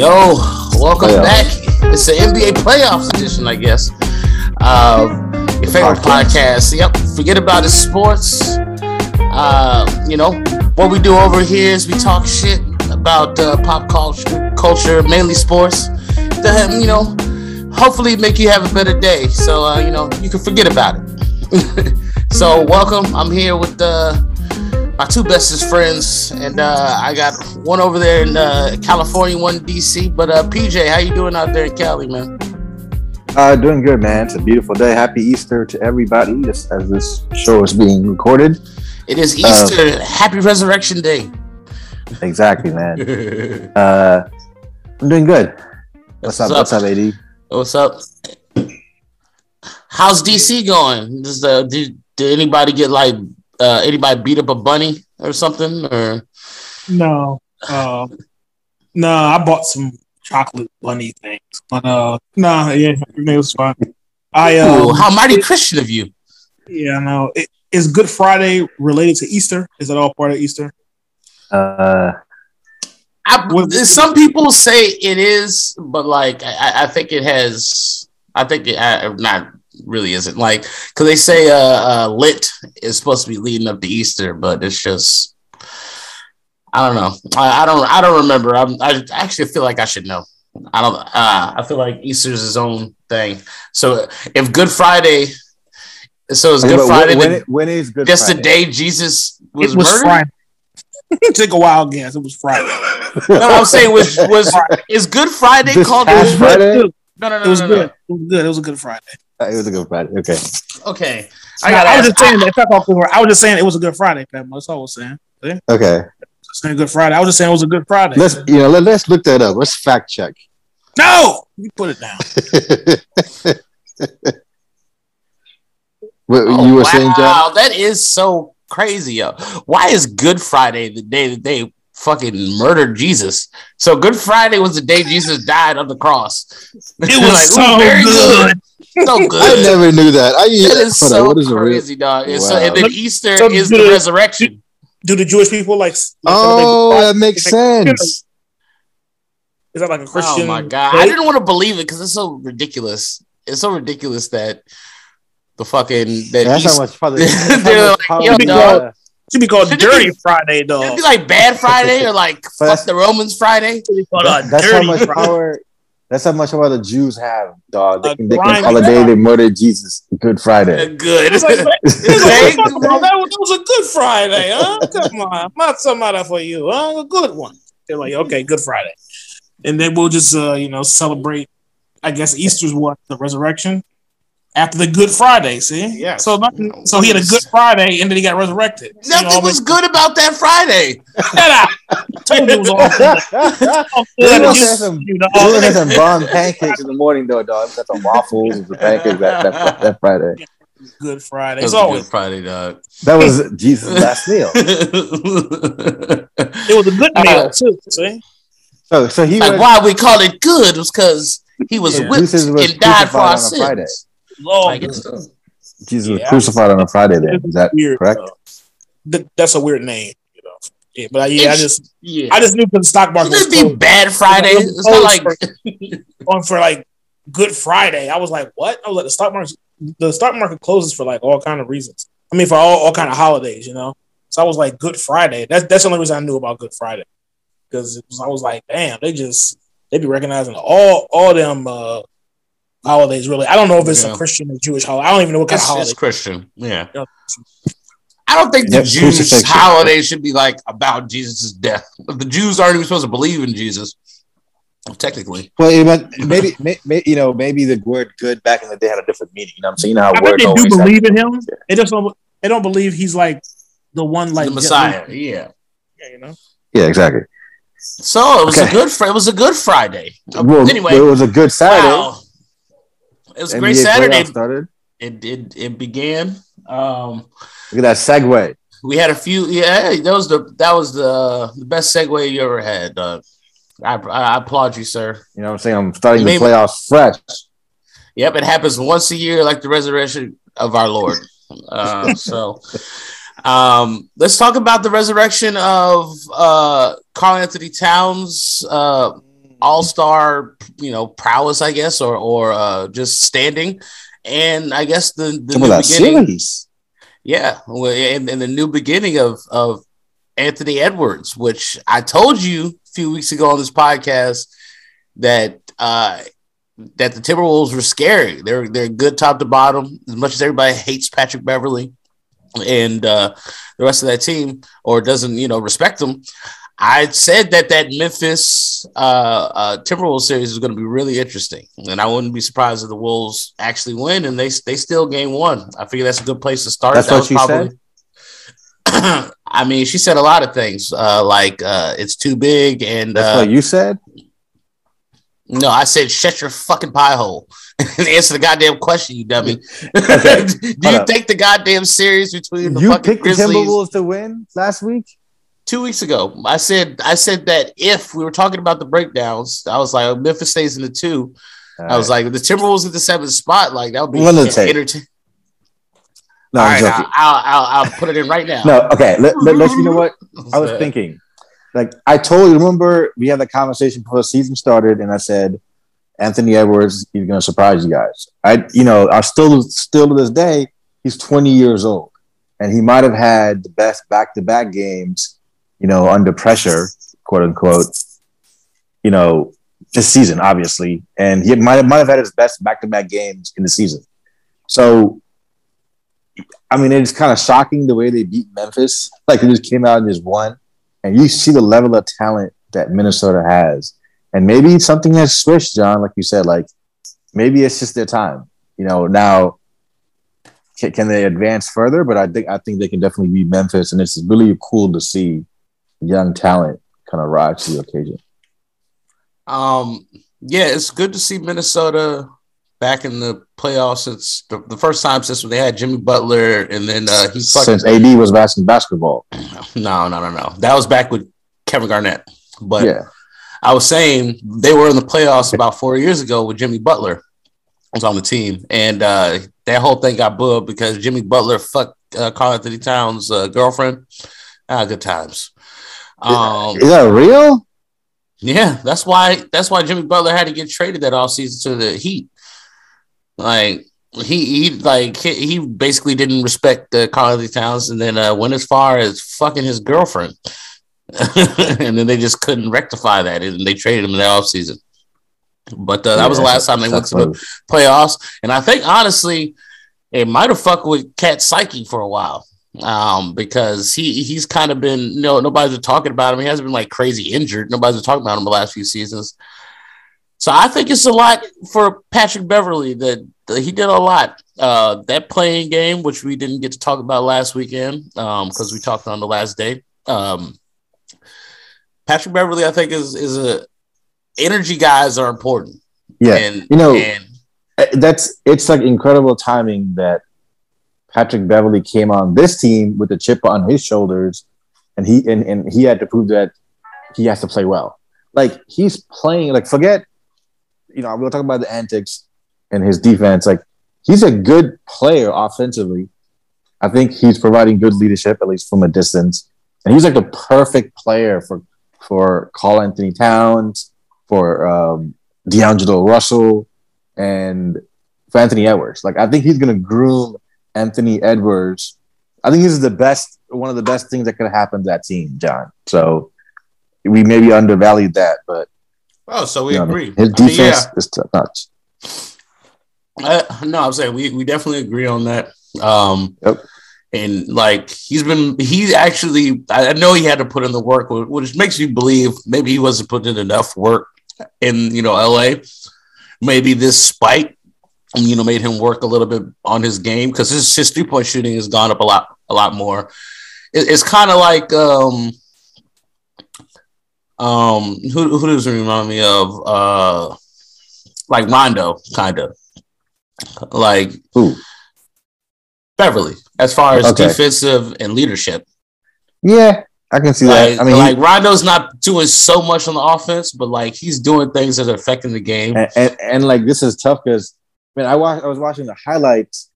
Yo, welcome Playoff. back. It's the NBA playoffs edition, I guess. Uh, your favorite podcast. podcast. Yep. Forget about the sports. Uh, you know what we do over here is we talk shit about uh, pop culture, culture, mainly sports. To you know, hopefully make you have a better day. So uh, you know you can forget about it. so welcome. I'm here with the uh, my two bestest friends, and uh, I got one over there in uh, California, one in DC. But uh, PJ, how you doing out there in Cali, man? Uh, doing good, man. It's a beautiful day. Happy Easter to everybody, just as this show is being recorded. It is Easter. Uh, Happy Resurrection Day. Exactly, man. uh, I'm doing good. What's, What's up? up? What's up, AD? What's up? How's DC going? Does the did, did anybody get like uh, anybody beat up a bunny or something? Or no, uh, no, I bought some chocolate bunny things, but uh, no, nah, yeah, it was fun. I um, how mighty Christian of you. Yeah, no, know. It, is Good Friday related to Easter? Is that all part of Easter? Uh, I, some people say it is, but like I, I think it has. I think it I, not really isn't like because they say uh, uh, lit is supposed to be leading up to Easter, but it's just I don't know. I, I don't I don't remember. I'm, I actually feel like I should know. I don't. Uh, I feel like Easter's his own thing. So if Good Friday, so it's Good Friday. When, when, when is Good just Friday? the day Jesus was, it was murdered. Friday. Take a wild guess. It was Friday. no, I'm saying was was is Good Friday this called Good Friday? No, no, no, it was no, good. No. It was good. It was a good Friday. Uh, it was a good Friday. Okay. Okay. I, got I was just saying that. I was just saying it was a good Friday, Pat. That's all I was saying. See? Okay. Saying good Friday. I was just saying it was a good Friday. Let's you know let, us look that up. Let's fact check. No, you put it down. what oh, you were wow. saying, John? That is so crazy. Yo. Why is Good Friday the day that they fucking murdered Jesus. So Good Friday was the day Jesus died on the cross. It was like, so very good. good. So good. I never knew that. I it is so on, crazy, dog. Wow. So, and then Easter so is the, the resurrection. Do, do, the Jewish people like? like oh, that makes sense. Is that like a Christian? Oh my god! I didn't want to believe it because it's so ridiculous. It's so ridiculous that the fucking that that's East, how much fun. they're like, yo, dog, should be called should Dirty be, Friday, though. Should be like Bad Friday or like Fuck the Romans Friday. That, that's how much power. That's how much power the Jews have, dog. They can, they can call a day they murdered Jesus Good Friday. Uh, good. Like, that, was, was a Good Friday, huh? Come on, I'm not somebody for you, huh? A good one. They're like, okay, Good Friday, and then we'll just, uh, you know, celebrate. I guess Easter's what the resurrection after the Good Friday. See, yeah. So nothing, so he had a Good Friday, and then he got resurrected. Nothing you know, was good about that Friday. told you it was all good. some, you know, had some bomb pancakes in the morning, though, dog. Got some waffles and some pancakes that, that, that Friday. Good Friday. It's always good Friday, dog. That was Jesus' last meal. it was a good meal uh, too. See. So, so he like was, why we call it good was because he was yeah, whipped and died for our sins. Friday. Lord. Jesus yeah, was crucified on a Friday. Then is that weird, correct? Uh, that's a weird name, you know. Yeah, but yeah, I just yeah. I just knew for the stock market was be bad Friday. It's not like on for like Good Friday. I was like, what? I was like, the stock market the stock market closes for like all kind of reasons. I mean, for all, all kind of holidays, you know. So I was like, Good Friday. That's that's the only reason I knew about Good Friday because I was like, damn, they just they be recognizing all all them uh, holidays. Really, I don't know if it's yeah. a Christian or Jewish holiday. I don't even know what kind it's, of holiday. It's Christian. Yeah. I don't think the yep, Jews' holiday should be like about Jesus' death. The Jews aren't even supposed to believe in Jesus, technically. Well, maybe, maybe you know, maybe the word "good" back in the day had a different meaning. You know, what I'm saying you know how I word they do believe in him. Yeah. They just don't. They don't believe he's like the one, like the Messiah. Yeah. Yeah, you know. Yeah, exactly. So it was okay. a good. It was a good Friday. Well, anyway, it was a good Saturday. Wow. It was a great Saturday. Started. It did. It, it, began. Um, Look at that segue. We had a few. Yeah, that was the that was the the best segue you ever had. Uh, I, I applaud you, sir. You know what I'm saying? I'm starting the playoffs fresh. Yep, it happens once a year, like the resurrection of our Lord. Uh, so, um, let's talk about the resurrection of uh, Karl Anthony Towns. Uh, all star, you know, prowess, I guess, or or uh, just standing. And I guess the, the new beginning, series. yeah, and, and the new beginning of of Anthony Edwards, which I told you a few weeks ago on this podcast that uh, that the Timberwolves were scary. They're they're good top to bottom. As much as everybody hates Patrick Beverley and uh, the rest of that team, or doesn't you know respect them, I said that that Memphis uh, uh, Timberwolves series is going to be really interesting, and I wouldn't be surprised if the Wolves actually win and they they still game one. I figure that's a good place to start. That's that what you probably, said. I mean, she said a lot of things uh, like uh, it's too big, and that's what uh, you said. No, I said shut your fucking pie hole and answer the goddamn question, you dummy. Okay, Do you think the goddamn series between the you fucking picked Grizzlies? the Timberwolves to win last week? Two weeks ago. I said I said that if we were talking about the breakdowns, I was like oh, Memphis stays in the two. I was like the Timberwolves at the seventh spot, like that would be entertaining. No, All right, I'll, I'll, I'll, put it in right now. no, okay. Let, let, let you know what I was thinking. Like I told you, remember we had that conversation before the season started, and I said Anthony Edwards is going to surprise you guys. I, you know, I still still to this day, he's 20 years old, and he might have had the best back to back games you know, under pressure, quote unquote, you know, this season, obviously. And he might might have had his best back to back games in the season. So, I mean, it's kind of shocking the way they beat Memphis. Like, they just came out and just won. And you see the level of talent that Minnesota has. And maybe something has switched, John, like you said. Like, maybe it's just their time. You know, now can, can, they advance further? But I think I think they can definitely beat Memphis, and it's really cool to see young talent kind of rise to the occasion. Um, yeah, it's good to see Minnesota back in the playoffs since the, the first time since when they had Jimmy Butler and then uh, he since AD was basketball. basketball. No, no, no, no. That was back with Kevin Garnett. But yeah. I was saying they were in the playoffs about four years ago with Jimmy Butler was on the team, and uh, that whole thing got booed because Jimmy Butler fucked uh, Karl-Anthony Towns' uh, girlfriend. Ah, good times. Um, is that real? Yeah, that's why that's why Jimmy Butler had to get traded that off season to the Heat. Like he he like he, he basically didn't respect uh, Karl-Anthony Towns, and then uh, went as far as fucking his girlfriend, and then they just couldn't rectify that, and they traded him in the off season. But uh, that yeah, was the last time they went to the playoffs, and I think honestly, it might have fucked with KAT psyche for a while um, because he he's kind of been you know nobody's been talking about him. He hasn't been like crazy injured. Nobody's been talking about him the last few seasons. So I think it's a lot for Patrick Beverley that, that he did a lot. Uh, that playing game, which we didn't get to talk about last weekend um, because um, we talked on the last day. Um, Patrick Beverley, I think, is is a energy guys are important. Yeah, and you know, and, uh, that's it's like incredible timing that Patrick Beverley came on this team with a chip on his shoulders, and he and, and he had to prove that he has to play well. Like he's playing like forget, you know, we'll talk about the antics and his defense. Like he's a good player offensively. I think he's providing good leadership at least from a distance, and he's like the perfect player for for Karl-Anthony Towns, for um, D'Angelo Russell, and for Anthony Edwards. Like I think he's to groom Anthony Edwards. I think this is the best, one of the best things that could happen to that team, John. So we maybe undervalued that, but oh, so we agree. His defense I mean, yeah. is top notch. Uh, no, I'm saying we, we definitely agree on that. Um, yep. And like he's been, he actually, I know he had to put in the work, which makes you believe maybe he wasn't putting in enough work in you know LA. Maybe this spike you know, made him work a little bit on his game because his, his three point shooting has gone up a lot, a lot more. It, it's kind of like, um, um, who, who does it remind me of? Uh, like Rondo, kind of like who? Beverley, as far as okay. defensive and leadership. Yeah, I can see like, that. I mean, like he, Rondo's not doing so much on the offense, but like he's doing things that are affecting the game. And, and, and like this is tough because I mean, I watched, I was watching the highlights,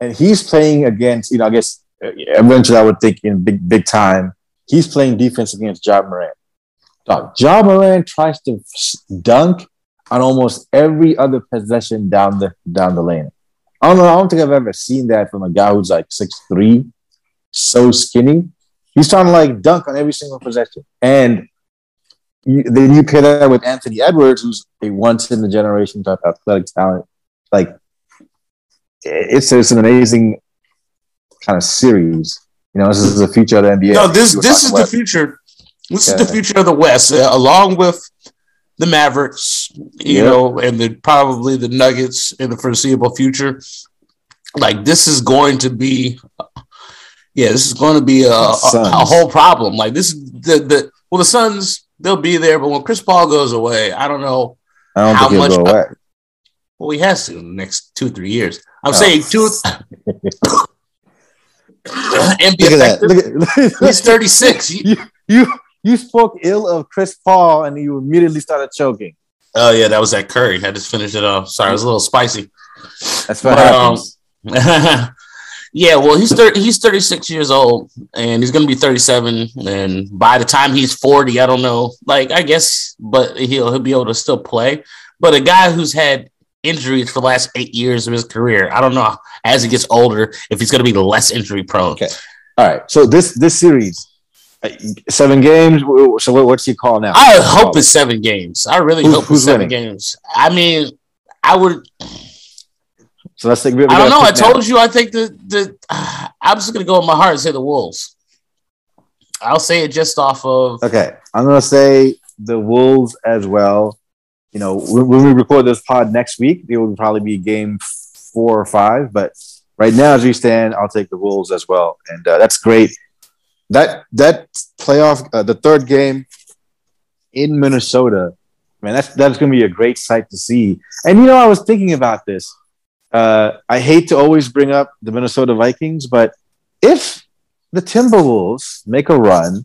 and he's playing against, you know, I guess uh, eventually I would think in big, big time, he's playing defense against Ja Morant. Dog, Ja Morant tries to dunk on almost every other possession down the down the lane. I don't know. I don't think I've ever seen that from a guy who's like six three, so skinny. He's trying to like dunk on every single possession, and you, then you pair that with Anthony Edwards, who's a once in a generation type athletic talent. Like it's it's an amazing kind of series. You know, this is the future of the NBA. No, this this is the future. This yeah. is the future of the West, uh, along with the Mavericks, you know, and the probably the Nuggets in the foreseeable future. Like this is going to be, yeah, this is going to be a, a, a whole problem. Like this is the the well, the Suns they'll be there, but when Chris Paul goes away, I don't know I don't how much. Well, he has to in the next two three years. I'm oh. saying two. and be effective. He's 36. You, you you spoke ill of Chris Paul and you immediately started choking. Oh yeah, that was that curry. I just finished it off. Sorry, it was a little spicy. That's what but, happens. Um, yeah, well, he's 30, he's 36 years old and he's going to be 37 and by the time he's 40, I don't know. Like I guess but he'll he'll be able to still play. But a guy who's had injuries for the last 8 years of his career, I don't know as he gets older if he's going to be less injury prone. Okay. All right. So this this series seven games. So what's he call now? I hope it's seven games. I really who's, hope it's seven winning? games. I mean, I would. So let's think. I don't know. I told now. you. I think the the. Uh, I'm just gonna go with my heart and say the Wolves. I'll say it just off of. Okay, I'm gonna say the Wolves as well. You know, when, we record this pod next week, it will probably be game four or five. But right now, as we stand, I'll take the Wolves as well, and uh, that's great that that playoff, uh, the third game in Minnesota, man, that's that's going to be a great sight to see. And you know, I was thinking about this. Uh, I hate to always bring up the Minnesota Vikings, but if the Timberwolves make a run,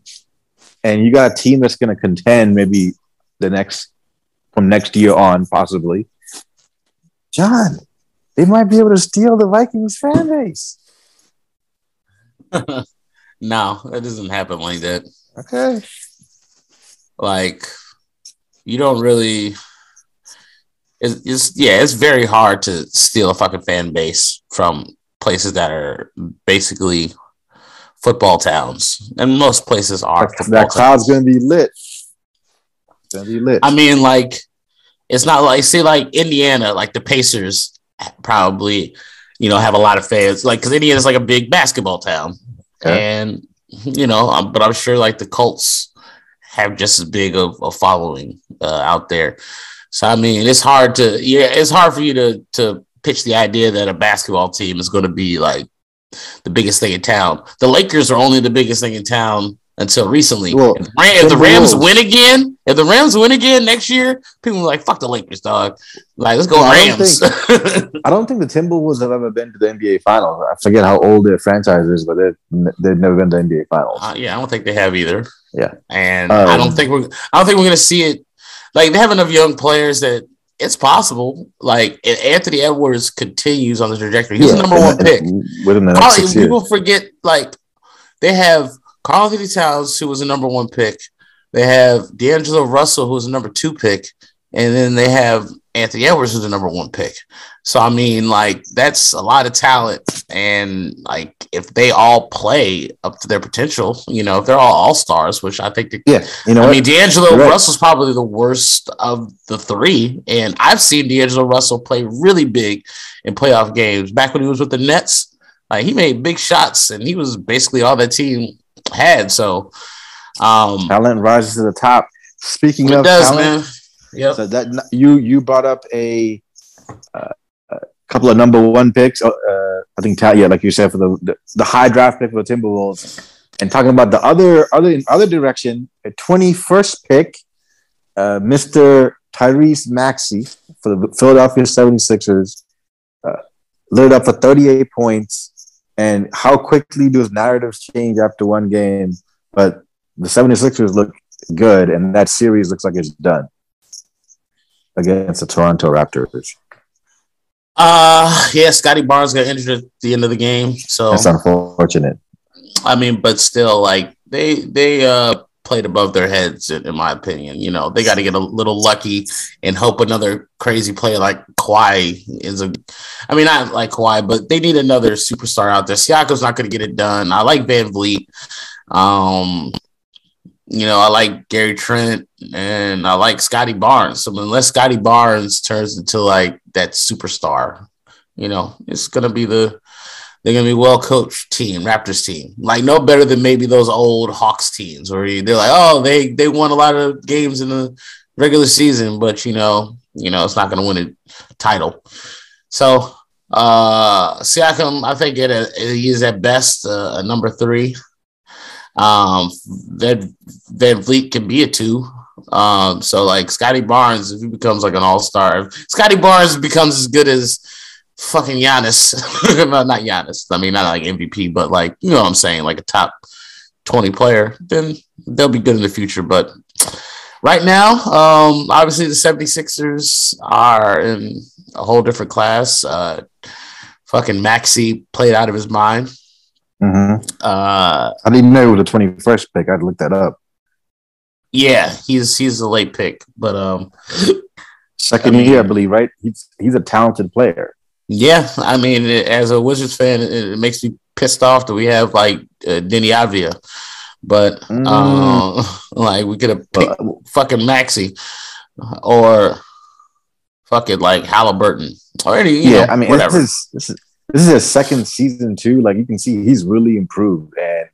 and you got a team that's going to contend, maybe the next from next year on, possibly, John, they might be able to steal the Vikings fan base. No, that doesn't happen like that. Okay. Like, you don't really. It's, it's yeah, it's very hard to steal a fucking fan base from places that are basically football towns, and most places are. That, that crowd's gonna be lit. It's gonna be lit. I mean, like, it's not like see like Indiana, like the Pacers probably, you know, have a lot of fans, like because Indiana's like a big basketball town. And you know, um, but I'm sure like the Colts have just as big of a following uh, out there. So I mean, it's hard to yeah, it's hard for you to to pitch the idea that a basketball team is going to be like the biggest thing in town. The Lakers are only the biggest thing in town until recently. Well, if, if the Rams win again, if the Rams win again next year, people are like, "Fuck the Lakers, dog." Like, let's go well, Rams. I don't, think, I don't think the Timberwolves have ever been to the NBA Finals. I forget how old their franchise is, but they've, they've never been to the NBA Finals. Uh, yeah, I don't think they have either. Yeah, and um, I don't think we're. I don't think we're going to see it. Like they have enough young players that it's possible. Like Anthony Edwards continues on the trajectory. He's yeah, the number one pick. With him, people forget like they have Karl-Anthony Towns, who was the number one pick. They have D'Angelo Russell, who's the number two pick. And then they have Anthony Edwards, who's the number one pick. So, I mean, like, that's a lot of talent. And, like, if they all play up to their potential, you know, if they're all all stars, which I think, they, yeah, you know, I what? mean, D'Angelo right. Russell's probably the worst of the three. And I've seen D'Angelo Russell play really big in playoff games. Back when he was with the Nets, like, he made big shots and he was basically all that team had. So um, talent rises to the top. Speaking of does, talent. Yep. So that you you brought up a, uh, a couple of number one picks. Uh, I think yeah, like you said for the, the, the high draft pick for the Timberwolves, and talking about the other other in other direction, a twenty first pick, uh, Mister Tyrese Maxey for the Philadelphia 76ers, uh, lit up for thirty eight points and how quickly those narratives change after one game. But the 76ers look good, and that series looks like it's done against the Toronto Raptors. Uh yeah, Scottie Barnes got injured at the end of the game. So that's unfortunate. I mean, but still, like they they uh played above their heads, in, in my opinion. You know, they got to get a little lucky and hope another crazy player like Kawhi is a. I mean, I like Kawhi, but they need another superstar out there. Siakam's not going to get it done. I like VanVleet. Um, you know, I like Gary Trent and I like Scottie Barnes. So unless Scottie Barnes turns into like that superstar, you know, it's gonna be the they're gonna be well coached team, Raptors team. Like no better than maybe those old Hawks teams where they're like, oh, they they won a lot of games in the regular season, but you know, you know, it's not gonna win a title. So uh Siakam, I think it, he is at best uh, a number three. Um, Van VanVleet can be a two. Um, so like Scottie Barnes, if he becomes like an all star, Scottie Barnes becomes as good as fucking Giannis. no, not Giannis. I mean, not like MVP, but like you know what I'm saying, like a top twenty player. Then they'll be good in the future. But right now, um, obviously the 76ers are in a whole different class. Uh, fucking Maxey played out of his mind. Mm-hmm. Uh, I didn't know it was the twenty first pick. I'd look that up. Yeah, he's he's a late pick, but um, second I mean, year, I believe, right? He's he's a talented player. Yeah, I mean, as a Wizards fan, it, it makes me pissed off that we have like uh, Deni Avdija, but mm. uh, like we could have picked uh, fucking Maxey or fucking like Halliburton or any. yeah, know, I mean, whatever. This is, this is this is his second season too. Like you can see, he's really improved, and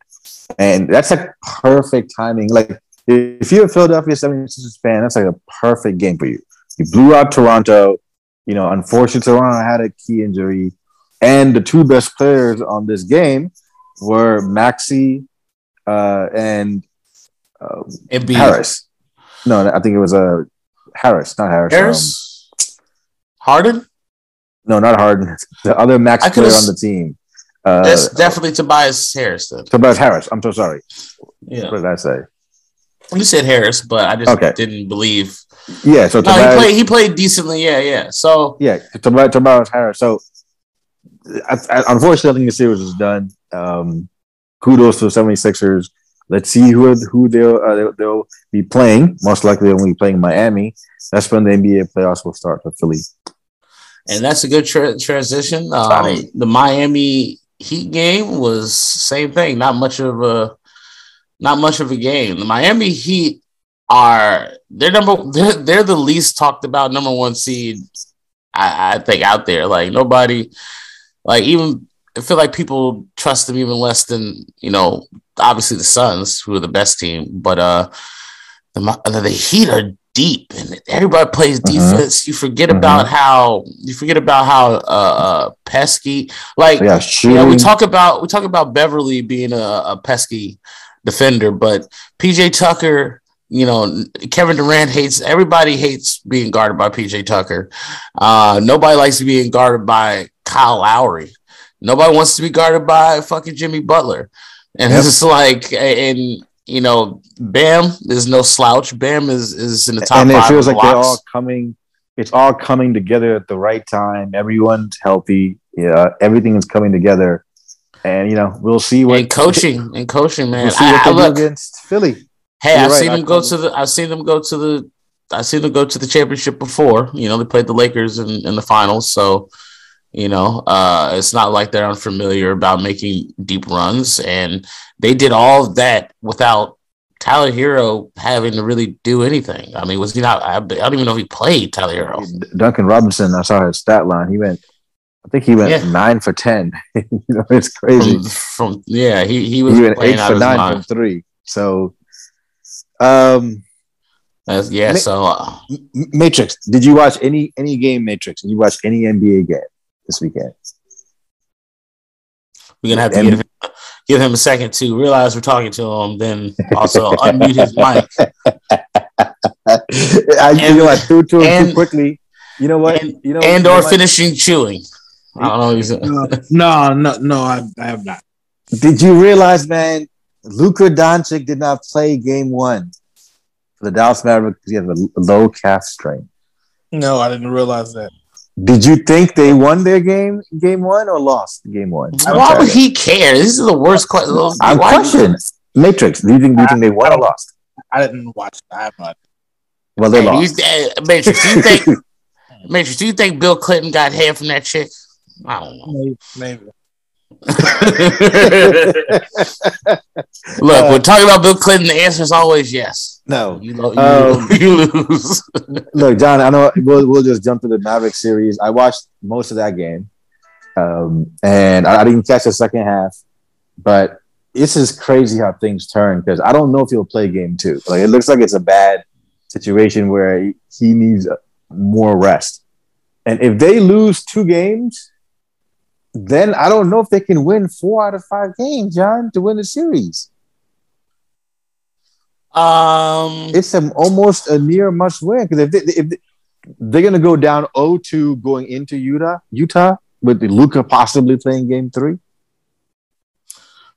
and that's like perfect timing. Like if you're a Philadelphia 76ers fan, that's like a perfect game for you. You blew out Toronto. You know, unfortunately, Toronto had a key injury, and the two best players on this game were Maxey uh, and uh, Harris. No, I think it was a uh, Harris, not Harris. Harris, um, Harden. No, not Harden. The other max player on the team. Uh, That's definitely Tobias Harris. Then. Tobias Harris. I'm so sorry. Yeah. What did I say? You said Harris, but I just okay. didn't believe. Yeah, so no, he played. He played decently. Yeah, yeah. So yeah, Tobias, Tobias Harris. So I, I, unfortunately, I think the series is done. Um, kudos to the 76ers. Let's see who who they'll, uh, they'll, they'll be playing. Most likely, they'll be playing Miami. That's when the NBA playoffs will start for Philly and that's a good tra- transition. Um, the Miami Heat game was same thing. Not much of a not much of a game. The Miami Heat are they're number they're, they're the least talked about number one seed I, I think out there. Like nobody like even I feel like people trust them even less than you know obviously the Suns who are the best team, but uh the the Heat are deep and everybody plays uh-huh. defense. You forget uh-huh. about how you forget about how uh, uh pesky like yeah, you know, we talk about we talk about Beverley being a, a pesky defender, but PJ Tucker, you know, Kevin Durant hates everybody hates being guarded by PJ Tucker. Uh nobody likes being guarded by Kyle Lowry. Nobody wants to be guarded by fucking Jimmy Butler. And yep. it's like and you know, Bam is no slouch. Bam is is in the top. And it feels like they're all coming. It's all coming together at the right time. Everyone's healthy. Yeah, everything is coming together, and you know we'll see what and coaching and coaching, man. We'll see what I, they I look, do against Philly. Hey, I've right, seen them go to the. I've seen them go to the. I've seen them go to the championship before. You know, they played the Lakers in, in the finals, so you know, uh, it's not like they're unfamiliar about making deep runs, and they did all of that without Tyler Herro having to really do anything. I mean, was he not? I, don't even know if he played Tyler Herro. Duncan Robinson, I saw his stat line. He went, I think he went yeah. nine for ten. you know, it's crazy. From, from, yeah, he he was he went eight for nine mind. from three. So, um, yeah. Ma- so, uh, Matrix. Did you watch any any game? Matrix. Did you watch any NBA game? this weekend. We're gonna have to give him, give him a second to realize we're talking to him, then also unmute his mic. I, and, you know, I threw to him and, too quickly. You know what? And, you know, and or finishing chewing. I don't know. no, no, no, I, I have not. Did you realize, man? Luka Doncic did not play game one for the Dallas Mavericks because he had a low calf strain. No, I didn't realize that. Did you think they won their game, game one, or lost game one? Why would he care? This is the worst question. I'm questioning Matrix. Do you think? Do you think they won or lost? I didn't watch. It. I have not. Well, they hey, lost. You, uh, Matrix, do you think? Matrix, do you think Bill Clinton got hair from that chick? I don't know. Maybe. maybe. Look, uh, we're talking about Bill Clinton. The answer is always yes. No, you, lo- you, um, you lose. look, John, I know we'll, we'll just jump to the Maverick series. I watched most of that game, um, and I, I, didn't catch the second half. But this is crazy how things turn because I don't know if he'll play game two. Like it looks like it's a bad situation where he, he needs more rest. And if they lose two games, then I don't know if they can win four out of five games, John, to win the series. Um, it's a, almost a near must win because if, they, if they, they're going to go down 0-2 going into Utah, Utah with Luka possibly playing game three.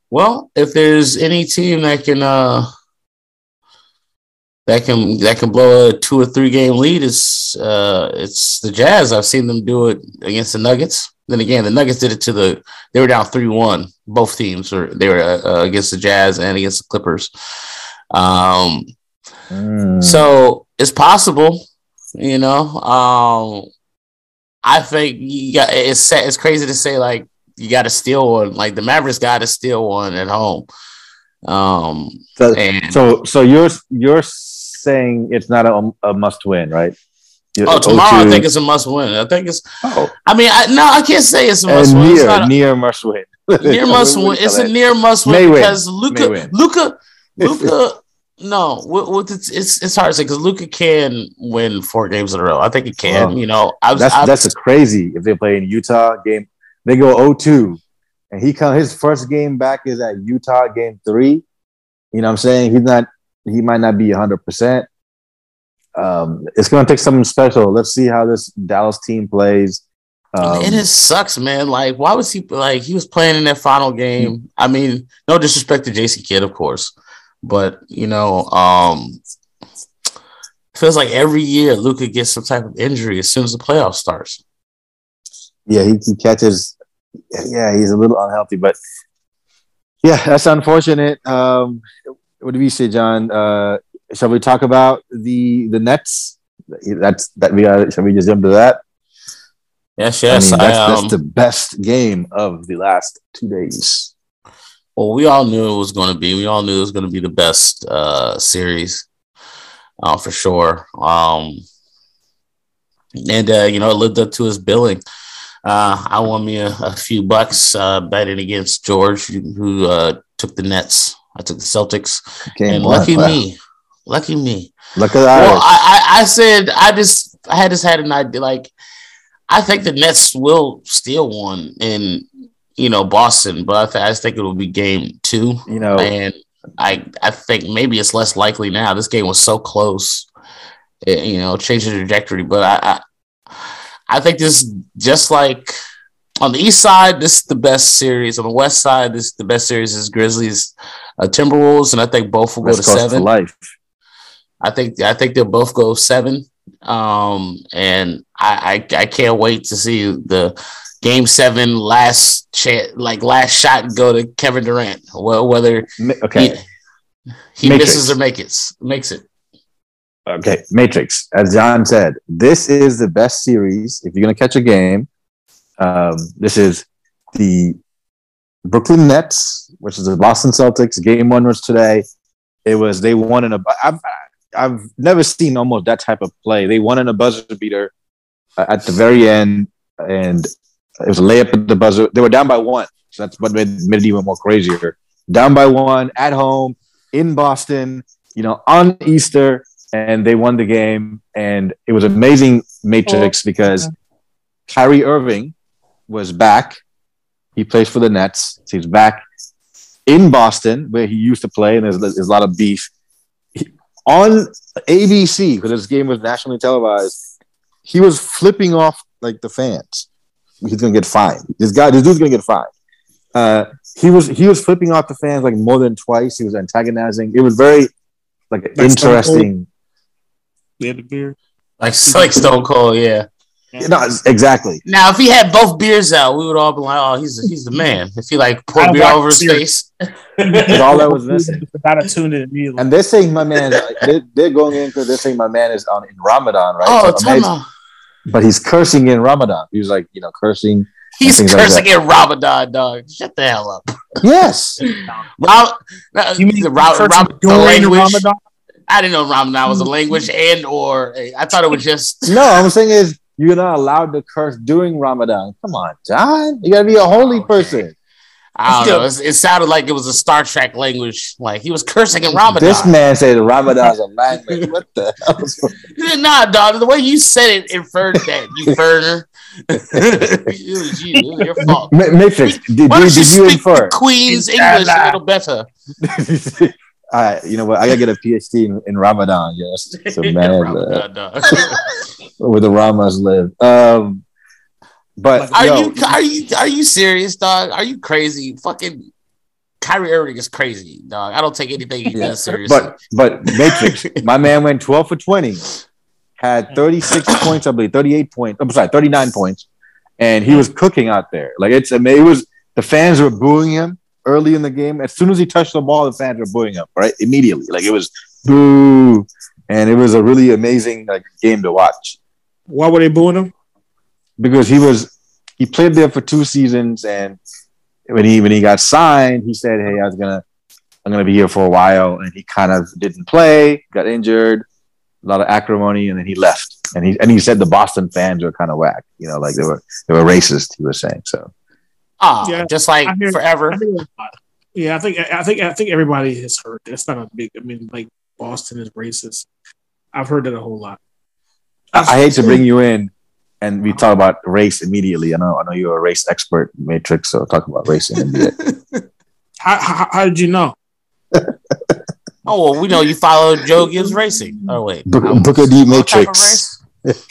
Well, if there's any team that can uh that can that can blow a two or three game lead, it's uh it's the Jazz. I've seen them do it against the Nuggets. Then again, the Nuggets did it to the. They were down three one. Both teams were they were uh, against the Jazz and against the Clippers. Um, mm. so it's possible, you know. Um, I think you got it's it's crazy to say like you got to steal one. Like the Mavericks got to steal one at home. Um, so, and, so so you're you're saying it's not a, a must win, right? Oh, tomorrow I think it's a must win. I think it's. Oh. I mean, I, no, I can't say it's a must win. Near, a, near must win. near must win. It's a near must win because Luka, Luka, Luka. No, with, it's, it's it's hard to say because Luka can win four games in a row. I think he can. Oh. you know, I was, that's I that's a crazy if they play in Utah game. They go 0-2, and he come his first game back is at Utah game three. You know, what I'm saying he's not. He might not be 100. percent um, it's going to take something special. Let's see how this Dallas team plays. Um, it just sucks, man. Like, why was he like he was playing in that final game? I mean, no disrespect to Jason Kidd, of course, but you know, um, feels like every year Luka gets some type of injury as soon as the playoff starts. Yeah, he, he catches. Yeah, he's a little unhealthy, but yeah, that's unfortunate. Um, what do we say, John? Uh, shall we talk about the the Nets? That's that we got. Shall we just jump to that? Yes, yes. I mean, that's, I, um, that's the best game of the last two days. Well, we all knew it was going to be. We all knew it was going to be the best uh, series, uh, for sure. Um, and uh, you know, it lived up to his billing. Uh, I won me a, a few bucks uh, betting against George, who uh, took the Nets. I took the Celtics, Game and one. lucky wow. me, Lucky me. Look at that. Well, I, I, I said I just I had just had an idea. Like I think the Nets will steal one in you know Boston, but I, th- I just think it will be game two. You know, and I I think maybe it's less likely now. This game was so close, it, you know, change the trajectory. But I, I I think this just like on the east side, this is the best series. On the west side, this is the best series is Grizzlies, uh, Timberwolves, and I think both will West go to seven. life. I think I think they'll both go seven. Um, and I, I, I can't wait to see the game seven last chance, like last shot go to Kevin Durant. Well, whether okay he, he misses or make it makes it. Okay, Matrix. As John said, this is the best series. If you're gonna catch a game, um, this is the Brooklyn Nets, which is the Boston Celtics. Game one was today. It was they won in a. I, I've never seen almost that type of play. They won in a buzzer beater uh, at the very end, and it was a layup at the buzzer. They were down by one, so that's what made, made it even more crazier. Down by one at home in Boston, you know, on Easter, and they won the game. And it was amazing matrix because Kyrie Irving was back. He plays for the Nets. So he's back in Boston, where he used to play, and there's, there's a lot of beef on ABC because this game was nationally televised. He was flipping off like the fans. He's gonna get fined. This guy, this dude's gonna get fined. Uh, he was he was flipping off the fans like more than twice. He was antagonizing. It was very like, like interesting. We had the beer. Like like Stone Cold, yeah. You know, exactly. Now, if he had both beers out, we would all be like, "Oh, he's he's the man." If he like poured beer over his face, that's all that was missing. Gotta tune in immediately. And they're saying my man, they're, they're going in because they're saying my man is on in Ramadan, right? Oh, so time. But he's cursing in Ramadan. He was like, you know, cursing. He's cursing like in Ramadan, dog. Shut the hell up. Yes. Ram, uh, you mean the, Ram, Ram, the language? Ramadan? I didn't know Ramadan was a mm. language and or I thought it was just. no, I'm saying is you're not allowed to curse during Ramadan. Come on, John. You gotta be a holy okay. person. I don't know. It, sounded like it was a Star Trek language. Like he was cursing in Ramadan. This man said Ramadan's a language. what the hell? nah, dog. The way you said it inferred that you further. it was you. It was your fault. Matrix. Did, Why did, did you, you infer? Queen's English a little better. All right, you know what? I gotta get a PhD in, in Ramadan. Yes, so man, Ramadan, uh, where the Ramas live. Um, but are yo, you are you are you serious, dog? Are you crazy? Fucking Kyrie Irving is crazy, dog. I don't take anything he yeah. does seriously. But but Matrix, my man went twelve for twenty, had thirty six points, I believe, thirty eight points. I'm sorry, thirty nine points, and he was cooking out there. Like it's I mean, it was the fans were booing him early in the game. As soon as he touched the ball, the fans were booing him, right? Immediately. Like it was boo. And it was a really amazing like game to watch. Why were they booing him? Because he was he played there for two seasons and when he when he got signed, he said, Hey, I was gonna I'm gonna be here for a while and he kind of didn't play, got injured, a lot of acrimony, and then he left. And he and he said the Boston fans were kind of whack, you know, like they were they were racist, he was saying. So Oh, yeah, just like hear, forever. I yeah, I think I think I think everybody has heard. That's not a big. I mean, like Boston is racist. I've heard that a whole lot. I, I hate to bring you in, and we talk about race immediately. I know, I know you're a race expert, Matrix. So talk about race in NBA. how, how, how did you know? oh well, we know you follow Joe Gibbs Racing. Oh wait, Book, Booker D Matrix.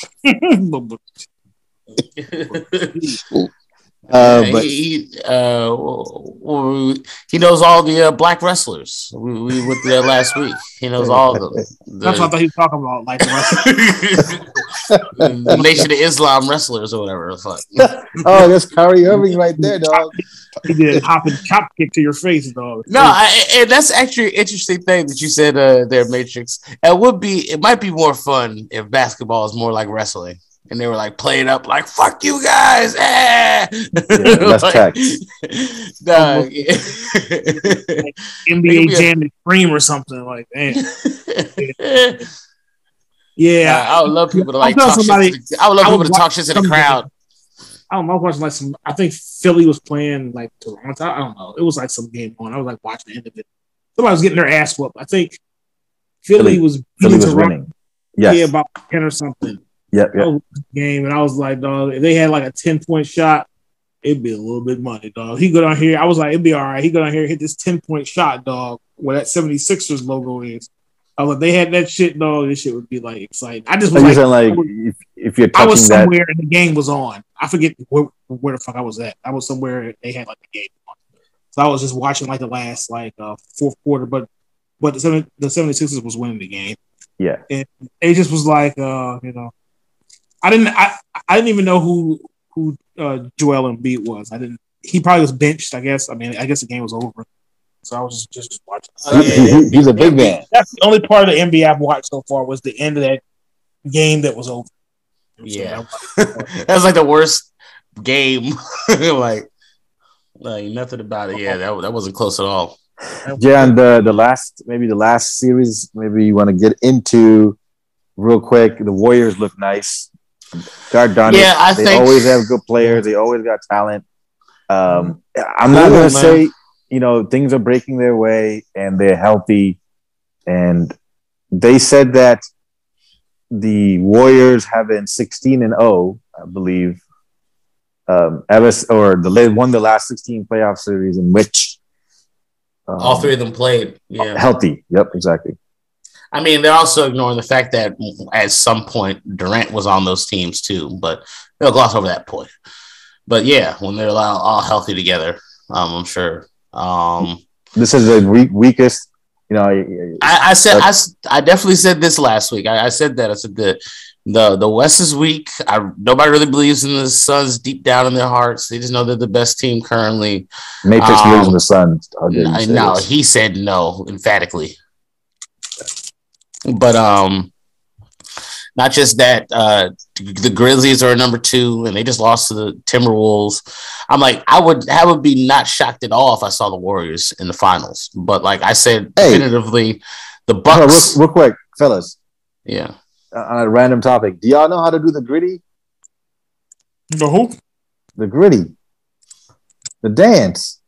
Uh, but he uh, he knows all the uh, black wrestlers. We, we went there last week. He knows all of them. The, That's what I thought he was talking about, like the, the Nation of Islam wrestlers or whatever. oh, that's Kyrie Irving right there, dog. He did hop and chop kick to your face, dog. No, I, and that's actually an interesting thing that you said uh, there, Matrix. It would be, it might be more fun if basketball is more like wrestling and they were like playing up like "fuck you guys." Eh! Yeah, that's like, text. Nah, yeah. like NBA Jam and Scream or something like that. Yeah, uh, I would love people to like talk somebody, shit. I would love I people to talk shit to the crowd. I don't know. I was watching like some. I think Philly was playing like Toronto. I don't know. It was like some game on. I was like watching the end of it. Somebody was getting their ass whooped. I think Philly, Philly was Philly was winning. Yeah, about ten or something. Yep, yep. Game and I was like, dog, if they had like a 10 point shot, it'd be a little bit money, dog. He go down here. I was like, it'd be all right. He go down here, hit this 10 point shot, dog, where that 76ers logo is. I was like, they had that shit, dog. This shit would be like exciting. I just was like, like was, if, if you're I was somewhere that... and the game was on. I forget where, where the fuck I was at. I was somewhere they had like the game on. So I was just watching like the last like uh, fourth quarter, but but the 70, the 76ers was winning the game. Yeah. And it just was like uh, you know, I didn't. I, I didn't even know who who uh, Joel Embiid was. I didn't. He probably was benched. I guess. I mean, I guess the game was over. So I was just, just watching. Uh, he, he's a big man. That's the only part of the NBA I've watched so far was the end of that game that was over. Yeah, so that was like the worst game. like, like nothing about it. Yeah, that that wasn't close at all. Yeah, and the the last maybe the last series maybe you want to get into real quick. The Warriors look nice. God darn yeah, it. I they think... always have good players. They always got talent. Um, I'm not going to say, you know, things are breaking their way and they're healthy. And they said that the Warriors have been 16 and 0, I believe, um, ever or the won the last 16 playoff series in which um, all three of them played. Yeah, healthy. Yep, exactly. I mean, they're also ignoring the fact that at some point Durant was on those teams too, but they'll gloss over that point. But yeah, when they're all, all healthy together, um, I'm sure. Um, this is the weak, weakest. You know, I, I said I, I definitely said this last week. I, I said that I said that the the West is weak. I nobody really believes in the Suns deep down in their hearts. They just know they're the best team currently. Matrix um, believes in the Suns. No, no he said no emphatically. But um, not just that. Uh, the Grizzlies are number two, and they just lost to the Timberwolves. I'm like, I would, I would be not shocked at all if I saw the Warriors in the finals. But like I said, hey, definitively, the Bucks. Real, real quick, fellas. Yeah on a random topic. Do y'all know how to do the gritty? The who? The gritty. The dance.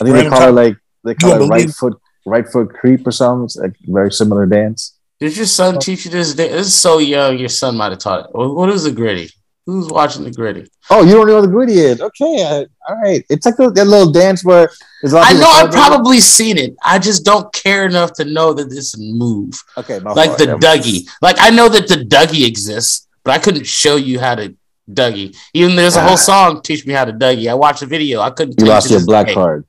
I think random they call it like they call it right foot right foot creep or something. It's like very similar dance. Did your son teach you this? This is so young. Your son might have taught it. What is the gritty? Who's watching the gritty? Oh, you don't know what the gritty is? Okay, all right. It's like that little dance where I know I've probably seen it. I just don't care enough to know that this move. Okay, like the Dougie. Like I know that the Dougie exists, but I couldn't show you how to Dougie. Even there's a whole ah. song teach me how to Dougie. I watched a video. I couldn't. You lost your black day. card.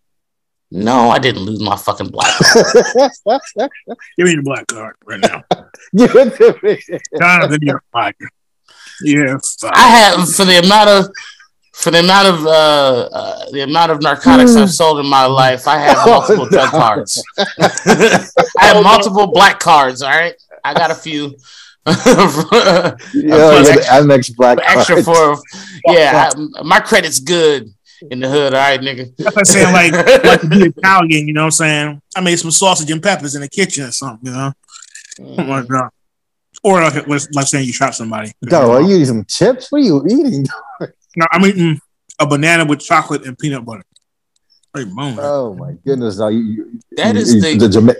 No, I didn't lose my fucking black card. Give me your black card right now. Give it to me. Jonathan, your black. Yeah, I have for the amount of for the amount of uh, uh, the amount of narcotics I've sold in my life. I have multiple oh, drug cards. I have multiple black cards. All right, I got a few. yeah, Amex black extra for yeah. I, my credit's good in the hood. All right, nigga. That's like saying like like to be Italian. You know what I'm saying? I made some sausage and peppers in the kitchen or something. You know. Mm. Oh my god. Or like, like saying you shot somebody. Dog, are you eating some chips? What are you eating? no, I'm eating a banana with chocolate and peanut butter. Hey, oh my goodness! Now you, you that you, is you, the, the Jama-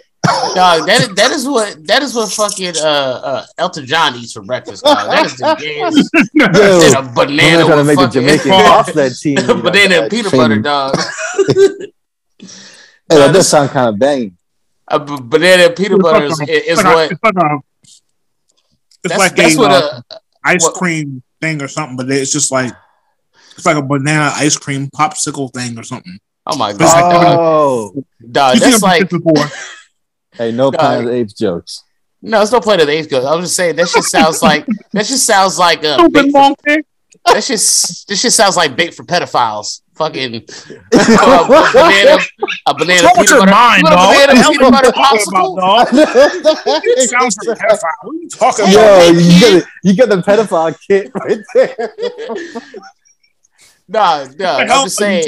dog, that is that is what that is what fucking uh, uh Elton John eats for breakfast. Dog. That is the gas Yo, a banana trying to make fucking, the Jamaican off that team. banana and peanut butter, dog. hey, that does sound kind of banging. A b- banana and peanut butter is, is what. It's that's, like that's a, what uh, a ice what, cream thing or something, but it's just like it's like a banana ice cream popsicle thing or something. Oh my god! oh, dog, that's like hey, no Planet of the Apes jokes. No, it's no Planet of the Apes jokes. I was just saying that just sounds like that just sounds like a stupid monkey. That just this just sounds like bait for pedophiles. Fucking uh, a banana, a banana peanut butter, mind, dog. banana peanut butter popsicle. About, dog. it sounds like a pedophile. What are you talking about? Yo, you get, the, you get the pedophile kit right there. No, no. I'm just saying.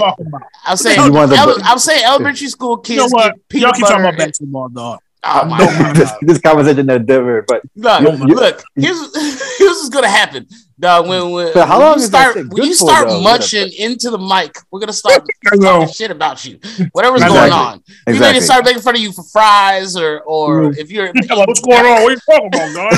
I'm saying. I'm saying elementary school kids. You know what? Y'all keep talking about basketball, dog. Oh my God. this, this conversation is different, but no, you, look, here's, here's what's gonna happen. Dog, when, when, how long you start when you start for, munching into the mic, we're gonna start talking shit about you. Whatever's exactly. going on. Exactly. We may start making fun of you for fries or or mm. if you're what's going on? What are you talking about, dog?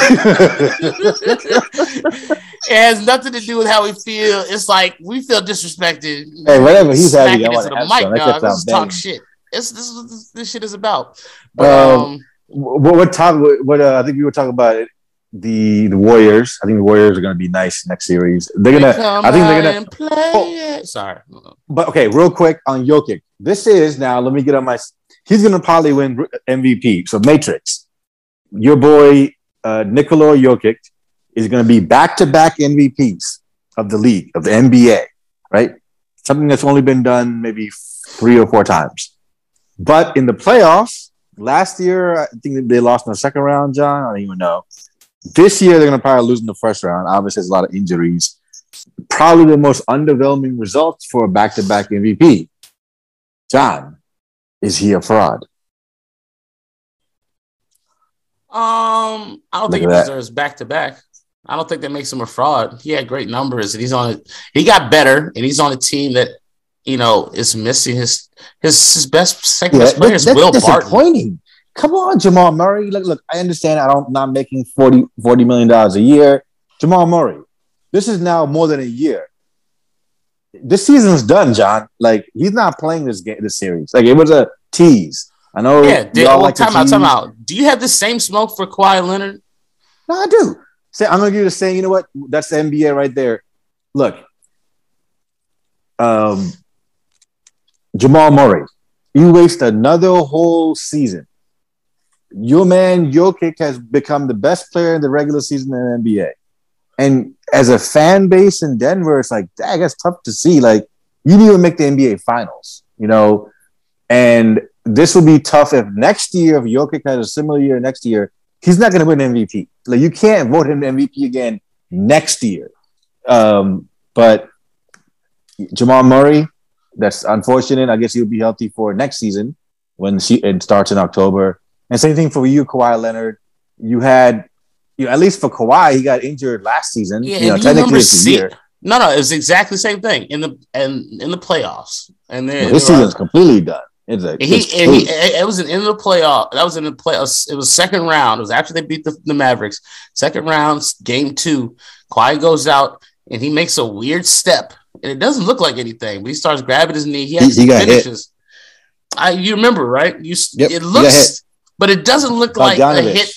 it has nothing to do with how we feel. It's like we feel disrespected. Hey, whatever he's having into the mic, dog. Let's talk shit. It's, this is this, this shit is about. But, um, um, what, what talk? What, what uh, I think we were talking about the the Warriors. I think the Warriors are going to be nice next series. They're gonna. I think they're gonna. Play oh, sorry, but okay, real quick on Jokic. This is now. Let me get on my. He's going to probably win MVP. So Matrix, your boy uh, Nikola Jokic is going to be back to back MVPs of the league of the NBA. Right, something that's only been done maybe three or four times. But in the playoffs, last year, I think they lost in the second round, John. I don't even know. This year, they're going to probably lose in the first round. Obviously, there's a lot of injuries. Probably the most underwhelming results for a back to back MVP. John, is he a fraud? Um, I don't Look think he that. deserves back to back. I don't think that makes him a fraud. He had great numbers, and he's on it. He got better, and he's on a team that you know, is missing his his, his best second yeah, best player is Will Barton. Come on, Jamal Murray. Look, look, I understand I don't not making 40, 40 million dollars a year. Jamal Murray, this is now more than a year. This season's done, John. Like he's not playing this game, this series. Like it was a tease. I know. Yeah, did, well, like time out, time out. Do you have the same smoke for Kawhi Leonard? No, I do. Say, I'm gonna give you the same. You know what? That's the NBA right there. Look, um, Jamal Murray, you waste another whole season your man Jokic has become the best player in the regular season in the NBA. And as a fan base in Denver, it's like, dang, that's tough to see. Like, you didn't even make the NBA finals, you know? And this will be tough if next year, if Jokic has a similar year next year, he's not going to win MVP. Like, you can't vote him MVP again next year. Um, but Jamal Murray, that's unfortunate. I guess he'll be healthy for next season when she, it starts in October. And same thing for you, Kawhi Leonard. You had, you know, at least for Kawhi, he got injured last season. Yeah, you know, technically it's see- year. No, no, it's exactly the same thing in the and in the playoffs. And then Well, this season's completely done. It's a, he, it's he it was in the playoff. That was in the playoffs. It was second round. It was after they beat the, the Mavericks. Second round, game two. Kawhi goes out and he makes a weird step, and it doesn't look like anything. But he starts grabbing his knee. He He- actually he got hit. finishes. I you remember right? You Yep, it hit. looks, but it doesn't look like a hit.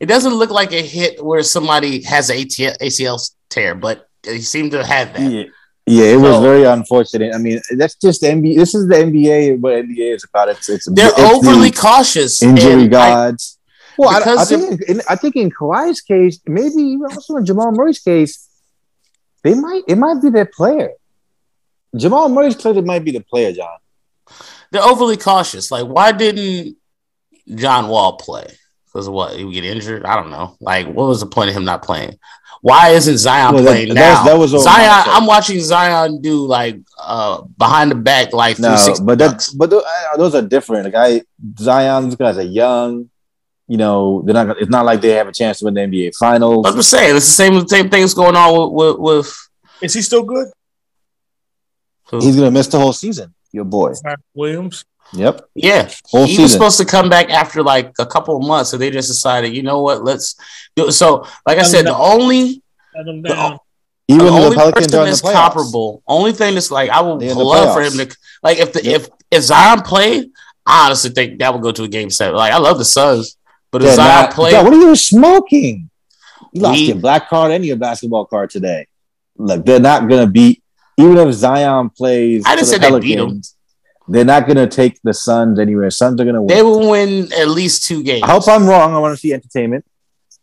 It doesn't look like a hit where somebody has a ACL tear, but he seemed to have that. Yeah. Yeah, it was very unfortunate. I mean, that's just the NBA. This is the NBA. What NBA is about. It's it's They're it's overly the cautious. injury and I- gods. well, I, I think in, I think in Kawhi's case, maybe even also in Jamal Murray's case, they might it might be their player. Jamal Murray's clearly might be the player, John. they're overly cautious. Like, why didn't John Wall play? Because what he would get injured? I don't know. Like, what was the point of him not playing? Why isn't Zion Well, playing that now? was- that was Zion. nonsense. I'm watching Zion do like uh behind the back like No, but that's but those, uh, those are different. Like I Zion, these guys are young. You know, they're not. It's not like they have a chance to win the NBA Finals. I'm just saying it's the same same thing that's going on with with, with Is he still good? He's gonna miss the whole season. Your boy. Zion Williams. Yep. yeah. Whole he season. was supposed to come back after like a couple of months, so they just decided, you know what, let's do it. So, like I said, the only The- Even the the, only Pelicans person are in the that's comparable, only thing that's like I would They're in the love for him to like if the Yep. if if Zion played, I honestly think that would go to a game seven. Like I love the Suns, but if They're Zion not- played, Yo, what are you smoking? You lost We- your black card and your basketball card today. Look, they're not gonna beat even if Zion plays. I didn't for the say they beat 'em. Pelicans, They're not gonna take the Suns anywhere. Suns are gonna win. they will win at least two games. I hope I'm wrong. I want to see entertainment.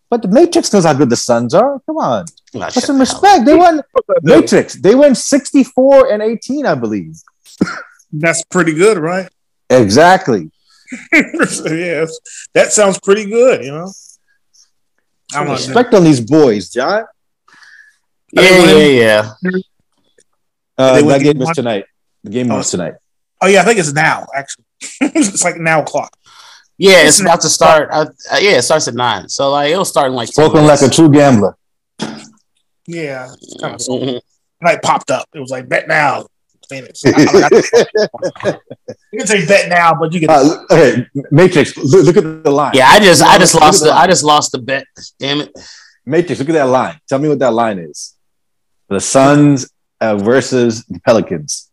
But the Matrix knows how good the Suns are. Come on, Nah, put some the hell respect. They won Matrix. They went 64 and 18, I believe. That's pretty good, right? Exactly. yes, that sounds pretty good. You know. I'm not- Respect on these boys, John. Yeah, They win. yeah, yeah. Uh, that game game was tonight. The game Oh. was tonight. Oh yeah, I think it's now. Actually, it's like now o'clock. Yeah, it's about to start. Uh, uh, yeah, it starts at nine. So like it'll start in like 10 Spoken like a true gambler. Yeah, it's kind of like popped up. It was like bet now. Phoenix. I- I- you can say bet now, but you can. Uh, look- okay, Matrix. Look, look at the line. Yeah, I just I just Look lost the the. I just lost the bet. Damn it. Matrix. Look at that line. Tell me what that line is. The Suns uh, versus the Pelicans.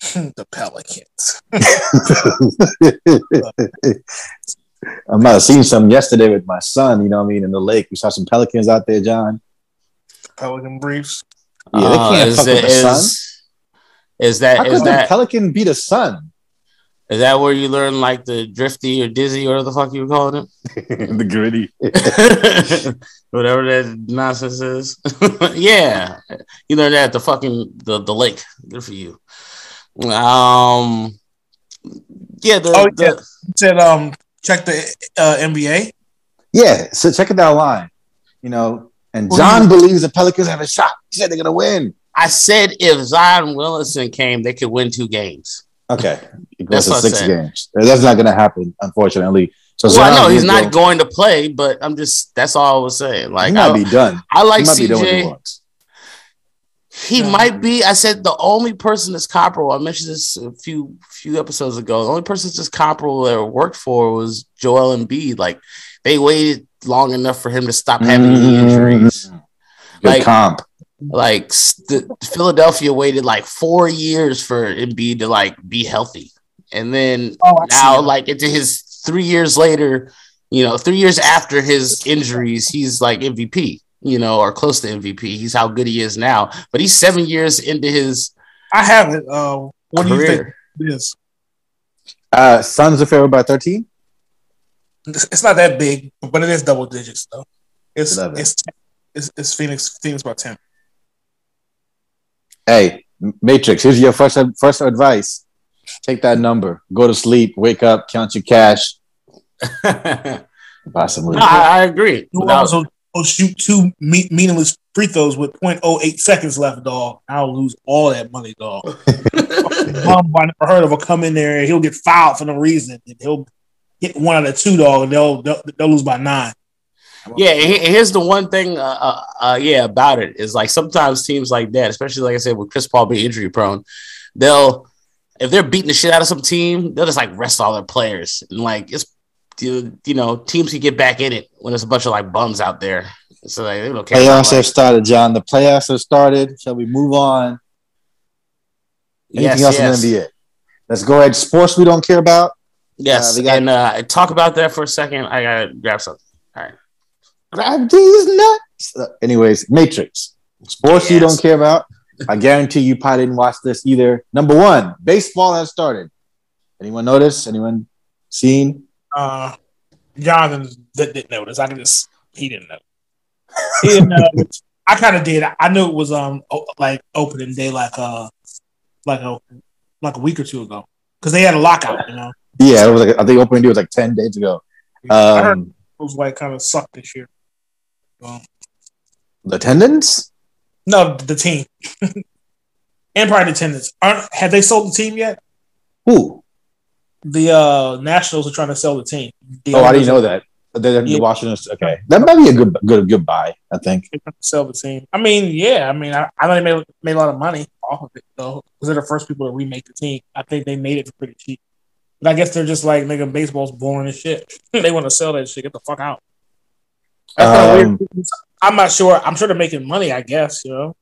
the Pelicans. I might have seen some yesterday with my son. You know what I mean? In the lake, we saw some Pelicans out there, John. Pelican Briefs. Yeah, they Uh, can't is, fuck with the is- Sun. Is How that could is the that Pelican beat a Sun? is that where you learn like the drifty or dizzy or the fuck you were calling the gritty. Whatever that nonsense is. yeah. You learned that at the fucking the, the lake. Good for you. Um yeah, the, Oh, the yeah. It said um check the uh, NBA. Yeah, so check it out line. You know, and John you- believes the Pelicans have a shot. He said they're gonna win. I said if Zion Williamson came, they could win two games. Okay, it That's goes to I six said. games. That's not gonna happen, unfortunately. So Well, I Zion know he's will not go- going to play, but I'm just that's all I was saying. Like he might I, be done. I like he might be done with the CJ. Bucks. He Yeah. might be. I said the only person that's comparable. I mentioned this a few few episodes ago. The only person that's comparable that worked for was Joel Embiid. Like they waited long enough for him to stop having any Mm. injuries. Good Like- comp. Like st- Philadelphia waited like four years for Embiid to like be healthy, and then Oh, now it. like into his three years later, you know, three years after his injuries, he's like MVP. You know, or close to MVP. He's how good he is now, but he's seven years into his I have it. Uh, what do you think career. it is? Uh, Suns are favored by thirteen. It's not that big, but it is double digits though. It's it's, it's, it's Phoenix Phoenix by ten. Hey, Matrix, here's your first first advice. Take that number. Go to sleep. Wake up. Count your cash. Possibly. No, I, I, agree. You also shoot two me- meaningless free throws with 0.08 seconds left, dog. I'll lose all that money, dog. Bum I never heard of will come in there. He'll get fouled for no reason, and he'll hit one out of two, dog, and they'll they'll, they'll lose by nine. Yeah, here's the one thing, uh, uh, uh, yeah, about it is like sometimes teams like that, especially like I said with Chris Paul being injury prone, they'll if they're beating the shit out of some team, they'll just like rest all their players and like it's you, you know teams can get back in it when there's a bunch of like bums out there. So like, they don't care. Playoffs have started, John. The playoffs have started. Shall we move on? Anything yes, else yes. in the NBA? Let's go ahead. Sports we don't care about. Yes, uh, got- and uh, talk about that for a second. I gotta grab something. All right. Grab these nuts. Uh, anyways, Matrix. Sports yes. you don't care about. I guarantee you probably didn't watch this either. Number one, baseball has started. Anyone notice? Anyone seen? Uh, Jonathan didn't notice. I can just he didn't know. He didn't know. I kind of did. I knew it was um like opening day, like uh like a like a week or two ago, because they had a lockout. You know. Yeah, it was like I think opening day was like ten days ago. Um, I heard it was like kind of sucked this year. Um, the attendance? No, the team. and probably the attendance. Aren't have they sold the team yet? Who? The uh Nationals are trying to sell the team. The oh, I didn't know that. They're yeah. Washington. Okay, that might be a good, good, good buy. I think. Sell the team. I mean, yeah. I mean, I, I know they made made a lot of money off of it though, because they're the first people to remake the team. I think they made it for pretty cheap. But I guess they're just like, nigga, baseball's boring as shit. they want to sell that shit. Get the fuck out. Um, I'm not sure. I'm sure they're making money. I guess you know.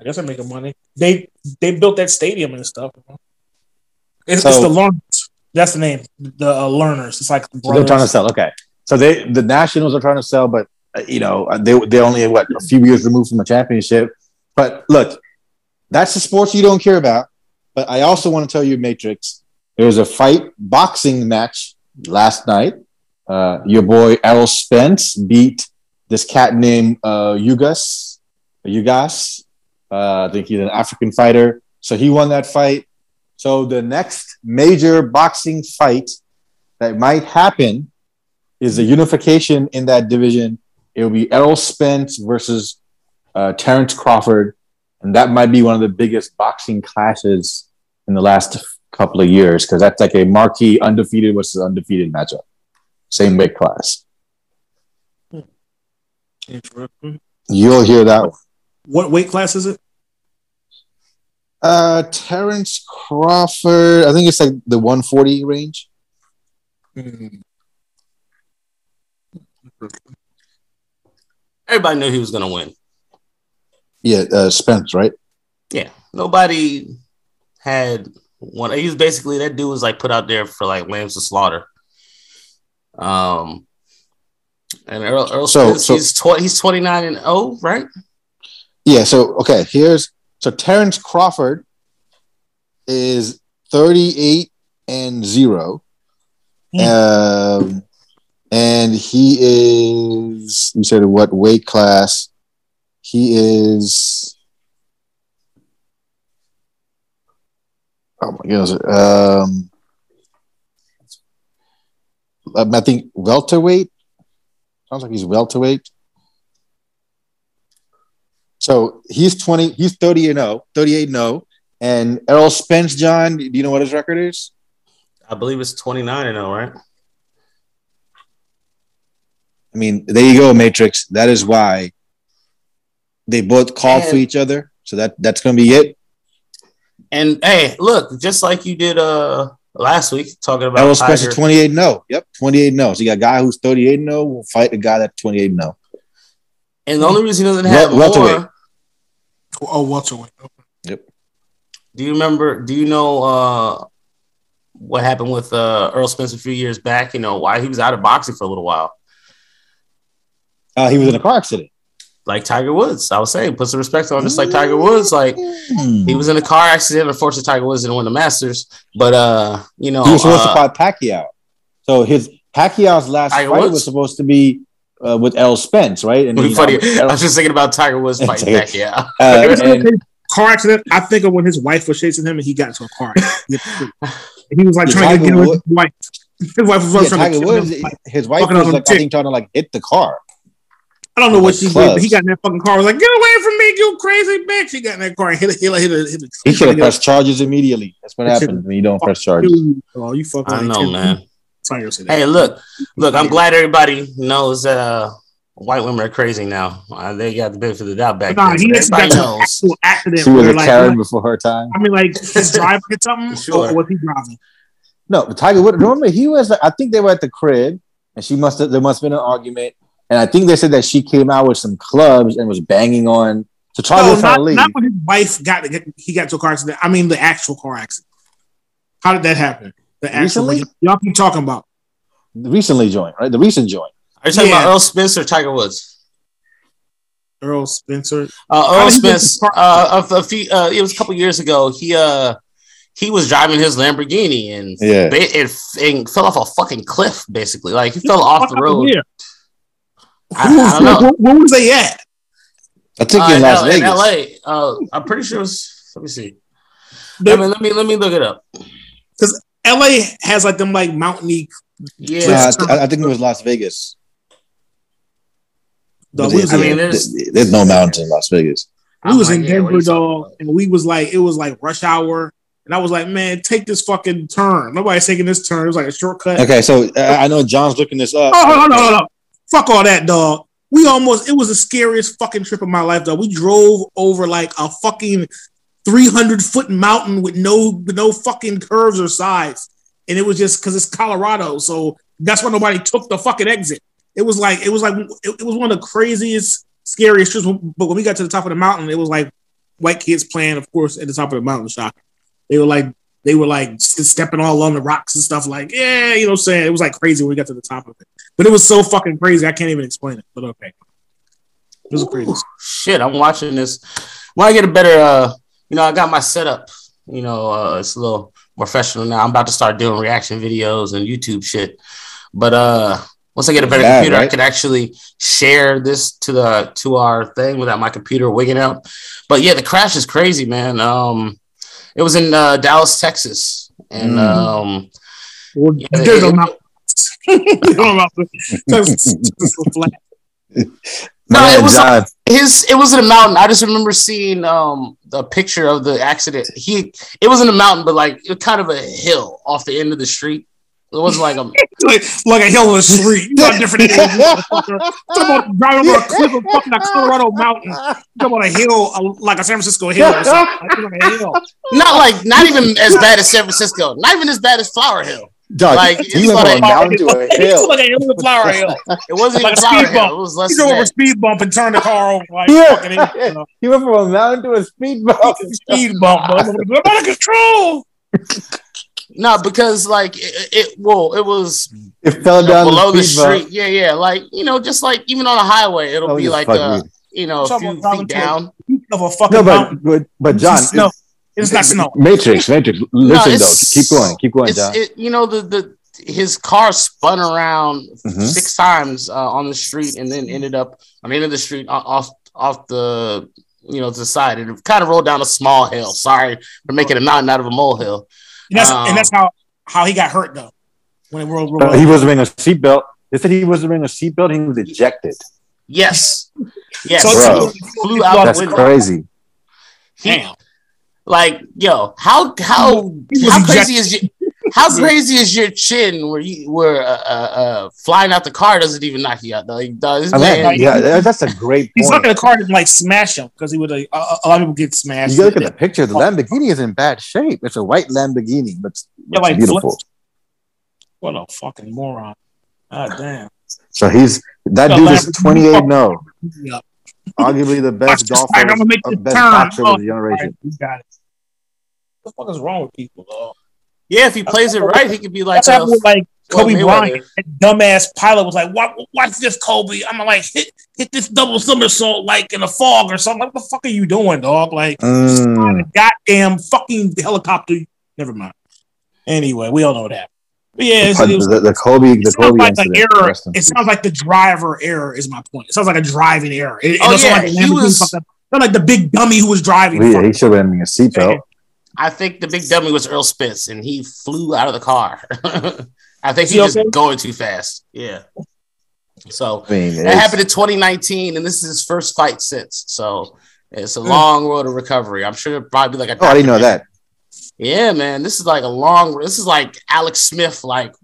I guess they're making money. They they built that stadium and stuff. It's, so, it's the Lerners. That's the name. The uh, Lerners. It's like the they're trying to sell. Okay, so they the Nationals are trying to sell, but uh, you know they they only what a few years removed from the championship. But look, that's the sports you don't care about. But I also want to tell you, Matrix, there was a fight boxing match last night. Uh, your boy Errol Spence beat this cat named uh, Yugas. Ugas. Uh, I think he's an African fighter. So he won that fight. So the next major boxing fight that might happen is the unification in that division. It will be Errol Spence versus uh, Terrence Crawford, and that might be one of the biggest boxing clashes in the last couple of years because that's like a marquee undefeated versus undefeated matchup, same weight class. You'll hear that one. What weight class is it? Uh, Terrence Crawford. I think it's like the 140 range. Everybody knew he was going to win. Yeah, uh, Spence, right? Yeah, nobody had one. He was basically that dude was like put out there for like lambs to slaughter. Um, and Earl, Earl so, Spence, so he's tw- he's twenty nine and oh, right? Yeah. So okay, here's so Terrence Crawford is thirty eight and zero, mm. um, and he is. You said what weight class? He is Oh my goodness. Um, I think welterweight. Sounds like he's welterweight. So he's 20, he's 30 and 0, 38 and 0. And Errol Spence, John, do you know what his record is? I believe it's 29 and 0, right? I mean, there you go, Matrix. That is why they both call for each other. So that that's gonna be it. And hey, look, just like you did uh last week, talking about Errol Spencer 28 0. Yep, 28 0. So you got a guy who's 38 0 will fight a guy that's 28 0. And the only reason he doesn't have Wel- more. Oh, welterweight. Yep. Do you remember? Do you know uh, what happened with uh, Earl Spence a few years back? You know why he was out of boxing for a little while. Uh, he was in a car accident like Tiger Woods. I was saying, put some respect on just like Tiger Woods. Like he was in a car accident. Unfortunately, Tiger Woods didn't win the Masters, but uh, you know, he was supposed uh, to fight Pacquiao. So his Pacquiao's last Tiger fight Woods? was supposed to be uh, with Errol Spence, right? And funny. I was just thinking about Tiger Woods fighting Pacquiao. Uh, and, car accident. I think of when his wife was chasing him and he got into a car. and he was like trying to get away with his wife. His wife was yeah, trying to Woods, him, like, his wife was like, I think trying to like hit the car. I don't know what she did, but he got in that fucking car. Was like, "Get away from me, you crazy bitch!" He got in that car and hit it, hit it, hit it. Hit it. He should have pressed charges immediately. That's what happens when you don't press charges. Oh, you fucking! I know, man. Hey, look, look. I'm glad everybody knows uh, white women are crazy now. Uh, they got the benefit of the doubt back nah, then. He so got knows. accident. She was a like, Karen before her time. I mean, like his driver hit something, sure. or was he driving? No, Tiger Woods. Remember, he was. I think they were at the crib, and she must have. There must have been an argument, and I think they said that she came out with some clubs and was banging on. So Tiger no, not, not when his wife got he got to a car accident. I mean, the actual car accident. How did that happen? The actual recently? y'all keep talking about. The recently joined, right? The recent joint. Are you talking yeah. about Earl Spencer Tiger Woods? Earl Spencer. Uh, Earl Spence. Uh, a, a few, uh, it was a couple years ago. He uh, he was driving his Lamborghini and yeah. it, it, fell off a fucking cliff. Basically, like he fell off the road. I, I, don't know. Where, where was they at? I think uh, in Las L- Vegas. In LA. Uh, I'm pretty sure it was. Let me see. Let me let me let me look it up. Because LA has like them like mountainy. Yeah, I, I think it was Las Vegas. I mean, there's, there's no mountains in Las Vegas. We was in Denver, dog, and we was like, it was like rush hour, and I was like, man, take this fucking turn. Nobody's taking this turn. It was like a shortcut. Okay, so uh, I know John's looking this up. Oh, no, no, no, no. Fuck all that, dog. We almost, it was the scariest fucking trip of my life, dog. We drove over like a fucking 300 foot mountain with no, no fucking curves or sides. And it was just because it's Colorado. So that's why nobody took the fucking exit it was like it was like it, it was one of the craziest, scariest trips. But when we got to the top of the mountain, it was like white kids playing, of course, at the top of the mountain. Shot. They were like they were like stepping all on the rocks and stuff. Like yeah, you know, what I'm saying it was like crazy when we got to the top of it. But it was so fucking crazy. I can't even explain it. But okay, it was crazy. Shit, I'm watching this. When I get a better, uh, you know, I got my setup. You know, uh, it's a little professional now. I'm about to start doing reaction videos and YouTube shit. But uh once I get a better Bad, computer, right? I could actually share this to the to our thing without my computer wigging out. But yeah, the crash is crazy, man. Um, it was in uh, Dallas, Texas, and mm. um, well, yeah, there's it, no, it was like, his. It was in a mountain. I just remember seeing um the picture of the accident. He it was in a mountain, but like it kind of a hill off the end of the street. It wasn't like a like, like a hill in the street. You got different Talking about driving over a cliff of fucking a Colorado mountain. Talking about a hill like a San Francisco hill or something. Like hill. Not like not even as bad as San Francisco. Not even as bad as Flower Hill. Dog, like you went from a mountain to a hill. like a hill Flower Hill. It wasn't like a speed bump. Hill. It was less. You go over a speed bump and turn the car over. Like yeah. fucking hill, you, know? you went from a mountain to a speed bump. speed bump. I'm out of control. No, because like it, it well, it was it fell down know, below the, the street. Bump. Yeah, yeah, like you know, just like even on a highway, it'll oh, be like uh, you know, a few feet down. Of a fucking no, but, but but John, no, it's, it's not snow. Matrix, Matrix. Listen no, though, keep going, keep going, John. It, you know the the his car spun around mm-hmm. six times uh, on the street and then ended up on the end of the street off off the you know to the side. It kind of rolled down a small hill. Sorry for making a mountain out of a molehill. And that's um, and that's how how he got hurt though. When World War uh, he wasn't wearing a seatbelt. They said he wasn't wearing a seatbelt. He was ejected. Yes. Yes. So flew out That's crazy. Damn. Like, yo, how how how crazy is your how crazy is your chin where you were uh, uh, uh, flying out the car doesn't even knock you out though. Like, does, I mean, like, yeah, that's a great. He's not gonna car to like smash him because he would. Like, a, a lot of people get smashed. You look at the picture. The Lamborghini is in bad shape. It's a white Lamborghini, but it's, yeah, like beautiful. What a fucking moron! God damn. So he's that dude is twenty eight. No, arguably the best golfer, I'm gonna make the best boxer oh, of the generation. You got it. What the fuck is wrong with people, though? Yeah, if he plays it right, he could be like that's a, like Kobe Bryant. dumbass pilot was like, "What? Watch this, Kobe." I'm like, "Hit, hit this double somersault like in a fog or something." Like, what the fuck are you doing, dog? Like, mm. goddamn fucking helicopter. Never mind. Anyway, we all know what that. yeah, the, was, the, the, Kobe, the Kobe like incident. Error, it sounds like the driver error is my point. It sounds like a driving error. It, oh, it yeah, like he was sound like the big dummy who was driving. Yeah, he should have been in a seatbelt. I think the big dummy was Earl Spence, and he flew out of the car. I think he was okay? going too fast. Yeah. So I mean, that happened in 2019, and this is his first fight since. So it's a hmm. long road of recovery. I'm sure it'll probably be like a. Oh, I didn't know that. Yeah, man, this is like a long. This is like Alex Smith, like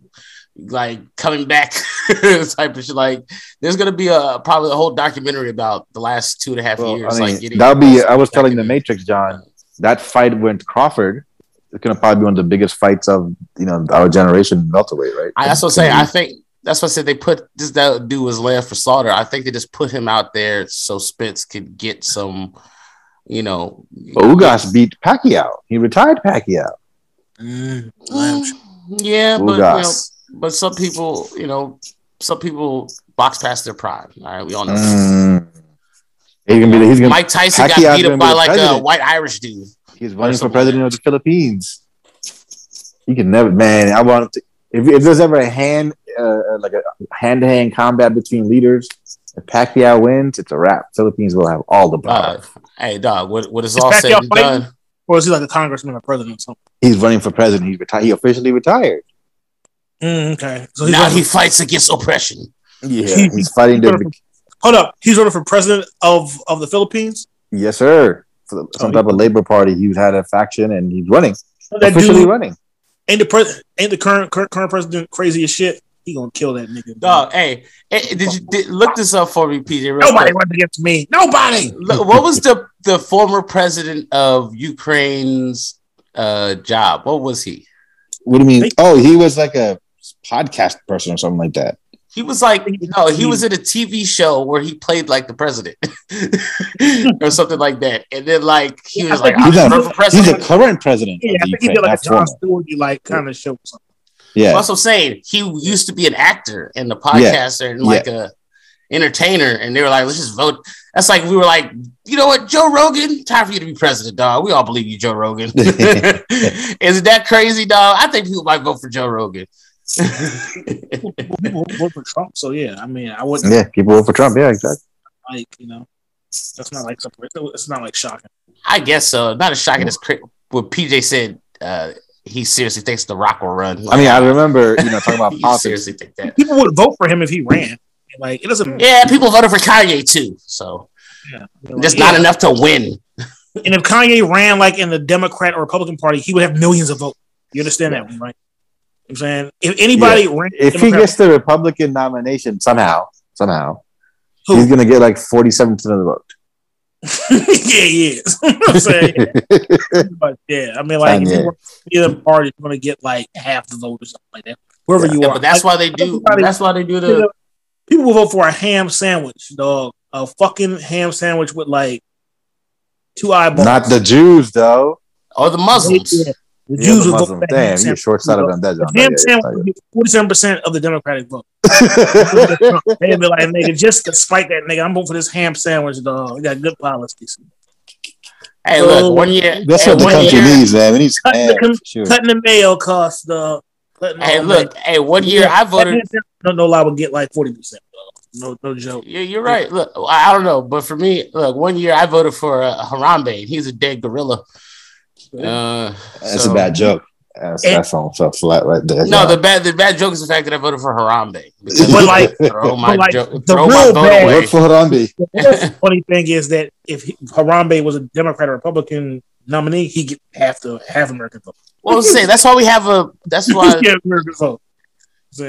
like coming back type of shit. Like there's gonna be a probably a whole documentary about the last two and a half well, years. I mean, like that'll be. I was telling the Matrix, John, that fight with Crawford is gonna probably be one of the biggest fights of you know our generation welterweight, right? That's what I also say I think that's what I said. They put this that dude was left for slaughter. I think they just put him out there so Spence could get some, you know. Ugas beat Pacquiao. He retired Pacquiao. Mm, yeah, but you know, but some people, you know, some people box past their prime. All right, we all know. Mm. He's gonna be. He's gonna. Mike Tyson Pacquiao got beat up by like president. a white Irish dude. He's running for president of the Philippines. He can never, man. I want to. If, if there's ever a hand, uh, like a hand to hand combat between leaders, if Pacquiao wins, it's a wrap. Philippines will have all the power. Uh, hey, dog, what, what is, is all said and done? Or is he like a congressman or president or something? He's running for president. He's retired. He officially retired. Mm, okay. So now he fights against oppression. Yeah, he's fighting the. Hold up, he's running for president of of the Philippines. Yes, sir. For some oh, type of labor party. He's had a faction, and he's running. officially dude, running. Ain't the president? Ain't the current, current current president crazy as shit? He gonna kill that nigga. Dog, hey, hey, did you did, look this up for me, PJ? Nobody went against me. Nobody. what was the the former president of Ukraine's uh job? What was he? What do you mean? Oh, he was like a podcast person or something like that. He was like, no, he was in a TV show where he played like the president or something like that. And then like he was like, he's, a, he's a current president. Yeah, I think he did like a Jon Stewart like kind of show. Something. Yeah. Also saying he used to be an actor and a podcaster yeah. and like yeah. a entertainer, and they were like, let's just vote. That's like we were like, you know what, Joe Rogan, time for you to be president, dog. We all believe you, Joe Rogan. Isn't that crazy, dog? I think people might vote for Joe Rogan people vote for Trump, so yeah. I mean, I wouldn't. Yeah, people vote for Trump. Yeah, exactly. Like you know, that's not like something. It's not like shocking. I guess so. Not as shocking as what PJ said. Uh, he seriously thinks The Rock will run. I mean, I remember you know talking about politics. seriously think that people would vote for him if he ran. Like it doesn't. Yeah, people voted for Kanye too. So yeah, just yeah. not enough to win. and if Kanye ran like in the Democrat or Republican Party, he would have millions of votes. You understand yeah. that, right? I'm saying if anybody yeah. if he gets the Republican nomination somehow, somehow, Who? he's gonna get like 47 percent of the vote. yeah, he is. I'm saying, but yeah, I mean, like if you either party, you're gonna get like half the vote or something like that. Whoever yeah, you are, but that's like, why they do. That's why they do the. People will vote for a ham sandwich, dog. A fucking ham sandwich with like two eyeballs. Not the Jews, though. Or the Muslims. Yeah. The yeah, Jews the will vote Damn, you're short sighted on that. John. Ham Sam forty-seven percent of the Democratic vote. They'd be like, "Nigga, just to spite that nigga, I'm voting for this ham sandwich, dog. We got good policies." Hey, so, look, one year. That's hey, what the country year, needs, man. We need cutting, ham, the, sure. cutting the mail costs, dog. Hey, look, hey, one year yeah, I voted. No, no lie would get like forty percent. No, no joke. Yeah, you're right. Look, I don't know, but for me, look, one year I voted for uh, Harambe. He's a dead gorilla. Uh, that's so, a bad joke. That's, and, that's on so flat right there. No, the bad the bad joke is the fact that I voted for Harambe. But like, throw my, like jo- the throw real my bad, away. for Harambe. The funny thing is that if Harambe was a Democrat or Republican nominee, he get half the half American vote. Well, say that's why we have a. That's why. yeah, American vote. yeah,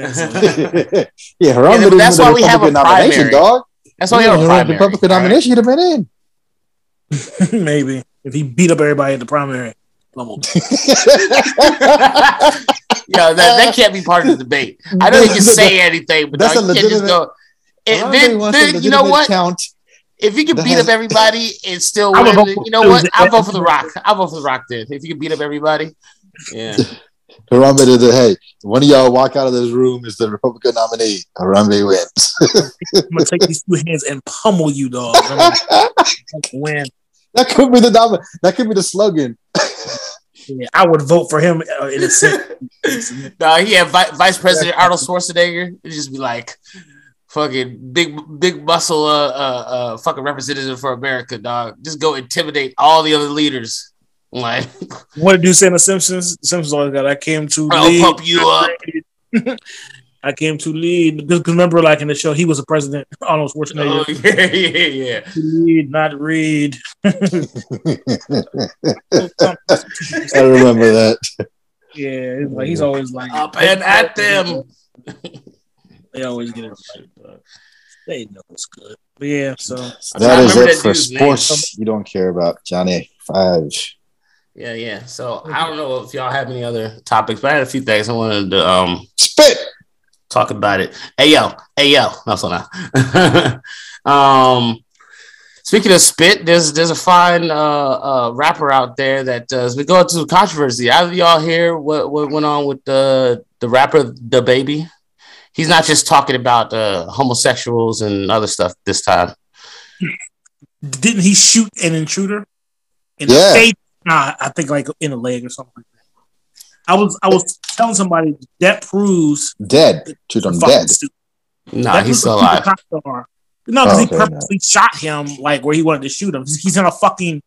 Harambe. Yeah, that's why we have a primary. Dog. That's why we have a primary. Republican nomination. He'd have been in. Maybe if he beat up everybody at the primary. yeah, that, that can't be part of the debate. I know you can say anything, but that's no, you can't just go. And then, then you know what? Count. If you can beat up everybody and still win, you know what? I'll vote for the Rock. I'll vote for the Rock then. If you can beat up everybody, yeah. Harambe did it. Hey, one of y'all walk out of this room is the Republican nominee. Harambe wins. I'm gonna take these two hands and pummel you, dog. win. That could be the that could be the slogan. Yeah, I would vote for him uh, in a sense. no, he had Vi- Vice President Arnold Schwarzenegger. It'd just be like, fucking big, big muscle, uh, uh, uh, fucking representative for America, dog. Just go intimidate all the other leaders. Like, what did you say in the Simpsons? Simpsons always got. I came to. I'll lead. pump you up. I came to lead because remember, like in the show, he was a president. Arnold Schwarzenegger. Oh, yeah, yeah, yeah. To lead, not read. I remember that. Yeah, like he's always like up and at them. they always get it right. They know it's good. But yeah, so that is it for sports. Name. You don't care about Johnny Five. Yeah, yeah. So I don't know if y'all have any other topics, but I had a few things I wanted to um spit talk about it. Hey yo, hey yo, no, so now. um, speaking of spit, there's there's a fine uh, uh, rapper out there that uh, has been going through controversy. Either y'all hear what what went on with the the rapper DaBaby? He's not just talking about uh, homosexuals and other stuff this time. Didn't he shoot an intruder in yeah. the face? Nah, I think like in the leg or something like that. I was I was telling somebody that proves dead. Shoot him dead. Nah, he's still alive. No, because oh, he purposely no. shot him like where he wanted to shoot him. He's in a fucking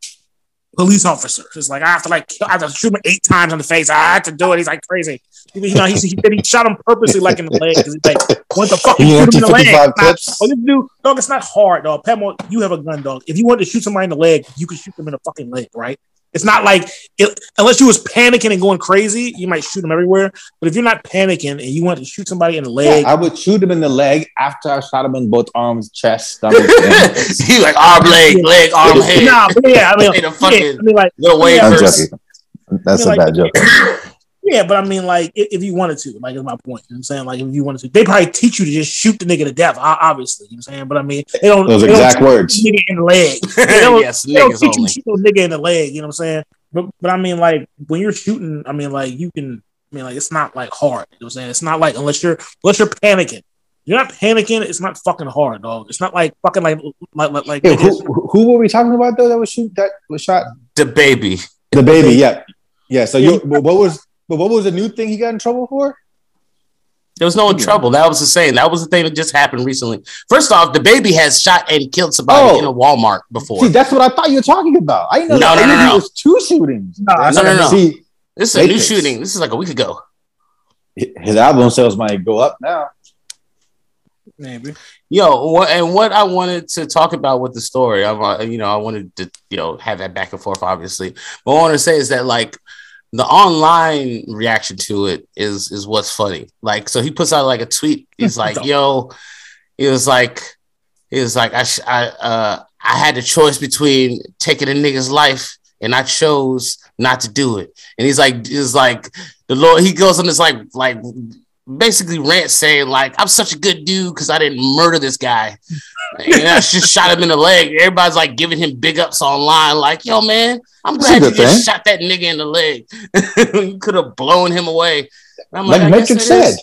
police officer. It's like I have to like I have to shoot him eight times in the face. I had to do it. He's like crazy. You know, he, he, he shot him purposely like in the leg because he's like, what the fuck? You shoot him in the leg. Not, oh, this dude, dog, it's not hard, dog. Pemo, you have a gun, dog. If you want to shoot somebody in the leg, you can shoot them in the fucking leg, right? It's not like it, unless you was panicking and going crazy, you might shoot them everywhere. But if you're not panicking and you want to shoot somebody in the leg, yeah, I would shoot him in the leg after I shot him in both arms, chest, stomach. he like arm, leg, leg, arm, head. Nah, yeah, I mean, yeah, I mean, like, little way yeah, That's I mean, a like, bad joke. Yeah, but I mean, like, if, if, you wanted to, like, is my point. You know what I'm saying? Like, if you wanted to, they probably teach you to just shoot the nigga to death, obviously. You know what I'm saying? But I mean, they don't. Those they exact don't words. Nigga in the leg. They don't, yes, they don't teach only. you to shoot a nigga in the leg. You know what I'm saying? But, but I mean, like, when you're shooting, I mean, like, you can, I mean, like, it's not like hard. You know what I'm saying? It's not like, unless you're, unless you're panicking. You're not panicking. It's not fucking hard, dog. It's not like fucking like like like. Hey, who, who were we talking about though? That was shoot that was shot. DaBaby. DaBaby. Yeah. Yeah. So you, what was but what was the new thing he got in trouble for? There was no trouble. That was the same. That was the thing that just happened recently. First off, DaBaby has shot and killed somebody oh. in a Walmart before. See, that's what I thought you were talking about. I know. No, no, no, no. Was two shootings. No, no, no, no. See, this is a new shooting. This is like a week ago. His album sales might go up now. Maybe. Yo, what and what I wanted to talk about with the story, I'm, uh, you know, I wanted to, you know, have that back and forth, obviously. But what I want to say is that, like, the online reaction to it is is what's funny. Like, so he puts out like a tweet. He's like, "Yo," he was like, he was like, "I sh- I uh I had the choice between taking a nigga's life, and I chose not to do it." And he's like, "Is like the Lord." He goes on this like like basically rant saying like I'm such a good dude because I didn't murder this guy. and I just shot him in the leg. Everybody's like giving him big ups online, like, yo, man, I'm glad you just shot that nigga in the leg. you could have blown him away. I'm like, like Matrix said.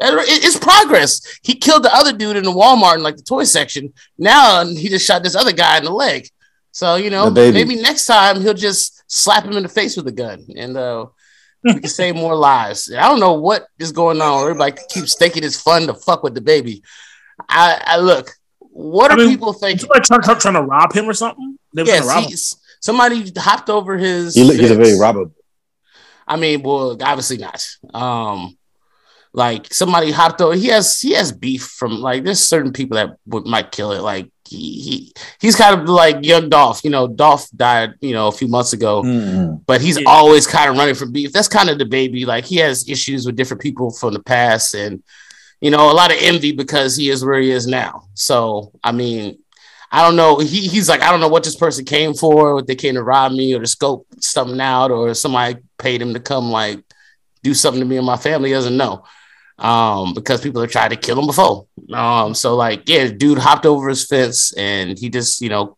It's progress. He killed the other dude in the Walmart in like the toy section. Now he just shot this other guy in the leg. So you know, maybe next time he'll just slap him in the face with a gun, and uh, we can save more lives. I don't know what is going on. Everybody keeps thinking it's fun to fuck with DaBaby. I, I look. What I are mean, people thinking? Trying, trying, trying, to rob him or something? yes, somebody hopped over his. He, he's a very robber. I mean, well, obviously not. Um, like somebody hopped over. He has he has beef from like there's certain people that would might kill it. Like he, he he's kind of like young Dolph. You know, Dolph died you know a few months ago, mm-hmm. but he's yeah. always kind of running for beef. That's kind of DaBaby. Like he has issues with different people from the past, and you know a lot of envy because he is where he is now. So I mean. I don't know. He, he's like, I don't know what this person came for, what they came to rob me or to scope something out, or somebody paid him to come like do something to me and my family. He doesn't know um, because people have tried to kill him before. Um, so like, yeah, dude hopped over his fence and he just, you know,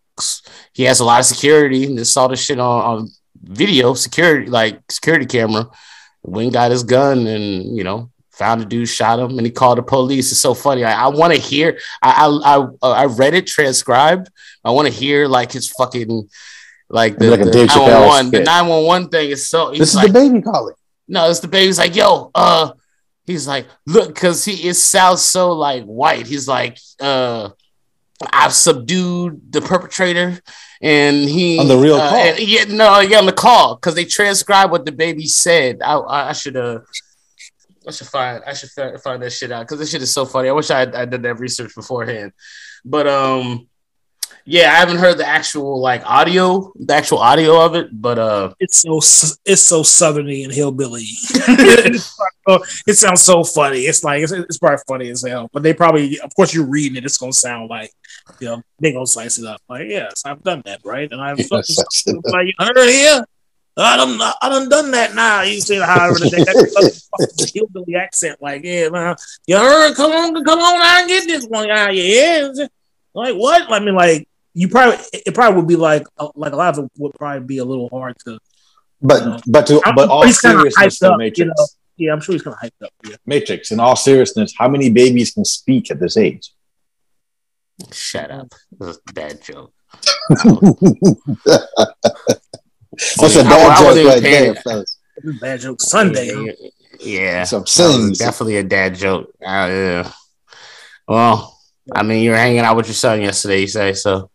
he has a lot of security and just saw the shit on, on video security, like security camera. Went got his gun and you know found a dude, shot him, and he called the police. It's so funny. I, I want to hear. I, I I I read it transcribed. I want to hear like his fucking Like the, like the, 911, the 911 thing is so. This is like, DaBaby calling. No, it's DaBaby's like, yo, uh, he's like, look, because he it sounds so like white. He's like, uh, I've subdued the perpetrator, and he on the real uh, call. And, yeah, no, yeah, on the call because they transcribed what DaBaby said. I, I, I should uh, I should find I should find that shit out because this shit is so funny. I wish I I did that research beforehand, but um, yeah, I haven't heard the actual like audio, the actual audio of it, but uh, it's so it's so southerny and hillbilly. it sounds so funny. It's like it's, it's probably funny as hell, but they probably, of course, you're reading it. It's gonna sound like you know they gonna slice it up. Like yes, I've done that, right? And I've yes, like you heard here. I done, I done done that now. You see however that hillbilly accent, like yeah, man, you heard? Come on, come on, I get this one Yeah, Yeah, like what? I mean, like you probably it probably would be like uh, like a lot of it would probably be a little hard to. But you know, but to I'm, but all seriousness, the up, Matrix. You know? Yeah, I'm sure he's kind of hyped up. Yeah. Matrix. In all seriousness, how many babies can speak at this age? Shut up. This is a bad joke. That's a bad joke right there, fellas. Bad joke Sunday. Yeah, yeah. So I'm definitely a dad joke. Uh, yeah. Well, I mean, you were hanging out with your son yesterday, you say, so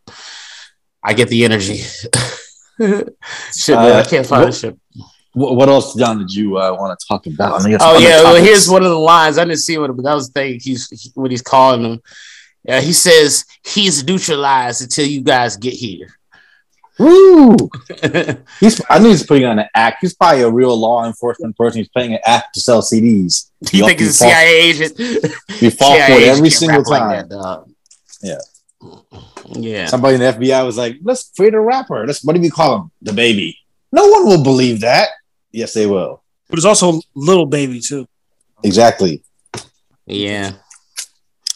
I get the energy. shit, man, uh, I can't find what, shit. What else, John, did you uh, want to talk about? oh, yeah. Well, here's one of the lines. I didn't see what, but that was the thing. He's he, what he's calling them. Uh, he says he's neutralized until you guys get here. Woo! he's I knew he's putting on an act. He's probably a real law enforcement person. He's playing an act to sell CDs. Do you think he's a CIA agent? We fall for it every single time. Like yeah. Yeah. Somebody in the FBI was like, let's create a rapper. Let's what do we call him? DaBaby. No one will believe that. Yes, they will. But it's also Lil Baby too. Exactly. Yeah.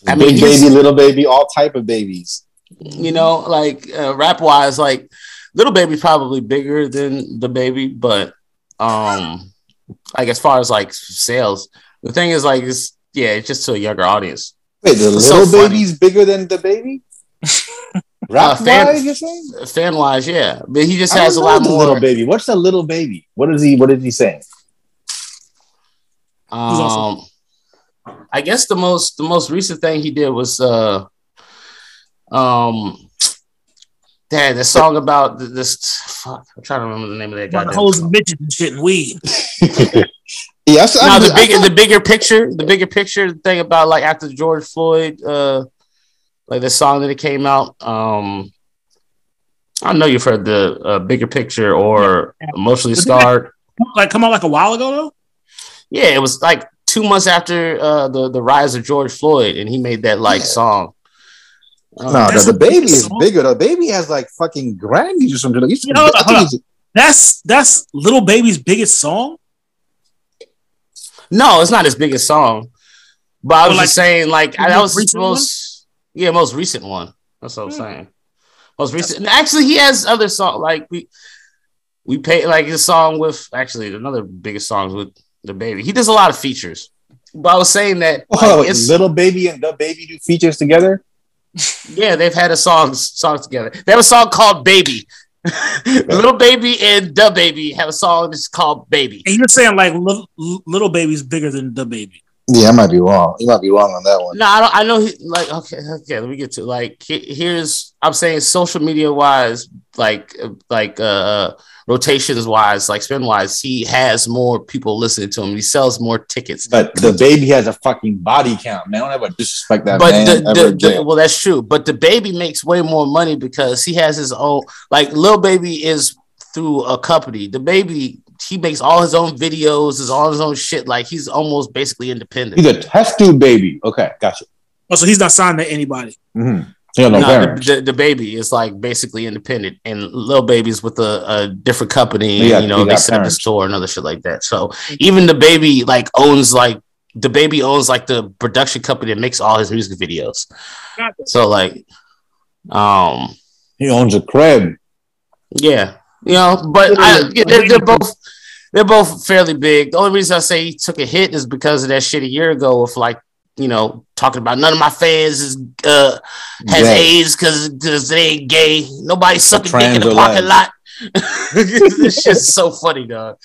I mean, Big baby, little baby, all type of babies. You know, like uh, rap wise, like Lil Baby probably bigger than DaBaby, but um, like as far as like sales, the thing is like it's yeah, it's just to a younger audience. Wait, the it's little so baby's bigger than DaBaby? Rap uh, fan, wise, you're saying? Fan wise, yeah, but he just has a lot more. Lil Baby, what's the little baby? What is he? What is he saying? Um, I guess the most the most recent thing he did was uh um Dad, the song about this. Fuck, I'm trying to remember the name of that guy. The hoes and bitches and shit and weed. yes, no, the bigger, the bigger picture, the bigger picture thing about like after George Floyd, uh, like the song that it came out. Um, I know you've heard the uh, bigger picture or yeah. emotionally scarred. Like come out like a while ago though. Yeah, it was like two months after uh, the the rise of George Floyd, and he made that like yeah. song. Um, no, the, DaBaby is song. bigger. DaBaby has like fucking Grammys or something. Like, you know, that's that's Lil Baby's biggest song. No, it's not his biggest song. But I was like, just saying, like that was his most one? yeah, most recent one. That's what I'm hmm. saying. Most recent. and Actually, he has other songs like we we pay like his song with actually another biggest songs with DaBaby. He does a lot of features. But I was saying that oh, like, Lil Baby and DaBaby do features together. Yeah, they've had a song song together. They have a song called Baby. Lil Baby and DaBaby have a song that's called Baby. And you're saying like little, Lil Baby's bigger than DaBaby. Yeah, I might be wrong. You might be wrong on that one. No, I don't. I know. He, like, okay, okay. Let me get to like. Here's. I'm saying social media wise, like, like, uh, rotations wise, like spin wise, he has more people listening to him. He sells more tickets. But DaBaby has a fucking body count, man. I don't ever disrespect that but man. The, the, the, well, that's true. But DaBaby makes way more money because he has his own. Like, Lil Baby is through a company. DaBaby he makes all his own videos, is all his own shit. Like he's almost basically independent. He's a test tube baby. Okay, gotcha. Oh, so he's not signed to anybody. Mm-hmm. Yeah, no, no the, the, the, baby is like basically independent, and Lil Baby's with a, a different company. Got, you know, they set up a store and other shit like that. So even DaBaby like owns like DaBaby owns like the production company that makes all his music videos. So like, um, he owns a crib. Yeah, you know, but I, they're, they're both they're both fairly big. The only reason I say he took a hit is because of that shit a year ago with like you know, talking about none of my fans is uh has yeah. AIDS because because they ain't gay. Nobody sucking dick in the parking lot. this shit's so funny, dog.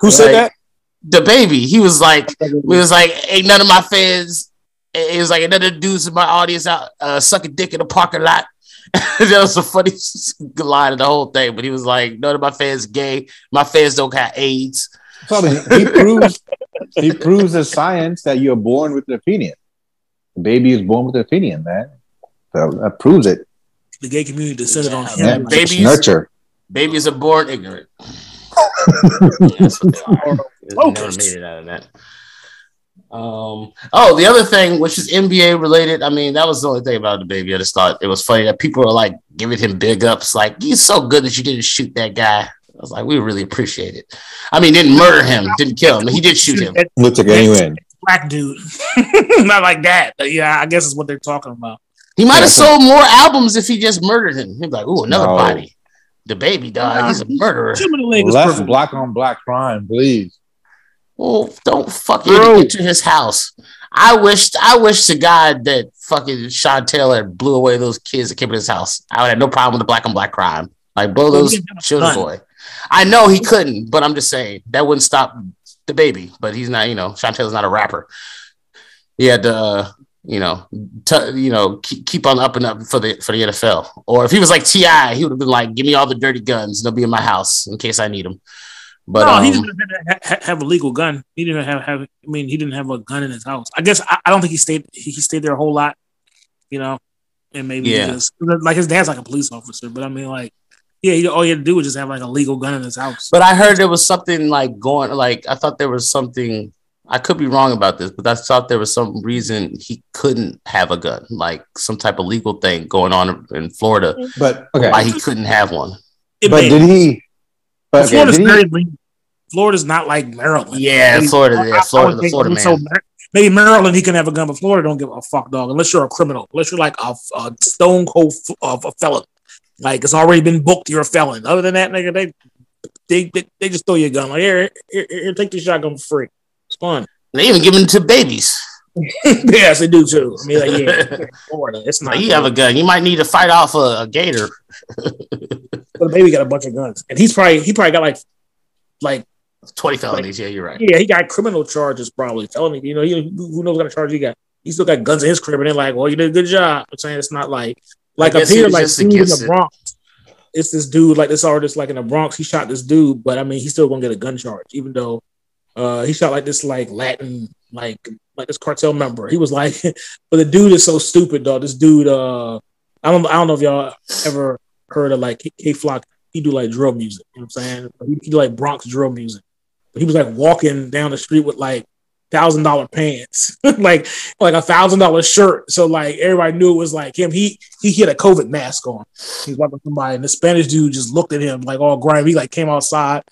Who like, said that? DaBaby. He was like, he was like, ain't none of my fans. It was like another dudes in my audience out uh, sucking dick in the parking lot. that was a funny line of the whole thing. But he was like, none of my fans gay. My fans don't have AIDS. So he proves he proves the science that you're born with an opinion. DaBaby is born with an opinion, man. So that proves it. The gay community descended on him. Yeah, babies nurture. Babies are born ignorant. Never made it out of that. Um, oh, the other thing, which is NBA related, I mean, that was the only thing about DaBaby. I just thought it was funny that people were like giving him big ups, like, he's so good that you didn't shoot that guy. I was like, we really appreciate it. I mean, didn't murder him, didn't kill him. He did shoot him. Looks like anyway. Black dude. Not like that. But yeah, I guess is what they're talking about. He might have sold more albums if he just murdered him. He'd be like, ooh, another no. body. DaBaby dog, he's a murderer. too many Less black on black crime, please. Well, don't fucking Bro. to his house. I wished I wish to God that fucking Sean Taylor blew away those kids that came to his house. I would have no problem with the black on black crime. Like blow those children away. I know he couldn't, but I'm just saying that wouldn't stop DaBaby. But he's not, you know, Sean Taylor's not a rapper. He had to, uh, you know, t- you know, keep, keep on up and up for the for the NFL. Or if he was like T.I., he would have been like, "Give me all the dirty guns; they'll be in my house in case I need them." But no, um, he didn't have, have, a legal gun. He didn't have have. I mean, he didn't have a gun in his house. I guess I, I don't think he stayed. He, he, stayed there a whole lot, you know, and maybe yeah. just like his dad's like a police officer. But I mean, like, yeah, he, all he had to do was just have like a legal gun in his house. But I heard there was something like going. Like I thought there was something. I could be wrong about this, but I thought there was some reason he couldn't have a gun, like some type of legal thing going on in Florida. But okay. why he couldn't have one? It but did he? But Florida's okay, very he, Florida's not like Maryland. Yeah, maybe, Florida. Yeah, Florida. The Florida man. So, maybe Maryland, he can have a gun, but Florida don't give a fuck, dog. Unless you're a criminal, unless you're like a, a stone cold of a felon, like it's already been booked. You're a felon. Other than that, nigga, they they they, they just throw you a gun. Like here, here, here, take the shotgun for free. It's fun. They even give them to babies. yes, they do too. I mean, like, yeah, Florida. It's not. Like, you have a gun. You might need to fight off a, a gator. but DaBaby got a bunch of guns, and he's probably he probably got like like 20 felonies. Like, yeah, you're right. Yeah, he got criminal charges, probably felony. You know, he, who knows what kind of charge he got? He still got guns in his crib, and they're like, "Well, you did a good job." I'm saying it's not like like a Peter like dude in the Bronx. It. It's this dude like this artist like in the Bronx. He shot this dude, but I mean, he's still gonna get a gun charge, even though uh, he shot like this like Latin like like this cartel member. He was like, but the dude is so stupid, though. This dude, uh, I don't I don't know if y'all ever heard of like Kay Flock. He do like drill music. You know what I'm saying? He, he do like Bronx drill music But he was like walking down the street with like thousand dollar pants, like like a thousand dollar shirt. So like everybody knew it was like him. He he had a COVID mask on. He's walking somebody, and the Spanish dude just looked at him like all grimy. He like came outside.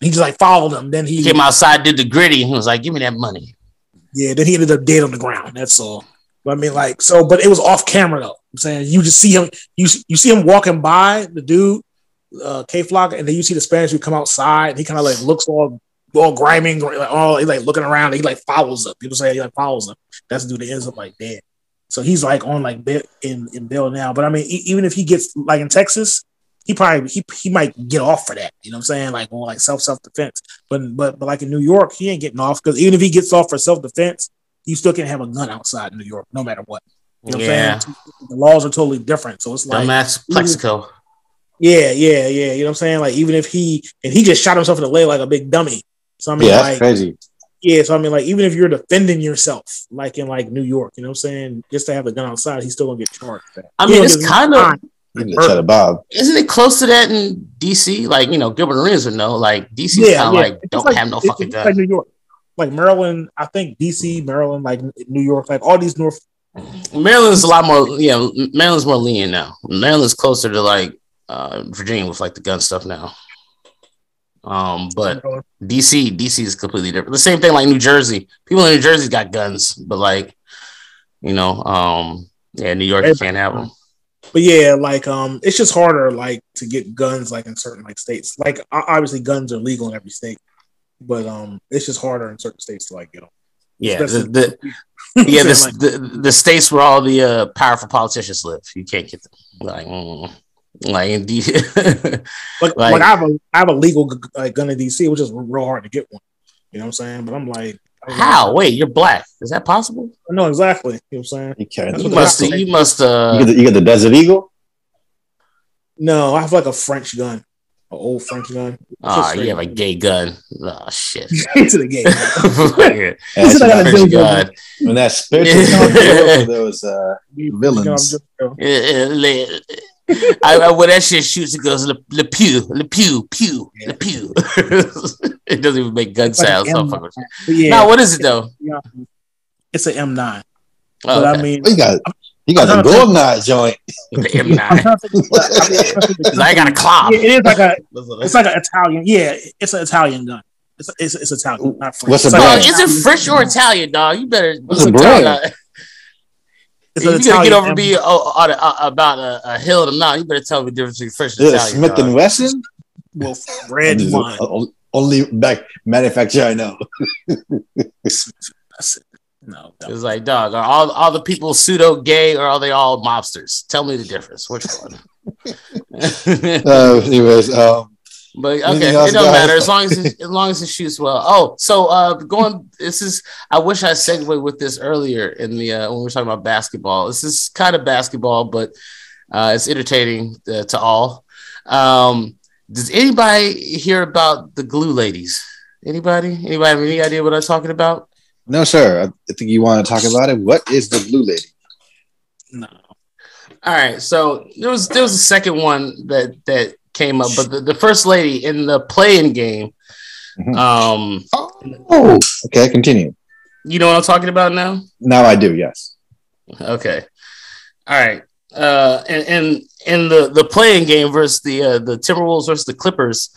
He just like followed him. Then he came outside, did the gritty, and was like, "Give me that money." Yeah. Then he ended up dead on the ground. That's all. But I mean, like, so, but it was off camera though. I'm saying you just see him. You you see him walking by the dude, uh, Kay Flock, and then you see the Spanish dude come outside. And he kind of like looks all all grimy, like all he like looking around. He like follows up. People say he like follows up. That's the dude that ends up like dead. So he's like on like in in bail now. But I mean, even if he gets like in Texas, he probably he, he might get off for that. You know what I'm saying? Like on like self self defense. But but but like in New York, he ain't getting off because even if he gets off for self defense, you still can't have a gun outside New York, no matter what. You know what yeah. I'm saying? The laws are totally different. So it's like Dumbass Mexico. Yeah, yeah, yeah. You know what I'm saying? Like even if he and he just shot himself in the leg like a big dummy. So I mean, yeah, like, crazy. Yeah, so I mean, like, even if you're defending yourself, like in like New York, you know what I'm saying, just to have a gun outside, he's still gonna get charged. I mean, it's kind of. Bob. Isn't it close to that in DC? Like, you know, Gilbert Arenas would know. Like, DC yeah, kind of yeah. like don't like, have no fucking gun. Like New York, like Maryland. I think DC, Maryland, like New York, like all these North. Maryland's a lot more. Yeah, Maryland's more lenient now. Maryland's closer to like uh, Virginia with like the gun stuff now. Um, but DC, DC is completely different. The same thing like New Jersey. People in New Jersey got guns, but like, you know, um, yeah, New York you can't have them. But yeah, like um, it's just harder like to get guns like in certain like states. Like obviously guns are legal in every state, but um, it's just harder in certain states to like get them. Yeah, the, the yeah the, the, the states where all the uh, powerful politicians live, you can't get them. Like, mm. Like in D- like, like, like, I have a I have a legal like gun in DC, which is real hard to get one. You know what I'm saying? But I'm like, how? Wait, you're black. Is that possible? No, exactly. You know what I'm saying? You, can. you must. You must. Uh, you, get the, you get the Desert Eagle. No, I have like a French gun, an old French gun. Oh, you have a gay gun. Oh shit! it's a gay gun. it's a French gun. When that spiritual there was uh, villains. I, I, when that shit shoots, it goes le, le pew, le pew, pew, le pew. it doesn't even make gun sounds. So yeah. Now, what is it though? It's an M9. Oh, but okay. I mean, you got you got the GoldenEye joint. The M9. I got a claw. Yeah, it is like a. It's like an Italian. Yeah, it's an Italian gun. It's, it's, it's Italian, not French. What's the brand? Is it French or Italian, dog? You better. What's the brand? If you're gonna get over me about a, a, hill and a mountain, you better tell me the difference between French and Italian. Smith and Wesson. Well, red wine. Only back manufacturer I know. No, it's like dog. Are all all the people pseudo gay or are they all mobsters? Tell me the difference. Which one? uh, anyways, um, but okay, it don't matter as long as it, as long as it shoots well. Oh, so uh, going. This is. I wish I segued with this earlier in the uh, when we were talking about basketball. This is kind of basketball, but uh, it's entertaining uh, to all. Um, does anybody hear about the glue ladies? Anybody? Anybody have any idea what I'm talking about? No, sir. I think you want to talk about it. What is the blue lady? No. All right. So there was there was a second one that that came up, but the, the first lady in the play-in game. Mm-hmm. Um. Oh. Okay. Continue. You know what I'm talking about now? Now I do. Yes. Okay. All right. Uh, and, and in the the play-in game versus the uh, the Timberwolves versus the Clippers,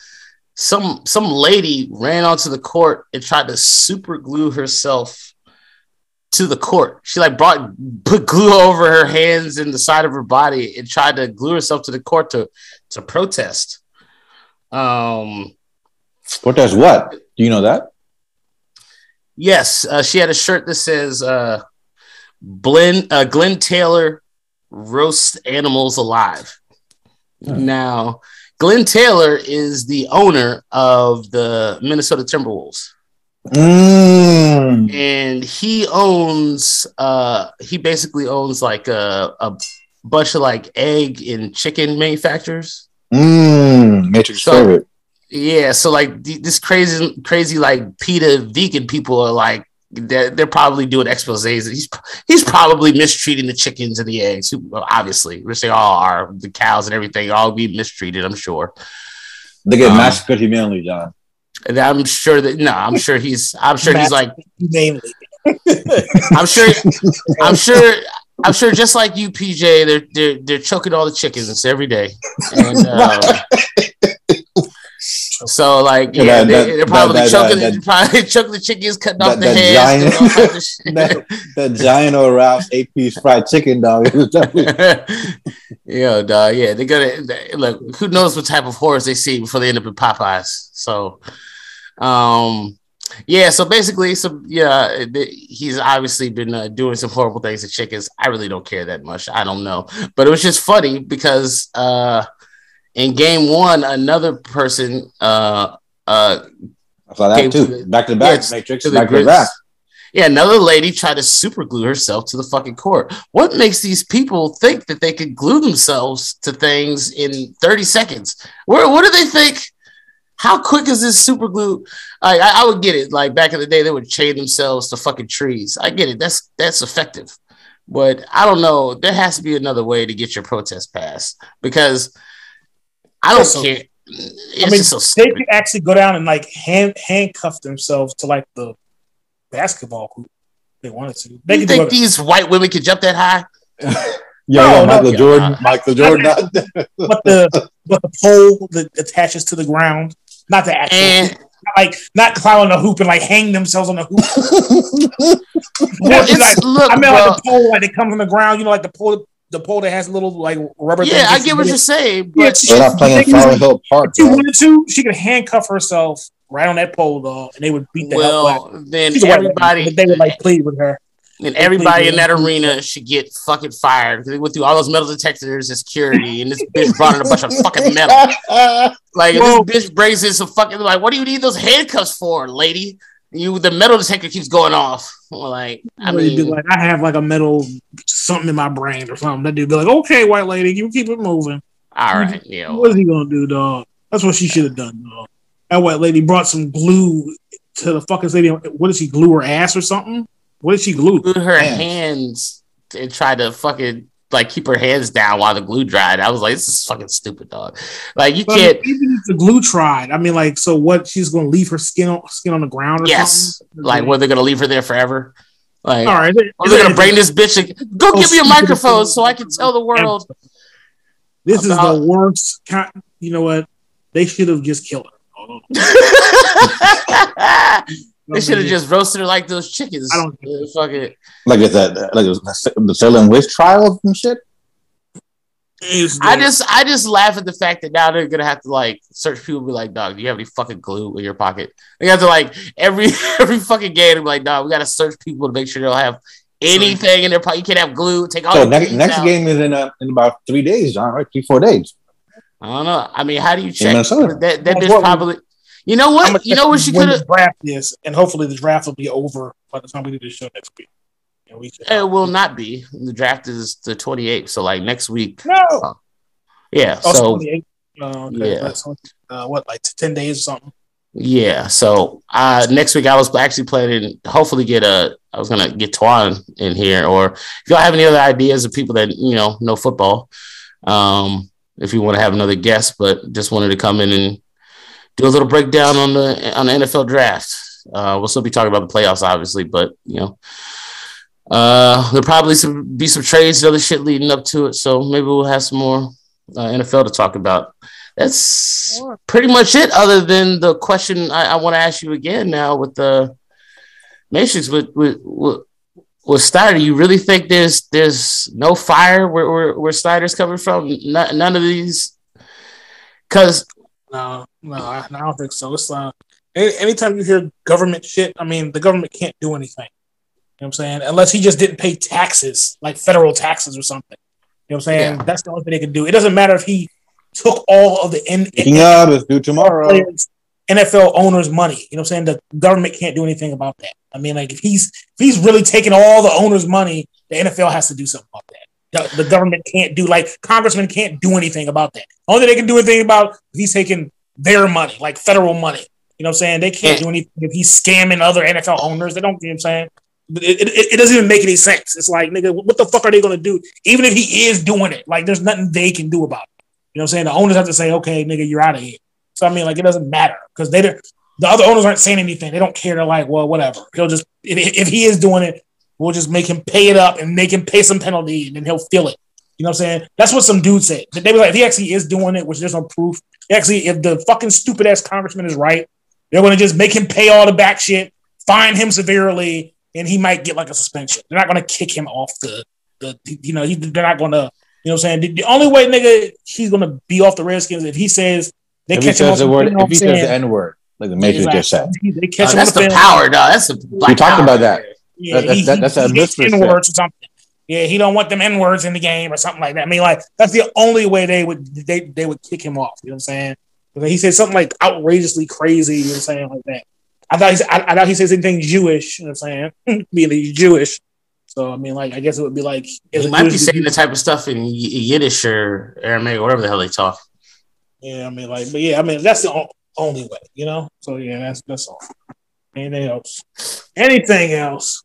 some some lady ran onto the court and tried to super glue herself to the court. She like brought put glue over her hands and the side of her body and tried to glue herself to the court to to protest. Um, protest what? Do you know that? Yes, uh, she had a shirt that says uh, Glenn uh, Glenn Taylor roast animals alive. Hmm. Now Glenn Taylor is the owner of the Minnesota Timberwolves. Mm. And he owns uh he basically owns like a, a bunch of like egg and chicken manufacturers. Mm. Matrix so, favorite. Yeah, so like this crazy crazy like PETA vegan people are like they're, they're probably doing exposés. He's he's probably mistreating the chickens and the eggs. Obviously, which they all are. The cows and everything all be mistreated. I'm sure. They get um, massacred humanely, John. And I'm sure that no, I'm sure he's. I'm sure he's like. Namely. I'm sure. I'm sure. I'm sure, just like you, PJ, they're they're they're choking all the chickens every day, and um, So like yeah, yeah that, they, are probably that, choking, that, probably choking the chickens, cutting off the heads. Giant, that, that giant or Ralph's eight piece fried chicken dog. Yo, dog. Yeah, they're gonna they, look. Who knows what type of horrors they see before they end up in Popeyes? So, um, yeah. So basically, so yeah, he's obviously been uh, doing some horrible things to chickens. I really don't care that much. I don't know, but it was just funny because uh in game one, another person uh uh I saw that too. To the, back to the back, yeah, Matrix, to back to the back. Yeah, another lady tried to super glue herself to the fucking court. What makes these people think that they could glue themselves to things in 30 seconds? Where what do they think? How quick is this super glue? I, I, I would get it. Like back in the day, they would chain themselves to fucking trees. I get it. That's that's effective. But I don't know. There has to be another way to get your protest passed because I don't so, care. It's I mean, so they could actually go down and like hand handcuff themselves to like the basketball hoop. They wanted to. They you think these white women could jump that high? yeah, no, yeah, Michael no, Jordan. Yeah. Michael Jordan. but the but the pole that attaches to the ground, not the actual. And, like not climb on the hoop and like hang themselves on the hoop. well, like, look, I mean, like the pole, like they come from the ground. You know, like the pole the pole that has a little like rubber. Yeah, I get what you're saying, but yeah, not playing Flower Hill Park. If wanted to, she could handcuff herself right on that pole, though, and they would beat the well, hell out. Then everybody they would like plead with her. And everybody in that arena should get fucking fired because they went through all those metal detectors and security, and this bitch brought in a bunch of fucking metal. Like this bitch brings in some fucking like, what do you need those handcuffs for, lady? You the metal detector keeps going off. like I mean, like I have like a metal something in my brain or something. That dude be like, okay, white lady, you keep it moving. All right, yeah. What is he gonna do, dog? That's what she should have done, dog. That white lady brought some glue to the fucking lady. What did she glue her ass or something? What did she glue? Glue her hands, hands and try to fucking like keep her hands down while the glue dried. I was like, this is fucking stupid, dog. Like you but can't. Even if the glue tried, I mean, like, so what? She's going to leave her skin on, skin on the ground? yes. Something? Like, were they going to leave her there forever? Like, all right, are they going to bring this bitch? And, go oh, give me a microphone so I can tell the world. This about... is the worst. Kind, you know what? They should have just killed her. They should have just roasted her like those chickens. I don't uh, fuck it. Like is that like the Salem witch trial and shit. I just I just laugh at the fact that now they're gonna have to like search people be like, dog, do you have any fucking glue in your pocket? They have to like every every fucking game to be like, dog, we gotta search people to make sure they'll have anything in their pocket. You can't have glue. Take all. So next, next game is in uh, in about three days, John. Right, three four days. I don't know. I mean, how do you check? That that bitch probably you know what? You know what she could have draft this, and hopefully the draft will be over by the time we do the show next week. we it will not be. The draft is the 28th, so like next week. No. Uh, yeah. Oh, so uh, okay. yeah. Uh, what like 10 days or something? Yeah. So uh, next week I was actually planning hopefully get a I was gonna get Twan in here, or if y'all have any other ideas of people that you know know football, um, if you want to have another guest, but just wanted to come in and do a little breakdown on the on the NFL draft. Uh, we'll still be talking about the playoffs, obviously, but you know, uh, there'll probably some, be some trades and other shit leading up to it. So maybe we'll have some more uh, NFL to talk about. That's pretty much it. Other than the question I, I want to ask you again now with the Matrix with with with, with Snyder, you really think there's there's no fire where where, where Snyder's coming from? None of these, because no, no, I, I don't think so. It's uh, any, anytime you hear government shit, I mean, the government can't do anything. You know what I'm saying? Unless he just didn't pay taxes, like federal taxes or something. You know what I'm saying? Yeah. That's the only thing they can do. It doesn't matter if he took all of the N- N- do tomorrow. NFL owners' money. You know what I'm saying? The government can't do anything about that. I mean, like if he's if he's really taking all the owners' money, the NFL has to do something about that. The, the government can't do like congressmen can't do anything about that. Only they can do anything about he's taking their money, like federal money. You know what I'm saying? They can't do anything if he's scamming other NFL owners. They don't. You know what I'm saying? It, it, it, doesn't even make any sense. It's like, nigga, what the fuck are they gonna do? Even if he is doing it, like, there's nothing they can do about it. You know what I'm saying? The owners have to say, okay, nigga, you're out of here. So I mean, like, it doesn't matter because they don't. The other owners aren't saying anything. They don't care. They're like, well, whatever. He'll just if, if he is doing it, we'll just make him pay it up and make him pay some penalty, and then he'll feel it. You know what I'm saying? That's what some dude said. They were like, if he actually is doing it, which there's no proof. Actually, if the fucking stupid ass congressman is right, they're going to just make him pay all the back shit, fine him severely, and he might get like a suspension. They're not going to kick him off the, the you know, he, they're not going to, you know what I'm saying? The, the, only way, nigga, he's going to be off the Redskins if he says they if catch he him off the word, If he says the N word, like the Matrix exactly. just said. They catch uh, him that's the, the power, dog. That's the we talked about that. Yeah, that, that, he, that, that's he, a N words or something yeah, he don't want them N words in the game or something like that. I mean, like that's the only way they would they they would kick him off. You know what I'm saying? But he said something like outrageously crazy. You know what I'm saying like that. I thought he said, I, I thought he said anything Jewish. You know what I'm saying? Being he's Jewish. So I mean, like I guess it would be like he might be saying the type of stuff in Yiddish or Aramaic or whatever the hell they talk. Yeah, I mean, like, but yeah, I mean that's the only way, you know. So yeah, that's that's all. Anything else? Anything else?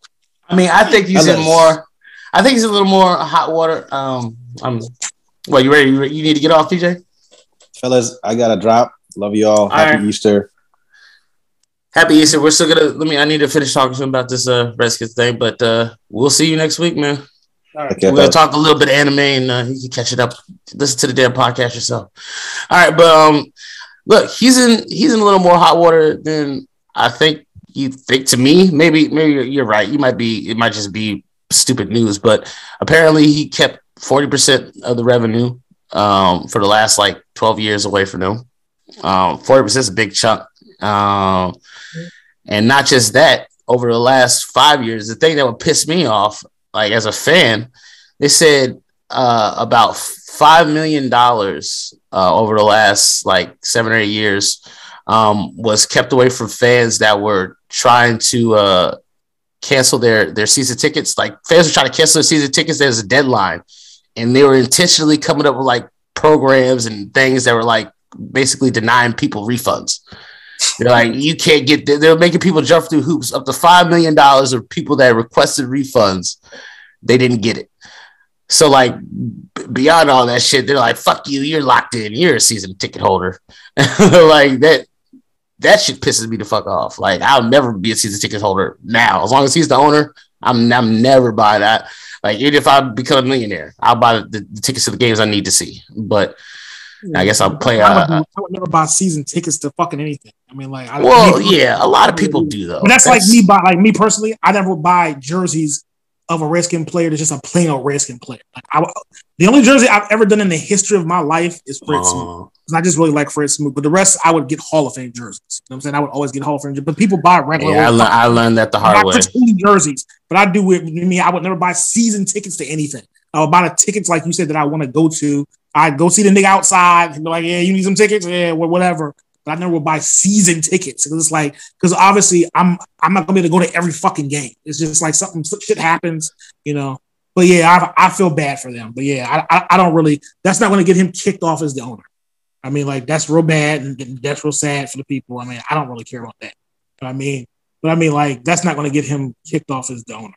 I mean, I think he's in more I think he's a little more hot water. Um, I'm. Well, you ready? You, need to get off, PJ? Fellas, I got a drop. Love you all. all Happy right. Easter. Happy Easter. We're still gonna. Let me. I need to finish talking to him about this uh Redskins thing, but uh we'll see you next week, man. All right. Okay, We're gonna talk a little bit of anime, and uh, you can catch it up. Listen to the damn podcast yourself. All right, but um, look, he's in. He's in a little more hot water than I think you think. To me, maybe maybe you're right. You might be. It might just be stupid news, but apparently he kept 40% of the revenue um, for the last like 12 years away from them. Um, 40% is a big chunk. Um, and not just that, over the last five years, the thing that would piss me off, like as a fan, they said uh, about five million dollars uh, over the last like seven or eight years um, was kept away from fans that were trying to uh, cancel their their season tickets. Like fans were trying to cancel their season tickets. There's a deadline, and they were intentionally coming up with like programs and things that were like basically denying people refunds. They're like, you can't get. They're making people jump through hoops. Up to five million dollars of people that requested refunds, they didn't get it. So like beyond all that shit, they're like, "Fuck you! You're locked in. You're a season ticket holder." like that. That shit pisses me the fuck off. Like I'll never be a season ticket holder now. As long as he's the owner, I'm I'm never buy that. Like even if I become a millionaire, I'll buy the, the tickets to the games I need to see. But I guess I'll play. I would, uh, I would never buy season tickets to fucking anything. I mean, like, I, well, yeah, a lot of people do though. But that's, that's, like me buy, like me personally. I never buy jerseys of a Redskin player that's just a plain old Redskin player. Like, I, the only jersey I've ever done in the history of my life is Fred uh, Smoot. I just really like Fred Smoot. But the rest, I would get Hall of Fame jerseys. You know what I'm saying? I would always get Hall of Fame jerseys. But people buy regular. Yeah, I, le- I, learned that the hard way. jerseys, but I do it. I mean, I would never buy season tickets to anything. I would buy the tickets like you said that I want to go to. I'd go see the nigga outside and be like, yeah, you need some tickets? Yeah, whatever. But I never would buy season tickets because it's like, because obviously I'm I'm not gonna be able to go to every fucking game. It's just like something shit happens, you know. But yeah, I, I feel bad for them. But yeah, I, I, I don't really. That's not going to get him kicked off as the owner. I mean, like that's real bad and, that's real sad for the people. I mean, I don't really care about that. But I mean, but I mean, like that's not going to get him kicked off as the owner.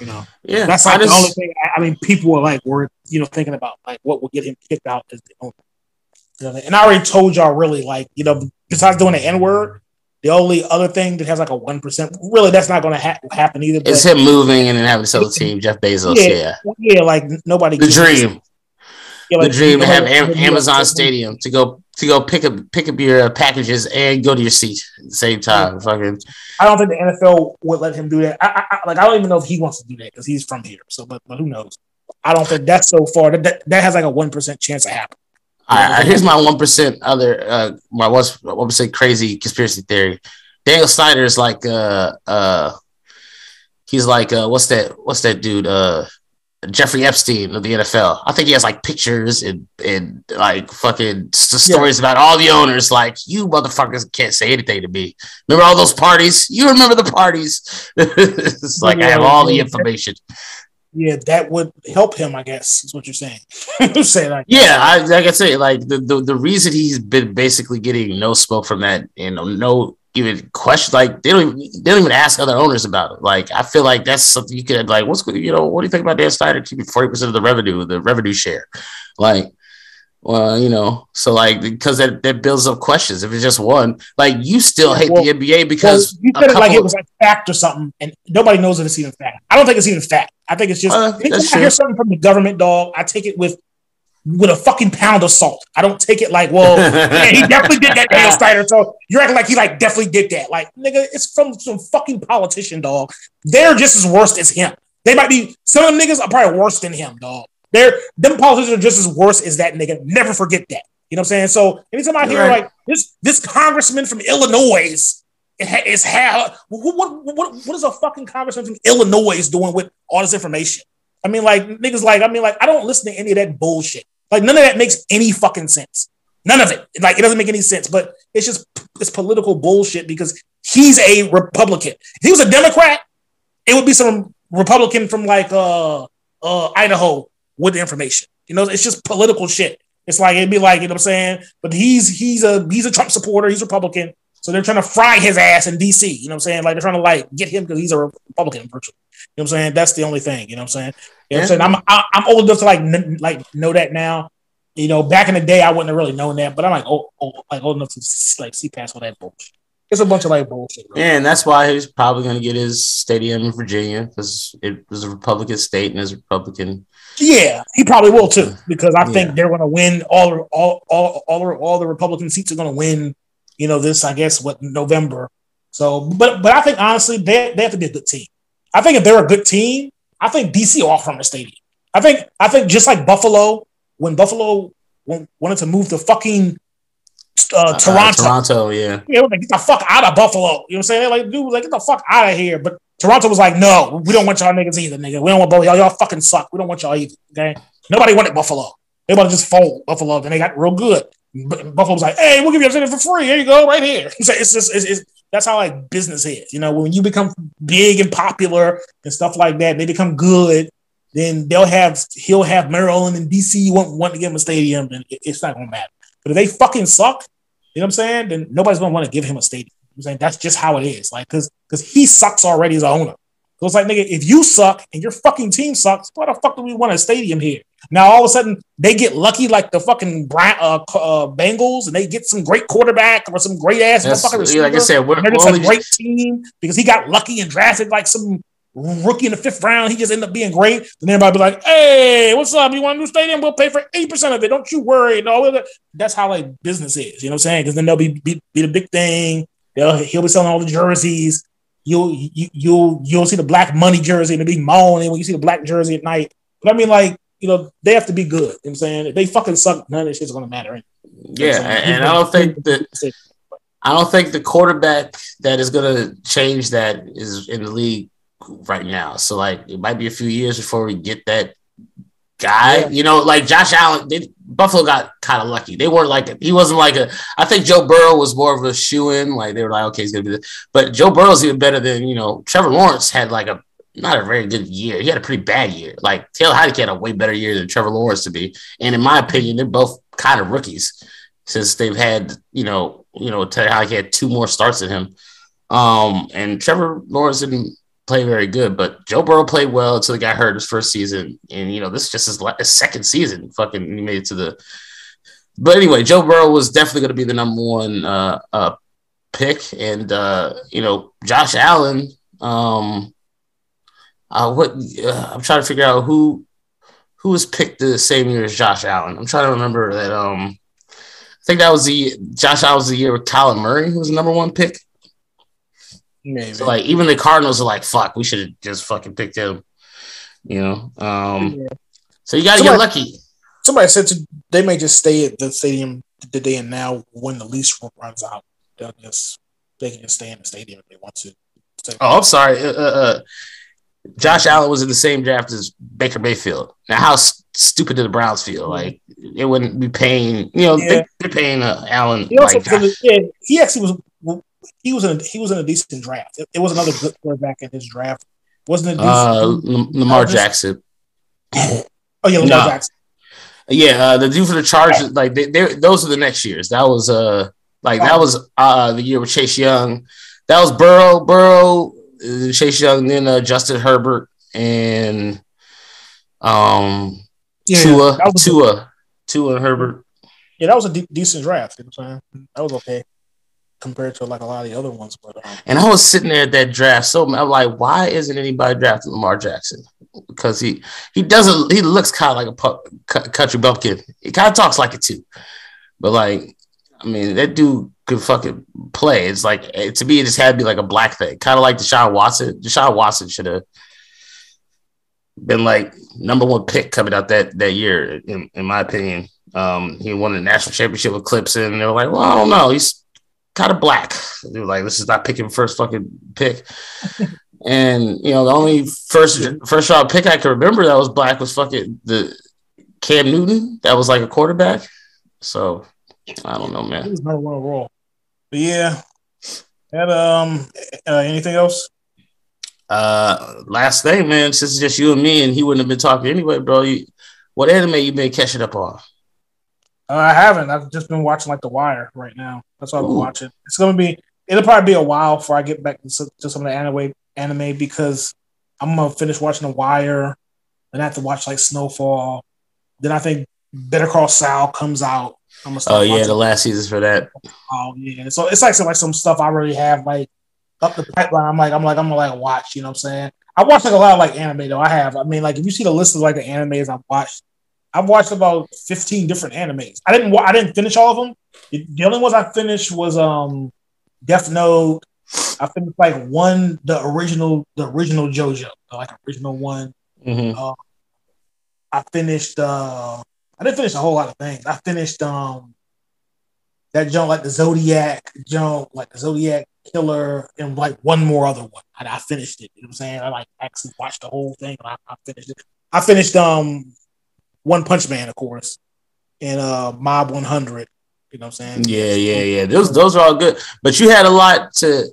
You know, yeah, that's like just, the only thing. I, I mean, people are like, we're you know thinking about like what will get him kicked out as the owner. And I already told y'all really like you know besides doing the N word, the only other thing that has like a one percent, really, that's not going to ha- happen either. It's him moving and then having sell the team, Jeff Bezos. Yeah, yeah, yeah like nobody. The dream. Yeah, like, the dream to have Am- Amazon Stadium to go to go pick up pick up your packages and go to your seat at the same time. Fucking. I don't think the NFL would let him do that. I, I, like I don't even know if he wants to do that because he's from here. So, but but who knows? I don't think that's so far. That that, that has like a one percent chance of happening. I, here's my one percent other uh my one percent crazy conspiracy theory. Daniel Snyder is like uh uh he's like uh what's that what's that dude uh Jeffrey Epstein of the NFL. I think he has like pictures and and like fucking stories yeah. about all the owners. Like you motherfuckers can't say anything to me. Remember all those parties? You remember the parties? it's like yeah, I have all the information. Yeah, that would help him. I guess is what you're saying. saying like, yeah, I, like I say, like the, the the reason he's been basically getting no smoke from that, you know, no even question like they don't even they don't even ask other owners about it. Like I feel like that's something you could like what's you know what do you think about Dan Snyder keeping forty percent of the revenue the revenue share, like. Well, you know, so like because that, that builds up questions. If it's just one, like you still hate well, the NBA because well, you said it like it was like fact or something, and nobody knows if it's even fact. I don't think it's even fact. I think it's just uh, I hear something from the government, dog. I take it with with a fucking pound of salt. I don't take it like, well, he definitely did that, Daniel Snyder. So you're acting like he like definitely did that. Like, nigga, it's from some fucking politician, dog. They're just as worse as him. They might be some of them niggas are probably worse than him, dog. They're them politicians are just as worse as that nigga. Never forget that. You know what I'm saying? So anytime I hear right. like this this congressman from Illinois is how what, what what is a fucking congressman from Illinois doing with all this information? I mean, like niggas, like I mean, like I don't listen to any of that bullshit. Like none of that makes any fucking sense. None of it. Like it doesn't make any sense. But it's just it's political bullshit because he's a Republican. If he was a Democrat, it would be some Republican from like uh uh Idaho with the information. You know, it's just political shit. It's like it'd be like, you know what I'm saying? But he's he's a he's a Trump supporter, he's Republican. So they're trying to fry his ass in DC. You know what I'm saying? Like they're trying to like get him because he's a Republican virtually. You know what I'm saying? That's the only thing. You know what I'm saying? You know what I'm saying? I'm I, I'm old enough to like n- like know that now. You know, back in the day, I wouldn't have really known that, but I'm like old, old like old enough to like see past all that bullshit. It's a bunch of like bullshit. Yeah, and that's why he's probably going to get his stadium in Virginia because it was a Republican state and is Republican. Yeah, he probably will too because I think they're going to win all all all all all the Republican seats are going to win. You know, this I guess what November. So, but but I think honestly they they have to be a good team. I think if they're a good team, I think DC will offer them a stadium. I think I think just like Buffalo, when Buffalo wanted to move the fucking uh, Toronto. Uh, Toronto, yeah. Yeah, like, get the fuck out of Buffalo. You know what I'm saying? Like, dude, like, get the fuck out of here. But Toronto was like, no, we don't want y'all niggas either, nigga. We don't want both y'all. Y'all fucking suck. We don't want y'all either. Okay. Nobody wanted Buffalo. They want to just fold Buffalo. Then they got real good. Buffalo was like, hey, we'll give you a for free. Here you go, right here. So it's just, it's, it's, that's how like business is. You know, when you become big and popular and stuff like that, they become good. Then they'll have he'll have Maryland and DC want, want to give him a stadium, and it's not gonna matter. But if they fucking suck, you know what I'm saying? Then nobody's gonna want to give him a stadium. I'm saying that's just how it is. Like, cause because he sucks already as a owner. So it's like, nigga, if you suck and your fucking team sucks, why the fuck do we want a stadium here? Now all of a sudden they get lucky like the fucking Brown, uh, uh, Bengals and they get some great quarterback or some great ass motherfucker. Like I said, we're, we're it's a great just... team because he got lucky and drafted like some rookie in the fifth round. He just ended up being great. Then everybody be like, "Hey, what's up? You want a new stadium? We'll pay for eighty percent of it. Don't you worry." No, that's how like business is. You know what I'm saying? Because then they'll be, be be the big thing. They'll he'll be selling all the jerseys. You'll you, you'll you'll see the black money jersey and the big moaning when you see the black jersey at night. But I mean, like you know, they have to be good. You know what I'm saying if they fucking suck, none of this shit's gonna matter. Yeah, and I don't think that I don't think the quarterback that is gonna change that is in the league right now. So like it might be a few years before we get that guy. Yeah. You know, like Josh Allen, they, Buffalo got kind of lucky. They weren't like he wasn't like a. I think Joe Burrow was more of a shoe in. Like they were like, okay, he's gonna be this. But Joe Burrow's even better than you know. Trevor Lawrence had like a not a very good year. He had a pretty bad year. Like Taylor Heinicke had a way better year than Trevor Lawrence to be. And in my opinion, they're both kind of rookies since they've had you know you know Taylor Heinicke had two more starts than him. Um, and Trevor Lawrence didn't play very good, but Joe Burrow played well until he got hurt his first season, and you know this is just his, his second season. Fucking, he made it to the. But anyway, Joe Burrow was definitely going to be the number one uh, uh, pick, and uh, you know Josh Allen. Um, uh, what uh, I'm trying to figure out who who was picked the same year as Josh Allen. I'm trying to remember that. Um, I think that was the Josh Allen was the year with Kyler Murray, who was the number one pick. Maybe. So like even the Cardinals are like, fuck, we should have just fucking picked him. You know. Um yeah. so you gotta somebody, get lucky. Somebody said to, they may just stay at the stadium the day and now when the lease runs out. They'll just they can just stay in the stadium if they want to. Oh, I'm sorry. Uh, uh, uh, Josh Allen was in the same draft as Baker Mayfield. Now, how stupid did the Browns feel? Like it wouldn't be paying. You know, yeah. they, are paying uh, Allen. He like, yeah, he actually was he was in a, he was in a decent draft. It, it was another good quarterback in his draft. Wasn't it? Uh, Lamar Jackson. oh yeah, Lamar no. Jackson. Yeah, uh, the dude for the Chargers, like they, those are the next years. That was uh, like that was uh the year with Chase Young. That was Burrow, Burrow, Chase Young, then uh, Justin Herbert and um yeah, Tua, Tua, Tua and Herbert. Yeah, that was a de- decent draft. You know what I'm saying? That was okay compared to like a lot of the other ones. But um, and I was sitting there at that draft, so I'm like, why isn't anybody drafting Lamar Jackson? Because he he doesn't he looks kind of like a pu- country bumpkin. He kind of talks like it too, but like I mean that dude could fucking play. It's like to me, it just had to be like a black thing, kind of like Deshaun Watson. Deshaun Watson should have been like number one pick coming out that that year, in, in my opinion. Um, he won the national championship with Clemson, and they were like, "Well, I don't know. He's kind of black. They were like, this is not picking first fucking pick. and you know, the only first first round pick I can remember that was black was fucking the Cam Newton. That was like a quarterback. So I don't know, man. He was number one overall. But yeah. And um uh, anything else? Uh last thing, man, since it's just you and me and he wouldn't have been talking anyway, bro. You, what anime you been catching up on? Uh, I haven't. I've just been watching like The Wire right now. That's what I've been watching. It's gonna be. It'll probably be a while before I get back to, to some of the anime anime because I'm gonna finish watching The Wire, and I have to watch like Snowfall. Then I think Better Call Saul comes out. Oh yeah, the last season's for that. Oh yeah, so it's like some like some stuff I already have like up the pipeline. I'm like I'm like I'm gonna like watch. You know what I'm saying? I watch like a lot of like anime though. I have. I mean, like if you see the list of like the animes I've watched, I've watched about 15 different animes. I didn't I didn't finish all of them. The only ones I finished was um Death Note. I finished like one the original the original JoJo, like original one. Mm-hmm. Uh, I finished uh I didn't finish a whole lot of things. I finished um that joint like the Zodiac joint, like the Zodiac Killer, and like one more other one. I, I, finished it. You know what I'm saying? I like actually watched the whole thing and I, I finished it. I finished um One Punch Man, of course, and uh Mob 100. You know what I'm saying? Yeah, yeah, yeah. Those those are all good. But you had a lot to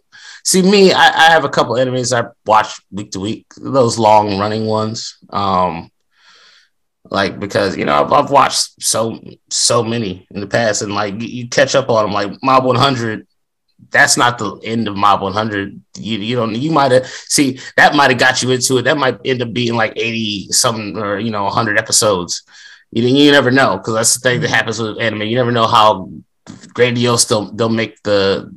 see. Me, I, I have a couple enemies I watch week to week. Those long running ones. Um, like because you know I've, I've, watched so so many in the past, and like you, you catch up on them. Like Mob 100, that's not the end of Mob 100. You you don't you might have see that might have got you into it. That might end up being like 80 something or you know 100 episodes. You you never know because that's the thing that happens with anime. You never know how grandiose they'll they'll make the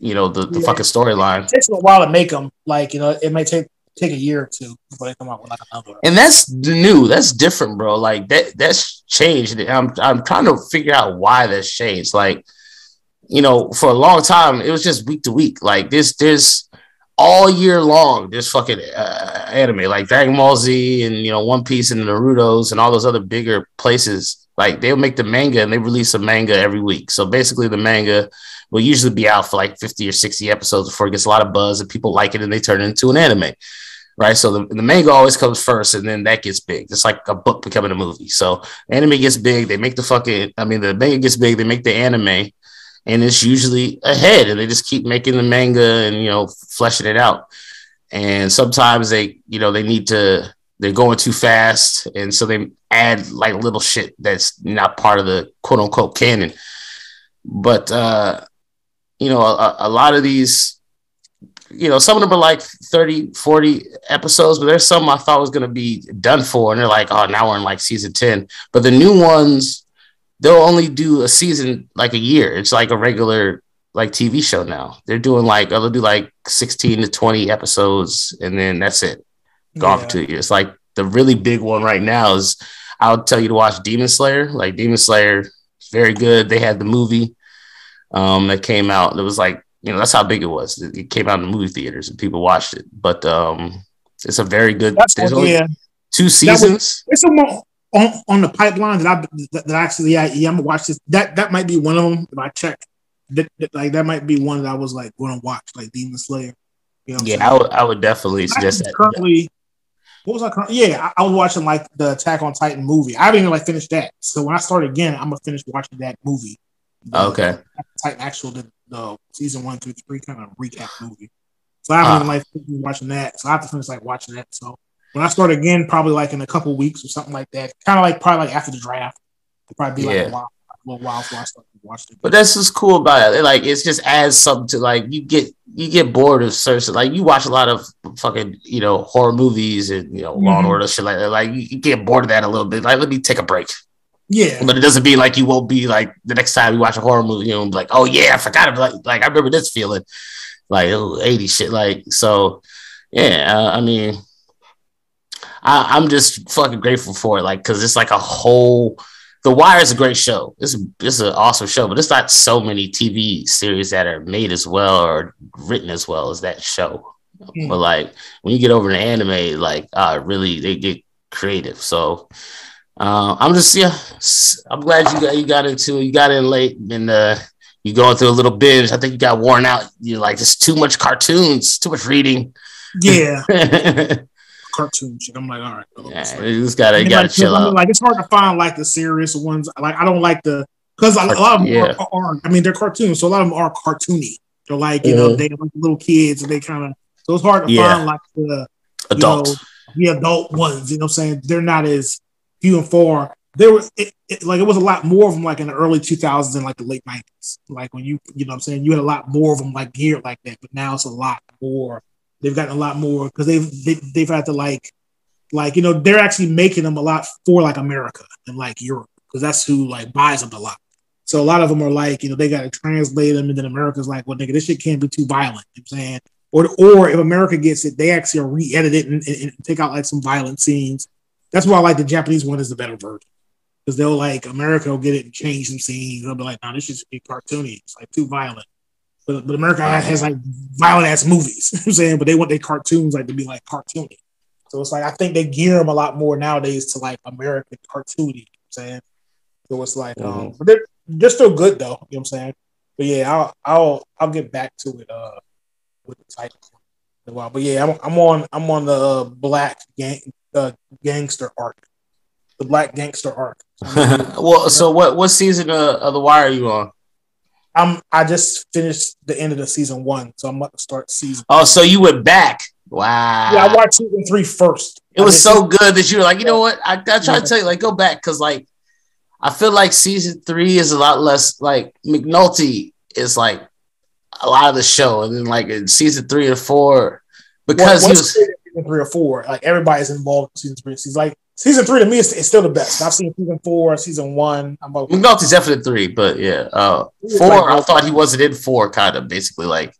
you know the, the yeah. fucking storyline. It takes a while to make them. Like you know, it might take take a year or two before they come out with like another. One. And that's new. That's different, bro. Like that that's changed. I'm I'm trying to figure out why that's changed. Like, you know, for a long time it was just week to week. Like this, there's all year long this fucking uh, anime like Dragon Ball Z and you know One Piece and Naruto's and all those other bigger places. Like they'll make the manga and they release a manga every week. So basically, the manga will usually be out for like 50 or 60 episodes before it gets a lot of buzz and people like it and they turn it into an anime right? So the, the manga always comes first, and then that gets big. It's like a book becoming a movie. So anime gets big, they make the fucking. I mean, the manga gets big, they make the anime, and it's usually ahead, and they just keep making the manga and you know fleshing it out. And sometimes they, you know, they need to. They're going too fast, and so they add like little shit that's not part of the quote unquote canon. But uh, you know, a, a lot of these you know, some of them are like 30, 40 episodes, but there's some I thought was going to be done for. And they're like, oh, now we're in like season 10. But the new ones, they'll only do a season like a year. It's like a regular like TV show now. They're doing like, they'll do like 16 to 20 episodes and then that's it. Gone yeah. for two years. Like the really big one right now is I'll tell you to watch Demon Slayer. Like Demon Slayer, very good. They had the movie um, that came out. It was like you know that's how big it was. It came out in the movie theaters and people watched it. But um, it's a very good. That's there's only yeah. two seasons. It's on, on the pipeline that I that, actually yeah, yeah I'm gonna watch this. That that might be one of them. If I check, that, that, like that might be one that I was like going to watch, like Demon Slayer. You know yeah, I would I would definitely suggest that. Currently, what was I? Yeah, I, I, was watching like the Attack on Titan movie. I haven't even like finished that. So when I start again, I'm gonna finish watching that movie. Okay. Titan actual the, the season one through three kind of recap movie. So I haven't uh, like watching that. So I have to finish like watching that. So when I start again, probably like in a couple weeks or something like that. Kind of like probably like after the draft. It'll probably be yeah. like a while, a little while before I start watching it. But that's just cool about it. Like it's just adds something to like you get you get bored of certain Like you watch a lot of fucking you know horror movies and you know mm-hmm. Law and Order shit like that. Like you get bored of that a little bit. Like let me take a break. Yeah, but it doesn't mean like you won't be like the next time you watch a horror movie, you know, like, oh yeah, I forgot about like, like I remember this feeling, like oh, 80 shit, like so. Yeah, uh, I mean, I, am just fucking grateful for it, like because it's like a whole. The Wire is a great show. It's it's an awesome show, but it's not so many TV series that are made as well or written as well as that show. Mm. But like when you get over to anime, like uh, really they get creative. So uh, I'm just yeah, I'm glad you got you got into you got in late and uh, you going through a little binge. I think you got worn out. You're like just too much cartoons, too much reading. Yeah. cartoon shit. I'm like, all right. Yeah, you just gotta, you gotta like, chill out. Like, it's hard to find like the serious ones. Like, I don't like the because a, lot of them yeah. are, are, I mean, they're cartoons, so a lot of them are cartoony. They're like, you mm-hmm. know, they like little kids, and they kind of so it's hard to yeah. find like the adult, know, the adult ones. You know, what I'm saying they're not as few and far. There was it, it, like it was a lot more of them like in the early 2000s and like the late 90s. Like when you you know I'm saying you had a lot more of them like geared like that, but now it's a lot more. They've gotten a lot more because they've they, have they have had to like like you know they're actually making them a lot for like America and like Europe because that's who like buys them a lot. So a lot of them are like you know they got to translate them and then America's like well nigga this shit can't be too violent. You know I'm saying or or if America gets it they actually re-edit it and, and, and take out like some violent scenes that's why I like the Japanese one is the better version because they'll like America will get it and change some scenes. They'll be like, "No, this should be cartoony. It's like too violent." But, but America has, has like violent ass movies. you know I'm saying, but they want their cartoons like to be like cartoony. So it's like I think they gear them a lot more nowadays to like American cartoony. You know I'm saying, so it's like, um, mm-hmm. um, but they're they're still good though. You know what I'm saying? But yeah, I'll I'll I'll get back to it uh with the title. in a while. But yeah, I'm I'm on I'm on the black gang uh, gangster arc, the black gangster arc. well, so what what season of, of The Wire are you on? I'm I just finished the end of the season one, so I'm about to start season. Oh, so you went back? Wow. Yeah, I watched season three first. It was so good that you were like, you know what? I, I try to tell you, like, go back because, like, I feel like season three is a lot less like McNulty is like a lot of the show, and then like in season three or four, because well, he was season three or four, like everybody's involved in season three. He's like season three to me is, is still the best. I've seen season four, season one. I'm about McNulty's definitely three, but yeah, uh, four. Like, I thought he wasn't in four, kind of basically like.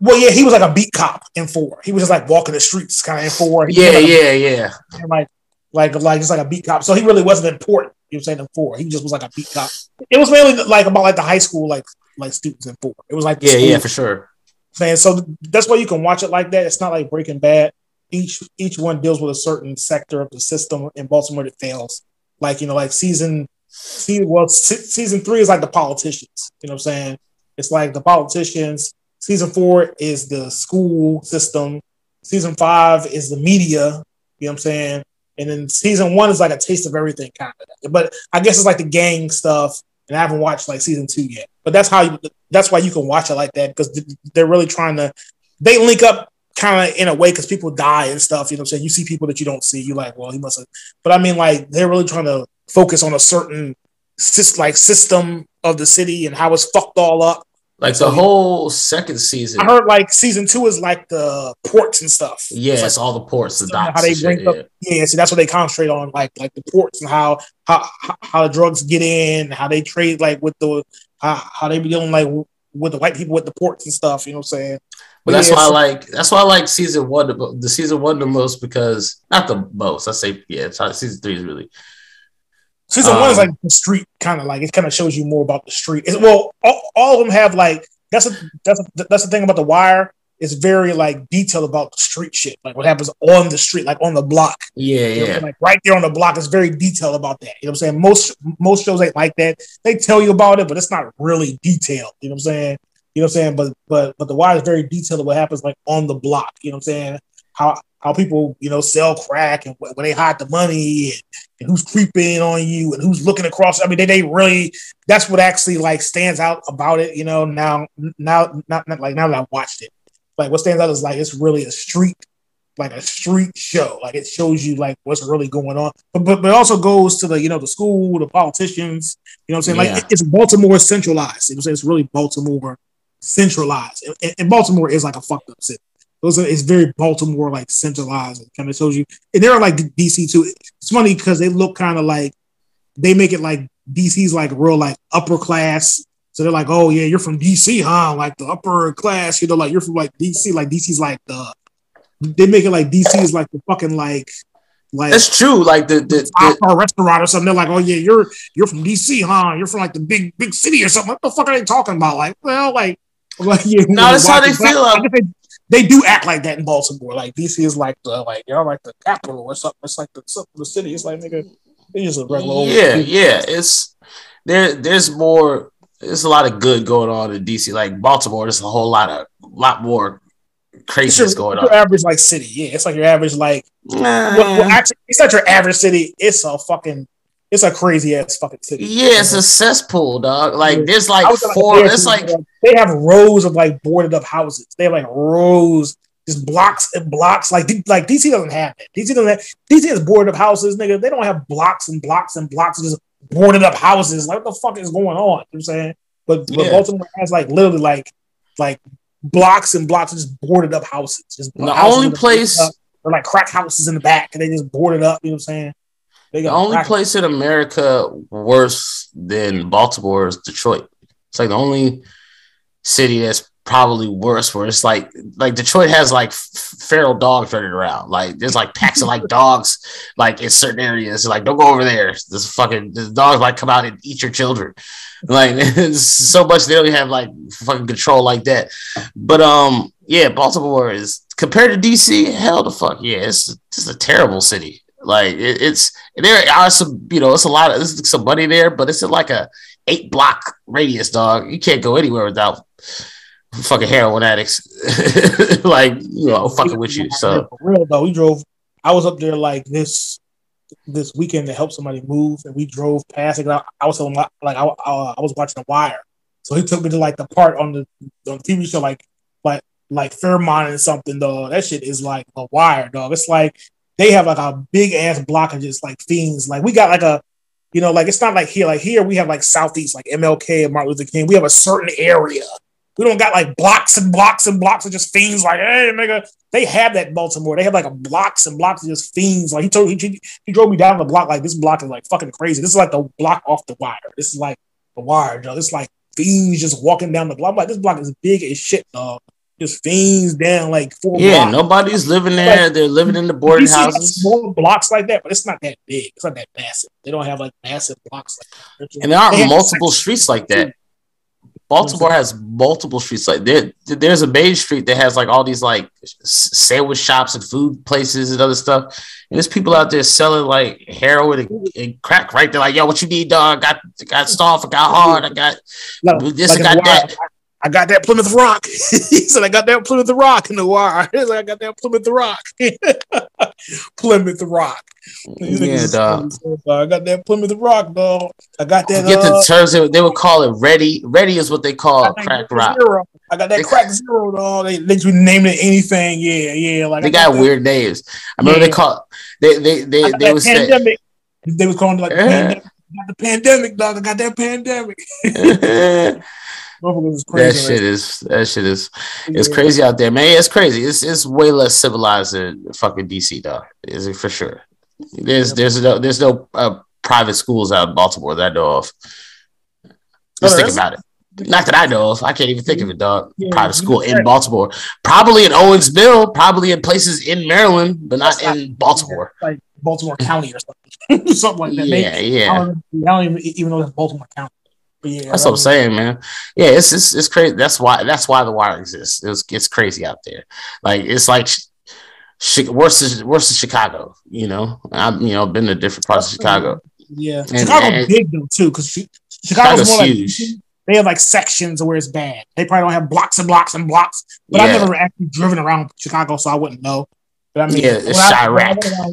Well, yeah, he was like a beat cop in four. He was just like walking the streets, kind of in four. He yeah, like yeah, yeah. like, like, like just like a beat cop. So he really wasn't important. You know, saying in four, he just was like a beat cop. It was mainly like about like the high school, like like students in four. It was like yeah, school. yeah, for sure. Saying so that's why you can watch it like that. It's not like Breaking Bad each each one deals with a certain sector of the system in Baltimore that fails. Like you know, like season, season well, season three is like the politicians. You know what I'm saying? It's like the politicians. Season four is the school system. Season five is the media. You know what I'm saying? And then season one is like a taste of everything kind of. But I guess it's like the gang stuff. And I haven't watched like season two yet. But that's how you. That's why you can watch it like that because they're really trying to. They link up kind of in a way because people die and stuff. You know what I'm saying? You see people that you don't see. You're like, well, he must have. But I mean, like they're really trying to focus on a certain like system of the city and how it's fucked all up. Like so, the whole second season. I heard like season two is like the ports and stuff. Yeah, it's, like, all the ports, the docks. How they bring shit, up, yeah. yeah, so that's what they concentrate on, like like the ports and how how how the drugs get in, how they trade like with the how, how they be dealing like with the white people with the ports and stuff. You know what I'm saying? But that's yeah, why I like that's why I like season one the, the season one the most because not the most I say yeah it's season three is really season um, one is um, like the street kind of like it kind of shows you more about the street. It's, well, all, all, of them have like that's a, that's a, that's the thing about the Wire. It's very like detailed about the street shit, like what happens on the street, like on the block. Yeah, you yeah. like right there on the block is very detailed about that. You know what I'm saying? Most most shows ain't like that. They tell you about it, but it's not really detailed. You know what I'm saying? You know what I'm saying? But but but the wire is very detailed of what happens like on the block. You know what I'm saying? How how people you know sell crack and where they hide the money and, and, who's creeping on you and who's looking across. I mean, they, they really that's what actually like stands out about it. You know, now now not, not like now that I've watched it, like what stands out is like it's really a street like a street show. Like it shows you like what's really going on. But but, but it also goes to the, you know, the school, the politicians, you know what I'm saying? Yeah. Like it's Baltimore centralized. You know what I'm saying? It's really Baltimore centralized. And, and Baltimore is like a fucked up city. Those are, it's very Baltimore like centralized. It kind of shows you, and they're like DC too. It's funny because they look kind of like they make it like DC's like real like upper class. So they're like, oh yeah, you're from DC, huh? Like the upper class, you know, like you're from like DC. Like DC's like the they make it like DC is like the fucking like like that's true. Like the the, the, the restaurant or something. They're like, oh yeah, you're you're from DC, huh? You're from like the big big city or something. What the fuck are they talking about? Like, well, like like, yeah, no, that's how they feel. Um, they, they, do act like that in Baltimore. Like DC is like the like you know like the capital or something. It's like the the city. It's like nigga, just a regular. Yeah, yeah. It's there. There's more. There's a lot of good going on in DC. Like Baltimore, there's a whole lot of lot more craziness going on. Your average like city, yeah. It's like your average like. Nah. Well, well, actually, it's not your average city. It's a fucking it's a crazy ass fucking city. Yeah, it's a cesspool, dog. Like there's like four. Like, it's like they have rows of like boarded up houses. They have like rows, just blocks and blocks. Like like DC doesn't have that. DC doesn't. Have, DC has boarded up houses, nigga. They don't have blocks and blocks and blocks of just boarded up houses. Like what the fuck is going on? You know what I'm saying, but, but yeah. Baltimore has like literally like like blocks and blocks of just boarded up houses. Just the only place. Or like crack houses in the back, and they just boarded up. You know what I'm saying? The only place in America worse than Baltimore is Detroit. It's like the only city that's probably worse where it's like like Detroit has like feral dogs running around. Like there's like packs of like dogs like in certain areas. Like don't go over there. This fucking the dogs might come out and eat your children. Like so much they don't have like fucking control like that. But um yeah, Baltimore is compared to DC, hell the fuck yeah, it's just a terrible city. Like it, it's there are some, you know, it's a lot of there's some money there, but it's like a eight block radius, dog. You can't go anywhere without fucking heroin addicts. like, you know, fucking with you. So For real though, we drove. I was up there like this this weekend to help somebody move, and we drove past it. I, I was telling like I, I, was watching The Wire, so he took me to like the part on the, on the TV show like like like Fairmont and something. Dog, that shit is like a Wire, dog. It's like they have like a big ass block of just like fiends. Like we got like a you know, like it's not like here. Like here, we have like Southeast, like MLK and Martin Luther King. We have a certain area. We don't got like blocks and blocks and blocks of just fiends. Like, hey, nigga, they have that Baltimore. They have like a blocks and blocks of just fiends. Like he told he, he drove me down the block. Like this block is like fucking crazy. This is like the block off the wire. This is like the wire, dog. Is like fiends just walking down the block. I'm like this block is big as shit, dog. Just fiends down like four. yeah, blocks. nobody's living there. They're living in the boarding You see, like, houses. small blocks like that, but it's not that big. It's not that massive. They don't have like massive blocks like. And there have multiple sections. streets like that. Baltimore has multiple streets like there. There's a main street that has like all these like sandwich shops and food places and other stuff. And there's people out there selling like heroin and, and crack right there. Like, yo, what you need, dog? Got got soft, I got hard, I got No, this, like I got that. I got that Plymouth Rock. he said, I got that Plymouth Rock in the wire. He's like, I got that Plymouth Rock. Plymouth Rock. These Yeah, dog. I got that Plymouth Rock, dog. I got that. Get uh, the terms they would- they call it ready. Ready is what they call crack rock. Zero. I got that crack zero, dog. They they just name it anything. Yeah, yeah. Like They got that- weird names. I remember Yeah. they call they they they got they that would say pandemic. They was calling it like the Yeah. pandemic. I got the pandemic, dog. I got that pandemic. That Motherfuckers is crazy. shit is that shit is it's Yeah. crazy out there, man. It's crazy. It's it's way less civilized than fucking DC, though. Is it for sure? There's there's no there's no uh, private schools out in Baltimore that I know of. Oh, Just think about it. Not that I know of. I can't even think of it, dog. Yeah, Private school in. Baltimore. Probably in Owensville, probably in places in Maryland, but not not- in Baltimore. like Baltimore County or something, something like that. Yeah, Maybe- yeah. I don't, I don't even, even know that's Baltimore County. But yeah, That's what I'm saying, man. Yeah, it's it's, it's crazy. That's why that's why the wire exists. It's it's crazy out there. Like it's like sh- worse than worse than Chicago. You know, I've you know been to different parts of Chicago. Yeah, And- Chicago and- big though too, because Chicago's Chicago's more like huge. they have like sections where it's bad. They probably don't have blocks and blocks and blocks. But I've never actually driven around Chicago, so I wouldn't know. But I mean, Yeah, it's when I- when I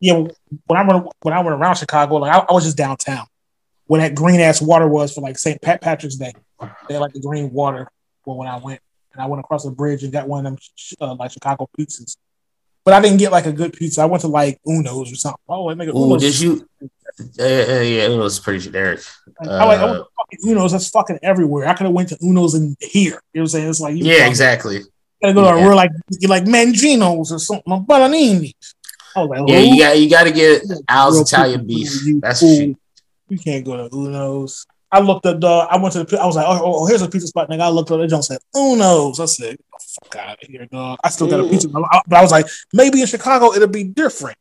yeah, when I went when I went around Chicago, like I, I was just downtown, when that green ass water was for like St. Pat Patrick's Day. They had like the green water. Well, when I went and I went across the bridge and got one of them uh, like Chicago pizzas. But I didn't get like a good pizza. I went to like Uno's or something. Oh, I make Uno's. did you? Uh, uh, yeah, was pretty generic. Like, I like I went Uh, to fucking Uno's. That's fucking everywhere. I could have went to Uno's in here. You know what I'm saying? It's like you Yeah, exactly. gotta go to Yeah. real like you like Mangino's or something. Like Bananini's. I was like, Yeah, you got you got to get Al's Italian beef. That's fool. You can't go to Uno's. I looked up the. I went to the. I was like, oh, oh, oh, here's a pizza spot. Nigga, I looked up. They don't say Uno's. I said, get the fuck out of here, dog. I still got a pizza, but I was like, maybe in Chicago it'll be different.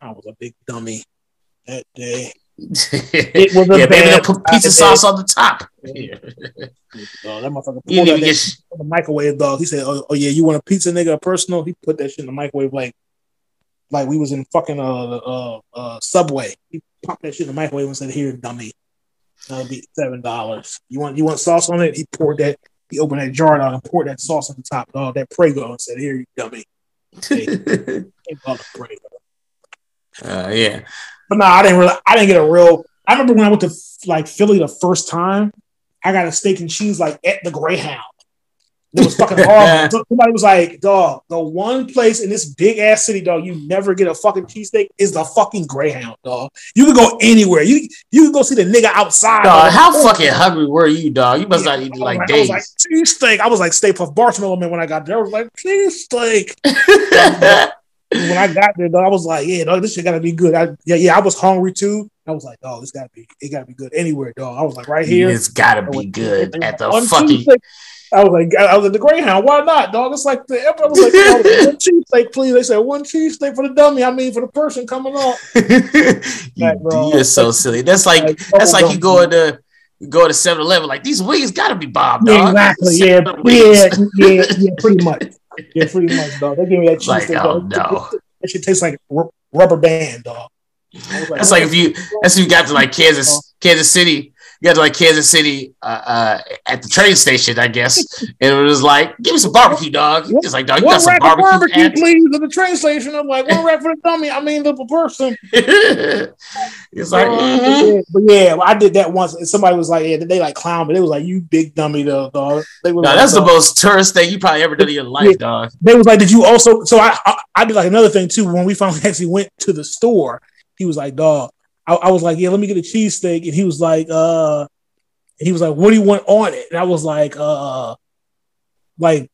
I was a big dummy that day. it was a yeah, they'll put pizza sauce on the top. Yeah. Dog, that motherfucker pulled didn't even that get sh- the microwave, dog. He said, "Oh, oh yeah, you want a pizza, nigga, a personal?" He put that shit in the microwave like, like we was in fucking uh uh, uh Subway. He popped that shit in the microwave and said, "Here, dummy, that'll be seven dollars. You want you want sauce on it?" He poured that. He opened that jar out and poured that sauce on the top, dog. That Prego and said, "Here, you dummy." Hey, called it Prego. uh, yeah. But no, I didn't really. I didn't get a real. I remember when I went to like Philly the first time. I got a steak and cheese like at the Greyhound. It was fucking. So Somebody was like, "Dog, the one place in this big ass city, dog, you never get a fucking cheesesteak is the fucking Greyhound, dog. You can go anywhere. You you can go see the nigga outside. Dog, dog. how fucking hungry were you, dog? You must Yeah, not eat was like I was like cheesesteak. I was like Stay Puft Marshmallow Man when I got there. I was like cheesesteak. when I got there, dog, I was like, yeah, dog, this shit gotta be good. I, yeah, yeah, I was hungry too. I was like, oh, this gotta be, it gotta be good anywhere, dog. I was like, right here. it's gotta be good at the fucking. cheesesteak. I was like, I was at the Greyhound. Why not, dog? It's like the I was like, one cheesesteak, please. They said one cheesesteak for the dummy. I mean, for the person coming on. you, Like, you're so silly. That's like Like, that's oh, like you go to go to 7-Eleven, like these wings gotta be bombed, Yeah, dog. exactly. Yeah, yeah, yeah, yeah, pretty much. Yeah, pretty much, dog. They gave me that cheesesteak. Like, oh dog. no. That shit tastes like ru- rubber band, dog. Was That's like if you that's if you got to like Kansas Kansas City, you got to like Kansas City uh, uh, at the train station, I guess. and it was like, give me some barbecue, dog. It's like, dog, you one got some barbecue, barbecue, please, at the train station. I'm like, one rack for the dummy. I mean, the person. it's like, yeah, but yeah, I did that once. And somebody was like, yeah, they like clown, but it was like, you big dummy, though, dog. They no, like, that's the most tourist thing you probably ever did in your life, dog. They was like, did you also? So I, I, I did like another thing too. When we finally actually went to the store, he was like, dog. I, I was like, yeah, let me get a cheesesteak, and he was like, uh, he was like, what do you want on it? And I was like, uh, like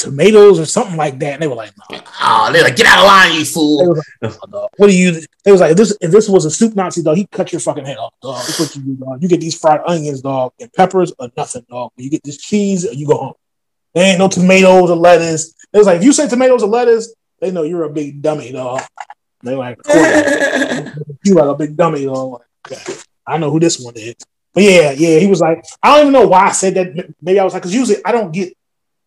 tomatoes or something like that. And they were like, no. Oh, they're like, get out of line, you fool. What do you? They was like, if this if this was a soup Nazi dog, he cut your fucking head off, dog. That's what you do, dog. You get these fried onions, dog, and peppers or nothing, dog. You get this cheese, or you go home. There ain't no tomatoes or lettuce. It was like, if you say tomatoes or lettuce, they know you're a big dummy, dog. They like, you like a big dummy. Like, okay, I know who this one is. But yeah, yeah, he was like, I don't even know why I said that. Maybe I was like, because usually I don't get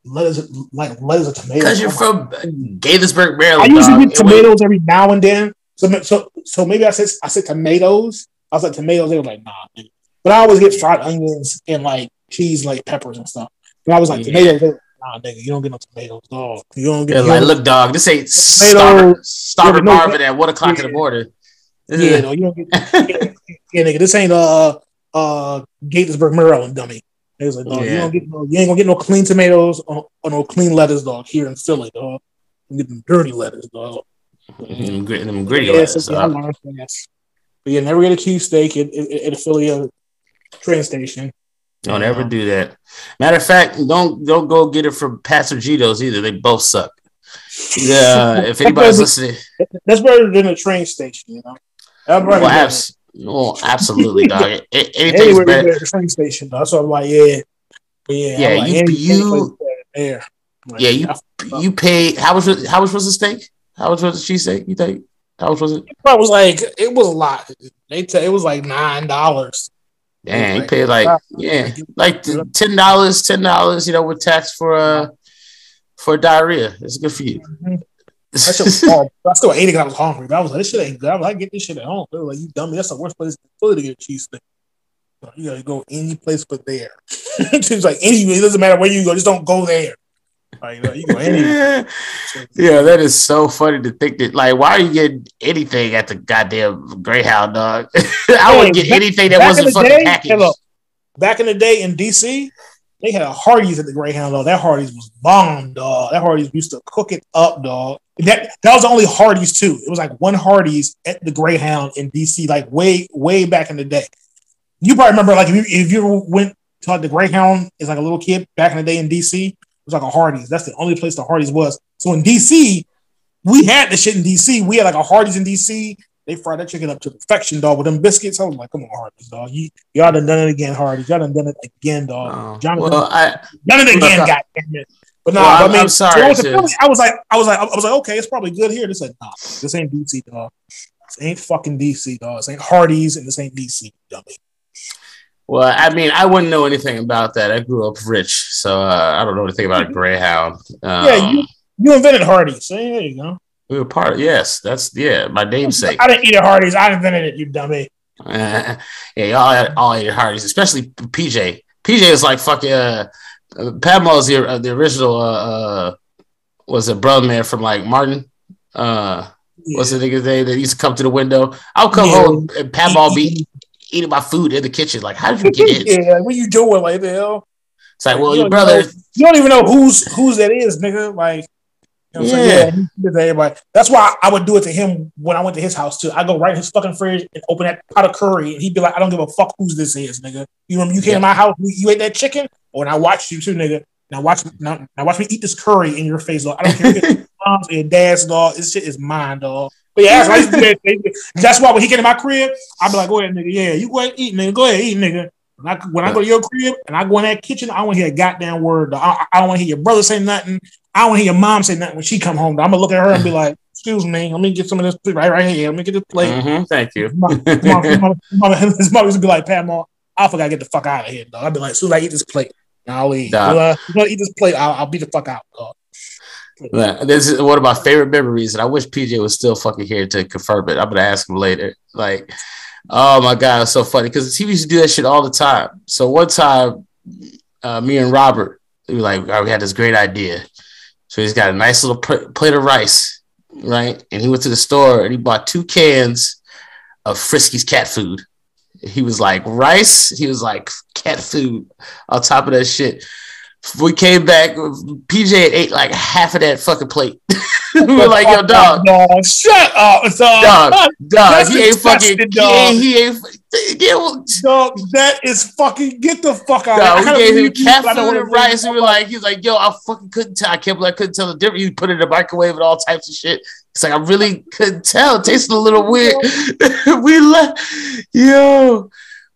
lettuce, like lettuce or tomatoes. Because you're from Gaithersburg, I usually dog. get tomatoes every now and then. So, so, so maybe I said I said tomatoes. I was like tomatoes. They were like, nah. Nigga. But I always get fried onions and like cheese, like peppers and stuff. But I was like Yeah. tomatoes. Nah, nigga, you don't get no tomatoes, dog. You don't get. Like, look, dog, this ain't Starboard, Starboard Yeah, but no, at one o'clock in the yeah. morning. yeah, no, you don't get. yeah, yeah, nigga, this ain't uh uh Gaithersburg, Maryland, dummy. It like, dog, you don't get no, you ain't gonna get no clean tomatoes or, or no clean lettuce, dog. Here in Philly, dog. You get them dirty lettuce, dog. them, grit- them gritty Yeah, lettuce, so, yeah, learned fast. But yeah, never get a cheesesteak at, at, at a Philly uh, train station. Don't ever do that. Matter of fact, don't don't go get it from Pat's or Geno's either. They both suck. Yeah, if anybody's listening, That's better than a train station, you know. Well, abs- well, absolutely, dog. A- Anything's anywhere better. at the train station, though. So I'm like, yeah, But yeah, Yeah, like, you- you- there. Like, Yeah, you you paid how much? Was, how much was the steak? How much was the cheesesteak? You think? How much was it? I was like, it was a lot. They t- it was like nine dollars. Damn, you Like, paid like yeah, like ten dollars, ten dollars. You know, with tax for uh for diarrhea. It's good for you. That shit was horrible. I still ate it because I was hungry. But I was like, this shit ain't good. I was like, get this shit at home. They were like, you dummy. That's the worst place in Philly to get a cheese steak. You gotta go any place but there. It's like any. It doesn't matter where you go. Just don't go there. Like, you, know, you go any. yeah, that is so funny to think that. Like, why are you getting anything at the goddamn Greyhound dog? I wouldn't get anything that back wasn't fucking day, packaged. hello. Back in the day in DC, they had a Hardee's at the Greyhound, dog. That Hardee's was bomb, dog. That Hardee's used to cook it up, dog. That that was the only Hardee's too. It was like one Hardee's at the Greyhound in DC, like way way back in the day. You probably remember, like if you if you ever went to like the Greyhound as like a little kid back in the day in DC, was like a Hardee's. That's the only place the Hardee's was. So in DC, we had the shit in DC. We had like a Hardee's in DC. They fried that chicken up to perfection, dog, with them biscuits. I was like, come on, Hardee's, dog. You, y'all done done it again, Hardee's. Y'all done done it again, dog. Oh, Jonathan, well, I done it again, I- God damn it. But no, Well, I I'm- mean, I'm sorry, I, was. Philly, I was like, I was like, I was like, okay, it's probably good here. This said, nah, this ain't DC, dog. This ain't fucking DC, dog. This ain't Hardee's and this ain't DC, dummy. Well, I mean, I wouldn't know anything about that. I grew up rich, so uh, I don't know anything about a Greyhound. Um, Yeah, you- You invented Hardee's. So there you go. we were part. Yes, that's yeah, my namesake. I didn't eat at Hardee's. I invented it, you dummy. Uh, yeah, y'all all ate Hardee's, especially PJ. PJ is like fucking. Uh, uh, Padmo's the uh, the original. Uh, uh, was a brother man from like Martin. Uh, what's the nigga's name that used to come to the window? I'll come Yeah. home and Padmo be eating my food in the kitchen. Like, how did you get in? yeah, what you doing, like the hell? It's like, well, You your brother. know- you don't even know who's whose that is, nigga. Like, you know what I'm saying? Yeah. Yeah, he did to everybody. That's why I would do it to him when I went to his house too. I go right in his fucking fridge and open that pot of curry, and he'd be like, "I don't give a fuck who's this is, nigga. You remember you came Yeah. to my house, you, ate that chicken, oh, or when I watched you too, nigga. Now watch now, now watch me eat this curry in your face, dog. I don't care if it's mom's or your dad's, dog. This shit is mine, dog. But yeah, that's why, I used to do that. that's why when he came to my crib, I'd be like, "Go ahead, nigga. Yeah, you go ahead and eat, nigga. Go ahead, eat, nigga." When I, when I go to your crib and I go in that kitchen, I want to hear a goddamn word. I, I don't want to hear your brother say nothing. I don't want to hear your mom say nothing when she come home. I'm gonna look at her and be like, "Excuse me, let me get some of this plate right right here. Let me get this plate." Mhm, thank you. His mom, his used to be like, "Pat, mom, I forgot to get the fuck out of here, dog." I'd be like, "As soon as I eat this plate, I'll leave. Nah. As I- as I eat this plate, I'll, I'll beat the fuck out, dog." This is one of my favorite memories, and I wish PJ was still fucking here to confirm it. I'm gonna ask him later. Like, Oh my god, it's so funny because TV used to do that shit all the time. So one time, uh, me and Robert, we like, we had this great idea. So he's got a nice little pr- plate of rice, right? And he went to the store and he bought two cans of Friskies cat food. He was like rice. He was like cat food on top of that shit. We came back. PJ had ate like half of that fucking plate. we were like, "Yo, dog, dog shut up, dog, dog, dog he ain't fucking, dog. he ain't, he ain't, dog, that is fucking. Get the fuck out! Dog, we gave him cat food and rice. And we were like, he's like, "Yo, I fucking couldn't tell. I can't believe I couldn't tell the difference. He put it in the microwave and all types of shit. It's like I really couldn't tell. It tasted a little weird. we left, yo."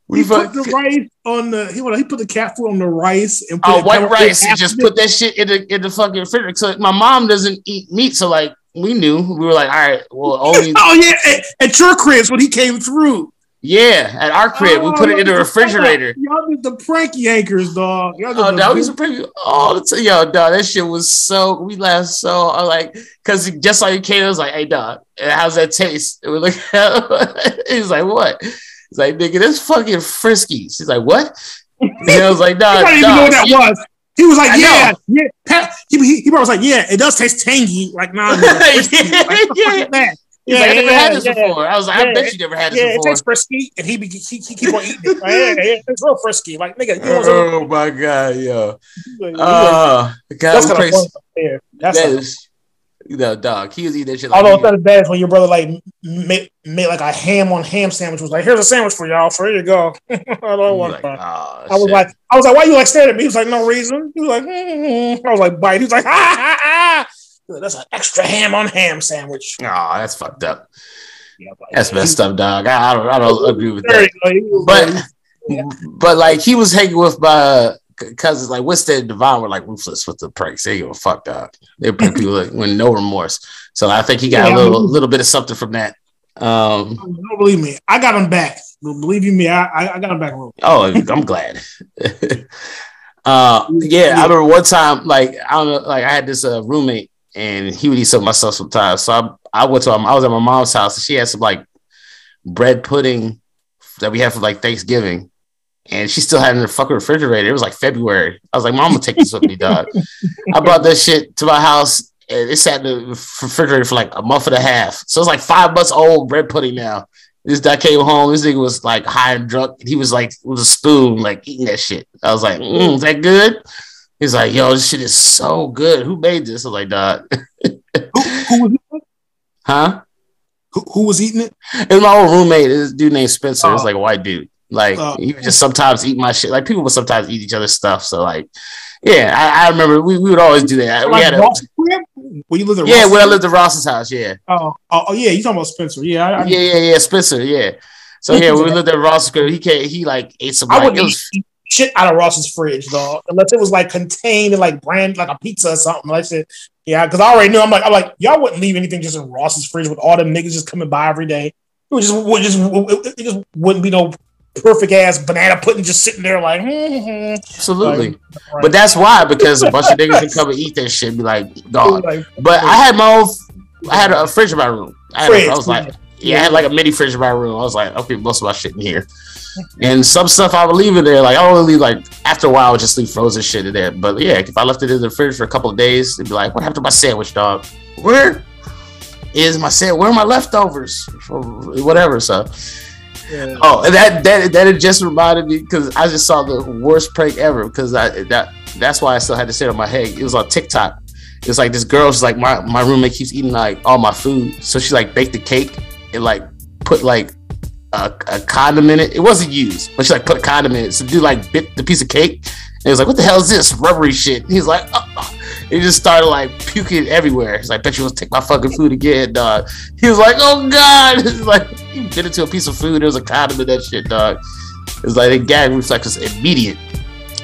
We he put the rice on the he he put the cat food on the rice and put oh, white rice and just put that shit in the in the fucking refrigerator. So my mom doesn't eat meat, so like we knew we were like, all right, well only. oh yeah, at, at your crib when he came through. Yeah, at our crib, oh, we put it in the refrigerator. Y'all did the pranky yankers, dog. Y'all did oh, no, we used to prank all the time. Yo, dog, that shit was so we laughed so I like because just like you came, it was like, hey, dog, how's that taste? And we look at He's like, what? He's like, nigga, this fucking frisky. She's like, what? And I was like, nah, I didn't even know what that was. He was like, I yeah, know. yeah. He, he, he was like, yeah, it does taste tangy. Like, nah, yeah, like, yeah. Yeah, like, I never yeah, had this yeah, before. I was like, I bet you never had this yeah, before. Yeah, it tastes frisky, and he be he, he keep on eating it. Like, yeah, yeah, it's real frisky. Like, nigga, oh my god, yo, uh, God, that's of That's that is, know, dog. He was eating that shit. Like Although it's bad when your brother like made, made like a ham on ham sandwich. Was like, here's a sandwich for y'all. So here you go. I don't want like, oh, I was shit. like, I was like, why you like staring at me? He was like, no reason. He was like, mm-hmm. I was like, bite. He was like, ha ha ha. That's an extra ham on ham sandwich. Oh, that's fucked up. Yeah, that's messed up, dog. I, I, don't, I don't agree with that. But, yeah. but like he was hanging with my cousins like Winston and Devon were like ruthless with the pranks. They give a fuck dog. They prank people like, with no remorse. So I think he got yeah, a little little bit of something from that. Um, don't believe me. I got him back. Believe you me, I I got him back. oh, I'm glad. uh, yeah, I remember one time like I don't know, like I had this uh, roommate and he would eat some of my stuff sometimes. So I, I went to I was at my mom's house and she had some like bread pudding that we had for like Thanksgiving and she still had in the fucking refrigerator. It was like February. I was like, Mom, I'm gonna take this with me, dog. I brought that shit to my house and it sat in the refrigerator for like a month and a half. So it's like five months old bread pudding now. This guy came home. This nigga was like high and drunk. He was like with a spoon, like eating that shit. I was like, mm, "Is that good?" He's like, "Yo, this shit is so good. Who made this?" I was like, "Dog." who, who was it? Huh? Who, who, was eating it? It was my old roommate. This dude named Spencer. Oh. It's like a white dude. Like uh, he would just sometimes eat my shit. Like people would sometimes eat each other's stuff. So like, yeah, I, I remember we, we would always do that. Like we had a, when you lived at yeah, Ross's when I lived at Ross's house. Yeah. Oh, oh, oh yeah, you talking about Spencer? Yeah, I, I, yeah, yeah, yeah, Spencer. Yeah. So yeah, we lived at Ross's, he came, he like ate some. I would eat shit out of Ross's fridge, dog, unless it was like contained in like brand like a pizza or something. Like shit. Yeah, because I already knew. I'm like, I'm like, y'all wouldn't leave anything just in Ross's fridge with all them niggas just coming by every day. It just, would just, it just wouldn't be no perfect ass banana pudding just sitting there like mm-hmm. absolutely like, right. but that's why because a bunch of niggas can come and eat that shit and be like gone like, but i had my own i had a fridge in my room i, had a, I was like yeah, I had like a mini fridge in my room. I was like, okay, most of my shit in here. And some stuff I would leave in there. Like I would leave like after a while, I would just leave frozen shit in there. But yeah, if I left it in the fridge for a couple of days, it'd be like, what happened to my sandwich, dog? Where is my sandwich? Where are my leftovers? Or whatever. So yeah. Oh, that that that just reminded me because I just saw the worst prank ever because I that that's why I still had to sit on my head. It was on TikTok. It's like this girl's like my my roommate keeps eating like all my food, so she like baked the cake and like put like a, a condom in it. It wasn't used, but she like put a condom in it. So dude like bit the piece of cake and he was like, "What the hell is this rubbery shit?" And he's like, oh. He just started like puking everywhere. He's like, "Bet you want to take my fucking food again, dog." He was like, "Oh god!" He's like he bit into a piece of food. There was a condom in that shit, dog. It's like the gag reflex is immediate.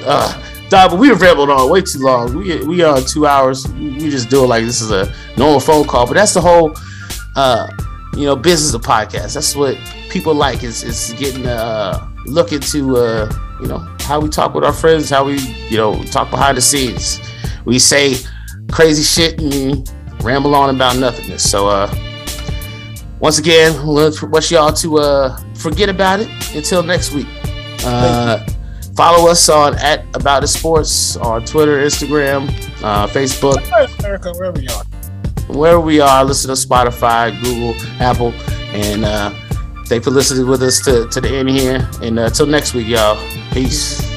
Uh, dog, but we were rambling on way too long. We we are two hours. We just do it like this is a normal phone call, but that's the whole, uh, you know, business of podcast. That's what people like is is getting uh look into uh you know how we talk with our friends, how we you know talk behind the scenes. We say crazy shit and ramble on about nothingness. So uh once again, want y'all to uh, forget about it until next week. Uh, follow us on at About the Sports on Twitter, Instagram, uh, Facebook, America, wherever you are. Wherever we are, listen to Spotify, Google, Apple, and uh, thanks for listening with us to, to the end here. And uh, until next week, y'all. Peace.